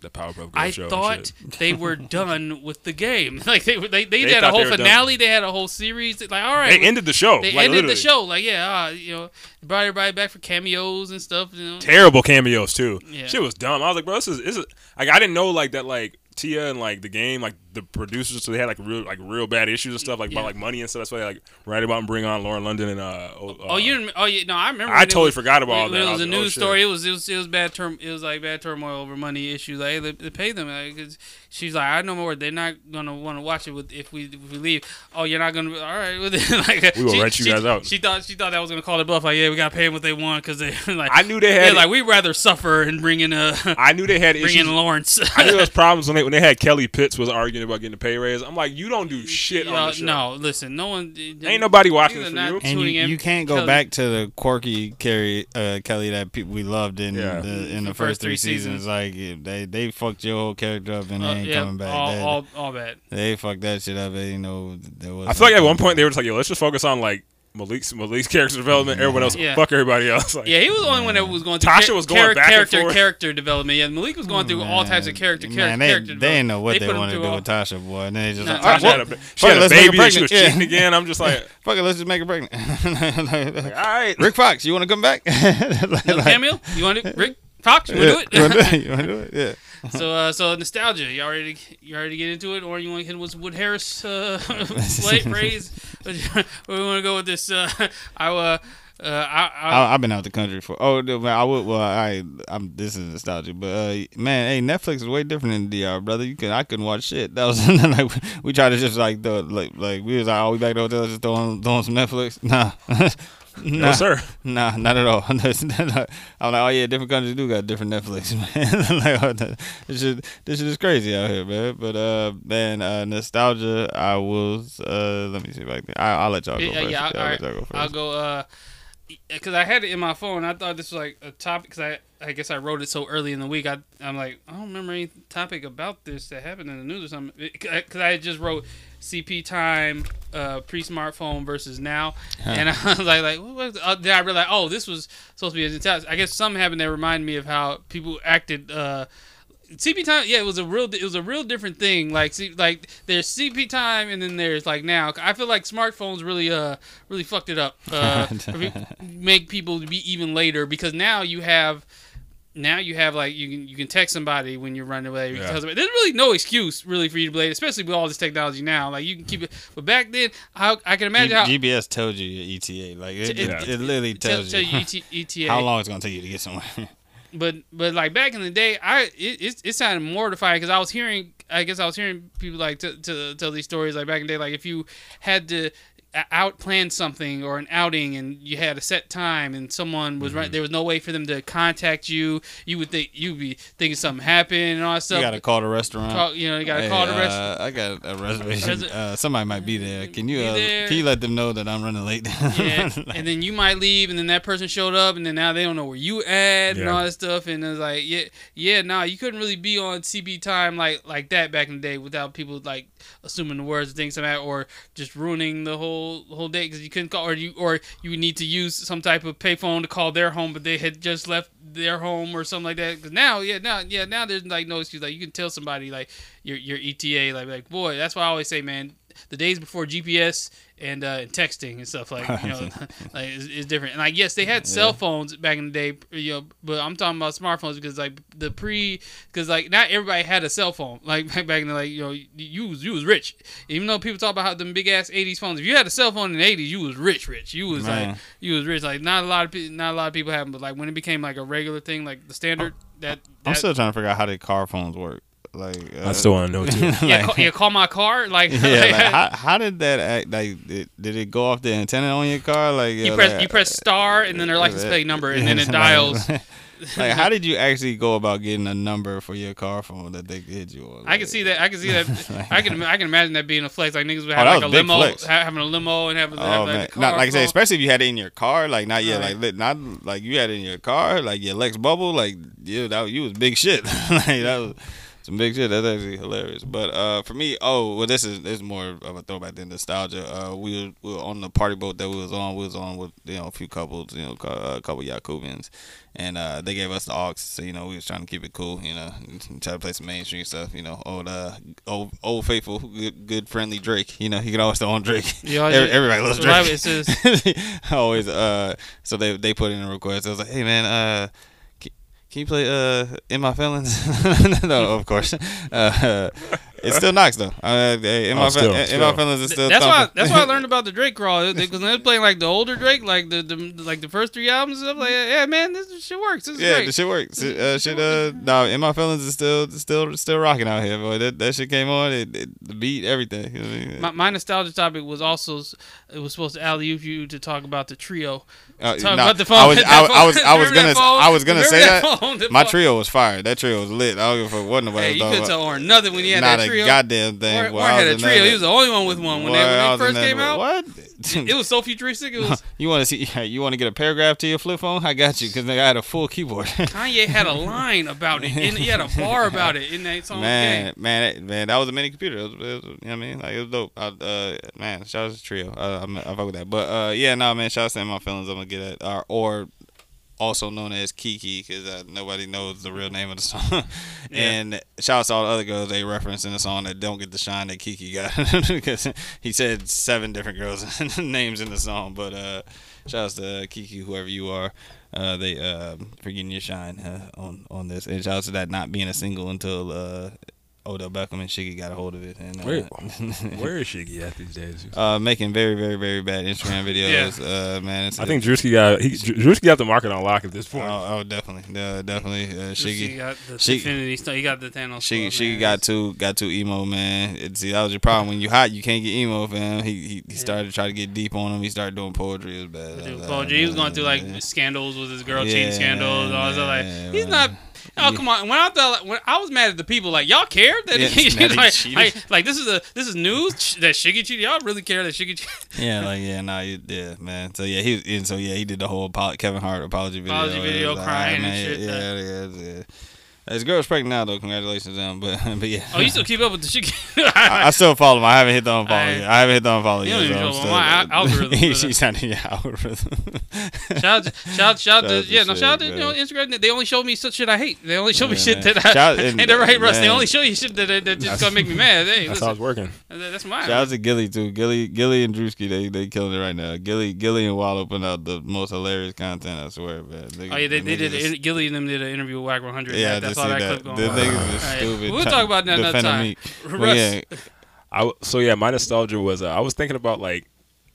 S3: the Powerpuff Girls
S2: I
S3: show. and
S2: thought they were done with the game. Like they they they,
S3: They
S2: had a whole
S3: were done.
S2: finale. They had a whole series. Like all right,
S3: they ended the show.
S2: They
S3: like,
S2: ended
S3: literally.
S2: the show. Like, yeah, uh, you know, brought everybody back for cameos and stuff. You know,
S3: Terrible cameos too.
S2: Yeah.
S3: Shit was dumb. I was like, bro, this is, this is like I didn't know like that like Tia and like the game like the producers so they had like real like real bad issues and stuff like
S2: Yeah.
S3: about like money and stuff. That's why they like write about and bring on Lauren London and uh. oh,
S2: oh,
S3: uh,
S2: you, oh, yeah, no, I remember.
S3: I totally
S2: was-
S3: forgot about all that.
S2: It was a
S3: like, oh,
S2: news story. It was it was it was bad term. It was like bad turmoil over money issues. Like they, they pay them. Like, 'cause she's like, I know more. They're not gonna want to watch it with if we if we leave. Oh, you're not gonna. All right, like
S3: We will
S2: she,
S3: write you
S2: she-
S3: guys out.
S2: She thought she thought that was gonna call it bluff. Like, yeah, we gotta pay them what they want because they like.
S3: I knew they had.
S2: like we'd rather suffer and bring in a
S3: I knew they had
S2: bring
S3: issues.
S2: in Lawrence.
S3: I knew there was problems when they when they had Kelly Pitts was arguing about getting a pay raise. I'm like, you don't do shit on
S2: Yeah,
S3: the show.
S2: no, listen, no one.
S3: Ain't nobody watching this for you.
S1: And you, you can't go
S2: Kelly-
S1: back to the quirky Kelly, uh, Kelly that people we loved in
S3: Yeah.
S1: the in the
S2: The
S1: first,
S2: first
S1: three
S2: three
S1: seasons.
S2: seasons.
S1: Like they they fucked your whole character up and they
S2: Uh,
S1: ain't
S2: yeah,
S1: coming back.
S2: all,
S1: they,
S2: all, all bad.
S1: they fucked that shit up. And, you know, there was
S3: I feel like at one point they were just like, yo, let's just focus on like Malik's Malik's character development. Everyone else,
S2: Yeah.
S3: fuck everybody else. Like,
S2: Yeah, he was the only one that was going through
S3: Tasha was going
S2: char-
S3: back and
S2: character
S3: forth.
S2: character development. Yeah, Malik was going through all types of character
S1: man,
S2: character,
S1: they,
S2: character
S1: they didn't know what
S2: They
S1: they, wanted to do
S2: all-
S1: with Tasha, boy. And then they just
S2: Nah,
S1: like,
S2: Tasha
S3: Tasha
S1: "Ah,
S3: had a, she had a
S1: let's make her
S3: baby and she
S1: pregnant.
S3: was
S1: Yeah.
S3: cheating again. I'm just like,
S1: fuck it, let's just make her pregnant.
S3: all right.
S1: Rick Fox, you want to come back? Like-
S2: Another cameo? You want to Rick Fox? You
S1: Yeah,
S2: want to
S1: you
S2: do
S1: wanna
S2: it?
S1: do it? You want to do it? Yeah.
S2: So, uh, so nostalgia. You already, you already get into it, or you want to hit with Wood Harris uh, slate phrase? We want to go with this? Uh, I, uh, uh, I,
S1: I've been out the country for. Oh, I would. Well, I, I'm. This is nostalgia, but uh, man, hey, Netflix is way different than DR, brother. You can, I couldn't watch shit. That was like we tried to just like, the, like, like we was like, oh, we back to the hotel, just throwing, throwing some Netflix. Nah,
S3: No, sir.
S1: Nah, not at all. I'm like, oh yeah, different countries do got different Netflix, man. like, this shit, this shit is crazy out here, man. But uh, man, uh, nostalgia. I will. Uh, let me see if I can. I, I'll let y'all go
S2: Yeah,
S1: first.
S2: yeah,
S1: I'll let y'all go
S2: I'll go. Uh, because I had it in my phone. I thought this was like a topic. Because I, I guess I wrote it so early in the week. I, I'm like, I don't remember any topic about this that happened in the news or something. Because I just wrote CP time, uh, pre-smartphone versus now, and I was like, like, what was? Uh, then I realized, oh, this was supposed to be a. I guess something happened that reminded me of how people acted. Uh, CP time, yeah, it was a real, it was a real different thing. Like, see, like there's CP time, and then there's like now. I feel like smartphones really, uh, really fucked it up. Uh, make people be even later because now you have, now you have like you can you can text somebody when you're running away. You
S3: Yeah.
S2: There's really no excuse really for you to be late, especially with all this technology now. Like you can keep it, but back then, how I can imagine how.
S1: G- GPS told you your ETA. Like it,
S2: It-
S1: it,
S3: it-
S1: it literally
S2: Tell,
S1: tells
S2: tell
S1: you,
S2: you ET, ETA.
S1: how long it's gonna take you to get somewhere.
S2: but but like back in the day, I it it, it sounded mortifying because I was hearing, I guess I was hearing people like to, to tell these stories like back in the day, like if you had to out plan something or an outing and you had a set time and someone was
S1: Mm-hmm.
S2: right there was no way for them to contact you you would think you'd be thinking something happened and all that stuff
S1: you gotta call the restaurant.
S2: Call- you know you gotta
S1: Hey,
S2: call the restaurant
S1: uh, I got a reservation. Uh, somebody might be there. Can you uh,
S2: there.
S1: can you let them know that I'm running late?
S2: yeah, and then you might leave, and then that person showed up, and then now they don't know where you at and all that stuff, and it's like, yeah, yeah, nah, you couldn't really be on CP time like like that back in the day without people like assuming the words things like that, or just ruining the whole whole day because you couldn't call, or you or you need to use some type of payphone to call their home, but they had just left their home or something like that. Because now, yeah, now, yeah, now there's like no excuse. Like you can tell somebody like your your ETA, like like boy, that's why I always say, man, the days before GPS and uh, texting and stuff like you know like is, is different. And like yes, they had cell phones back in the day, you know, but I'm talking about smartphones because like the pre because like not everybody had a cell phone. Like back back in the like you know you was you was rich. Even though people talk about how them big ass 80s phones, if you had a cell phone in the 80s, you was rich, rich. You was
S1: Man.
S2: like you was rich. Like not a lot of people, not a lot of people have them, but like when it became like a regular thing, like the standard that.
S1: I'm still trying to figure out how the car phones work. Like uh,
S3: I still want to know too.
S2: yeah,
S1: like-
S2: call, yeah, call my car. Like,
S1: yeah, like, how, how did that act? Like, did, did it go off the antenna on your car? Like,
S2: you
S1: yeah,
S2: press
S1: like,
S2: you press star and then their license plate number and then it dials.
S1: like, like, how did you actually go about getting a number for your car phone that they could hit you on?
S2: I can see that. I can see that. I can. I can imagine that being a flex. Like niggas would
S1: Oh,
S2: have
S1: that
S2: like a
S1: a
S2: limo,
S1: flex.
S2: ha- having a limo and have, have
S1: Oh
S2: like
S1: man,
S2: a car
S1: not like I said, especially if you had it in your car, like not yet,
S2: Right.
S1: like not like you had it in your car, like your Lex Bubble, like yeah, that you was big shit, like that was some big shit. That's actually hilarious. But uh, for me, oh well, this is this is more of a throwback than nostalgia. Uh, we were, we were on the party boat that we was on. We was on with you know a few couples, you know, a couple Yakubians, and uh, they gave us the aux. So you know, we was trying to keep it cool, you know, and try to play some mainstream stuff. You know, old uh, old old faithful, good, good friendly Drake. You know, he could always throw on Drake.
S2: Yeah,
S1: Every- everybody loves Drake.
S2: says-
S1: always uh so they they put in a request i was like hey man uh can, you play uh in my feelings? No of course. Uh it still knocks though uh hey, in,
S3: Oh,
S1: my,
S3: still,
S1: Fe- in
S3: still.
S1: my feelings is still
S2: that's why. That's why I learned about the Drake crawl because they was playing like the older Drake, like the, the like the first three albums and stuff. Like, yeah, man, this shit works. This is
S1: yeah,
S2: great.
S1: the shit works. Uh, shit, uh, no, in my feelings is still, still, still rocking out here, boy. That that shit came on, it, it the beat, everything. You know I mean?
S2: my, my nostalgia topic was also it was supposed to alley you to talk about the Treo.
S1: Uh,
S2: Talk
S1: nah,
S2: about the phone.
S1: I was, I,
S2: phone.
S1: I was, I was gonna,
S2: phone?
S1: I was gonna
S2: Remember
S1: say that.
S2: phone? That
S1: My
S2: phone?
S1: Treo was fire. That Treo was lit. I don't give a fuck what nobody
S2: Hey,
S1: was
S2: you couldn't tell Orrin nothing when you had
S1: Not
S2: that
S1: a
S2: Treo.
S1: goddamn thing. I
S2: had a Treo.
S1: that-
S2: He was the only one with one when
S1: Boy,
S2: they, when they
S1: in
S2: first
S1: that-
S2: came out.
S1: What?
S2: It was so futuristic. It was
S1: you want to see? You want to get a paragraph to your flip phone? I got you because I had a full keyboard.
S2: Kanye had a line about it. And he had a bar about it in that song.
S1: man,
S2: Game.
S1: man, that, man, that was a mini computer. It was, it was, you know what I mean? Like it was dope. I, uh, man, shout out to Treo. Uh, I'm, I fuck with that. But uh, yeah, no, man, shout out to my feelings. I'm gonna get it. Or, or also known as Kiki because uh, nobody knows the real name of the song. and shout out to all the other girls they reference in the song that don't get the shine that Kiki got because he said seven different girls names in the song. But uh, shout out to Kiki, whoever you are. Uh, they uh, for getting your shine uh, on on this, and shout out to that not being a single until uh, Odell Beckham and Shiggy got a hold of it. And, uh,
S3: Where- Where is Shiggy at these days?
S1: uh, making very, very, very bad Instagram videos. Uh, man, it's,
S3: I think Drewski got he Drewski got the market on lock at this point.
S1: Oh, oh definitely, uh, definitely. Uh,
S2: She
S1: Shiggy,
S2: got the
S1: She-
S2: Infinity Stone. He got the Thanos.
S1: she
S2: glove,
S1: she got too got too emo, man. It, see, that was your problem. When you hot, you can't get emo, fam. He he, he started to try to get deep on him. He started doing poetry. It was bad. I
S2: Dude,
S1: was like,
S2: he was going through like
S1: yeah.
S2: scandals with his girl,
S1: Yeah,
S2: cheating scandals, and all this other, like
S1: yeah,
S2: he's not. Oh come on! When I thought when I was mad at the people, like y'all care that
S1: Yeah,
S2: he,
S1: that
S2: like, like, like this is a this is news that Shiggy cheated. Y'all really care that Shiggy cheated?
S1: Yeah, like yeah, nah, you- yeah, man. So yeah, he and so yeah, he did the whole Kevin Hart apology video.
S2: Apology video,
S1: was like,
S2: crying and
S1: man,
S2: shit,
S1: Yeah, yeah, yeah, yeah. His girl's pregnant now though. Congratulations to him. But but yeah.
S2: Oh, you still keep up with the Shiggy?
S1: I, I still follow him. I haven't hit the unfollow
S2: I-
S1: yet. I haven't hit the unfollow
S2: You
S1: yet.
S2: don't
S1: so I'm still,
S2: my al- algorithm for
S1: She's
S2: that.
S1: not in your algorithm.
S2: shout out, to- shout, shout, to,
S1: to
S2: yeah, no,
S1: Shig,
S2: shout to you know. Instagram. They only show me such shit I hate. They only show me
S1: Yeah,
S2: shit
S1: man.
S2: that I
S1: Shout-
S2: ain't
S1: and-
S2: that right, Russ. They only show you shit that, that, that just gonna make me mad. Hey,
S3: That's how it's working.
S2: that's mine.
S1: Shout out to Gillie too. Gillie, Gillie and Drewski, they they killing it right now. Gillie, Gillie and Wallo putting out the most hilarious content. I swear, man.
S2: Oh yeah, they, they did.
S1: Niggas is-
S2: Gillie and them did an interview with Wack 100.
S1: Yeah, I
S2: that, that's
S1: just
S2: all
S1: see
S2: that, clip
S1: The
S2: going.
S1: niggas is stupid.
S2: We'll talk about that another time.
S1: But
S2: Russ,
S1: yeah,
S3: I so yeah, my nostalgia was uh, I was thinking about like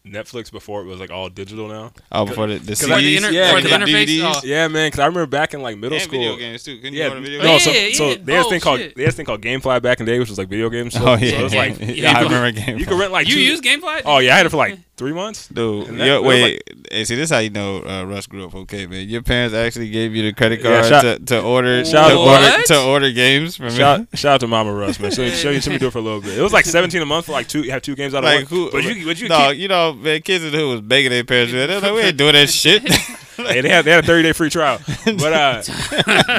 S3: Netflix before it was like all digital now.
S1: oh, before the the
S3: Cause
S2: for
S3: like-
S2: the,
S1: CDs,
S2: inter-
S3: yeah,
S2: for the interface.
S1: DVDs.
S2: Oh,
S3: Yeah, man, because I remember back in like middle
S1: and
S3: school.
S1: video games too. Couldn't
S3: Yeah,
S1: you go to video
S3: no,
S2: Oh,
S1: games?
S3: so
S2: yeah,
S3: so
S2: yeah.
S3: they had this
S2: Oh,
S3: thing called
S2: shit.
S3: they had this thing called GameFly back in the day, which was like video games.
S1: Oh
S3: So
S1: yeah,
S3: it was like
S2: Yeah,
S1: yeah, I
S2: you-
S1: remember game.
S3: you could rent like
S2: you
S3: two,
S2: use GameFly?
S3: Oh yeah, I had it for like three months.
S1: Dude,
S3: that-
S1: yo,
S3: it was
S1: wait. hey, see, this is how you know uh, Russ grew up okay, man. Your parents actually gave you the credit
S3: Yeah,
S1: card
S3: shout-
S1: to, to order
S3: shout-
S1: to order to order games from
S3: Shout,
S1: me.
S3: shout out to Mama Russ, man. Show, show you, show me do it for a little bit. It was like seventeen a month for like two. You have two games out of
S1: Like
S3: one.
S1: who?
S3: But you, but you
S1: no,
S3: keep,
S1: you know, man, kids who was begging their parents. They're like, we ain't doing that shit.
S3: hey, they had they had a thirty day free trial. But uh,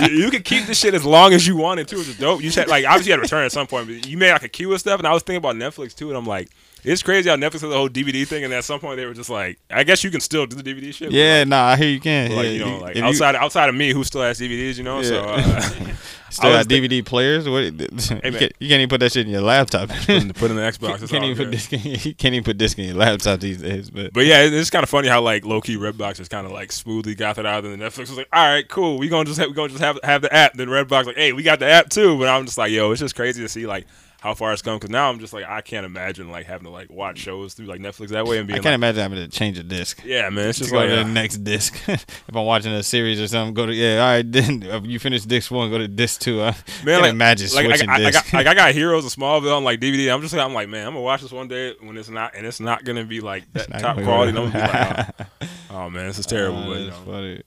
S3: you, you could keep this shit as long as you wanted to, which is dope. You said like obviously you had to return at some point, but you made like a queue of stuff. And I was thinking about Netflix too, and I'm like. It's crazy how Netflix has the whole DVD thing, and at some point they were just like, I guess you can still do the DVD shit.
S1: yeah, nah, I hear you can.
S3: like,
S1: yeah,
S3: you know, like outside outside of me, who still has DVDs, you know. So uh,
S1: still got DVD players. What? you, can't, you can't even put that shit in your laptop.
S3: put in, put in the Xbox.
S1: you
S3: it's
S1: can't even put disc. In, you can't even put disc in your laptop these days. But
S3: But yeah, it- it's kind of funny how like low key Redbox is kind of like smoothly got that out, and then Netflix was like, "All right, cool, we gonna just have, we gonna just have have the app." Then Redbox like, "Hey, we got the app too." But I'm just like, "Yo, it's just crazy to see like how far it's come." Because now I'm just like, I can't imagine like having to like watch shows through like Netflix that way and
S1: I can't
S3: like,
S1: imagine having to change a disc.
S3: "Yeah, man, it's
S1: Just
S3: just
S1: go
S3: like
S1: to
S3: uh,
S1: the next disc. if I'm watching a series or something, go to yeah. All right, then if you finish disc one, go to disc two. I
S3: man,
S1: can't
S3: like,
S1: imagine
S3: like,
S1: switching
S3: I, I, I got like I got Heroes of Smallville on like DVD. I'm just like, I'm like, man, I'm gonna watch this one day when it's not, and it's not gonna be like that
S1: Not
S3: top quality.
S1: right.
S3: And be like, oh, oh, man, this is terrible.
S1: Oh,
S3: but, you know.
S1: funny.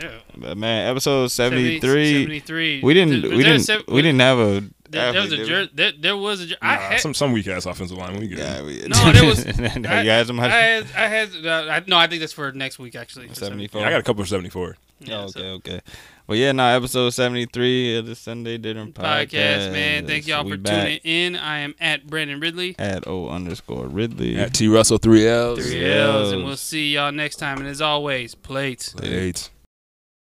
S2: Yeah.
S1: But man, episode
S2: 70
S1: 73.
S2: 73.
S1: We didn't.
S2: Was
S1: we didn't.
S2: sev-
S1: we didn't have a.
S2: There, there was a jer- there, there was a jer- I
S3: Nah,
S2: had,
S3: some some week ass offensive line. We good.
S1: Yeah, we,
S2: No, there was-
S1: no,
S2: I-
S1: you had somebody.
S2: I had, I had, uh, I, no, I think that's for next week actually.
S1: 74.
S3: Yeah, I got a couple of 74.
S2: Yeah,
S1: oh,
S2: so-
S1: okay, okay. Well, yeah, now episode 73 of the Sunday Dinner Podcast.
S2: podcast, man. Thank y'all
S1: We
S2: for
S1: back
S2: tuning in. I am at Brandon Riddley.
S1: At O underscore Riddley.
S3: At T Russell three L's.
S2: Three L's, and we'll see y'all next time. And as always, plates.
S3: Eight.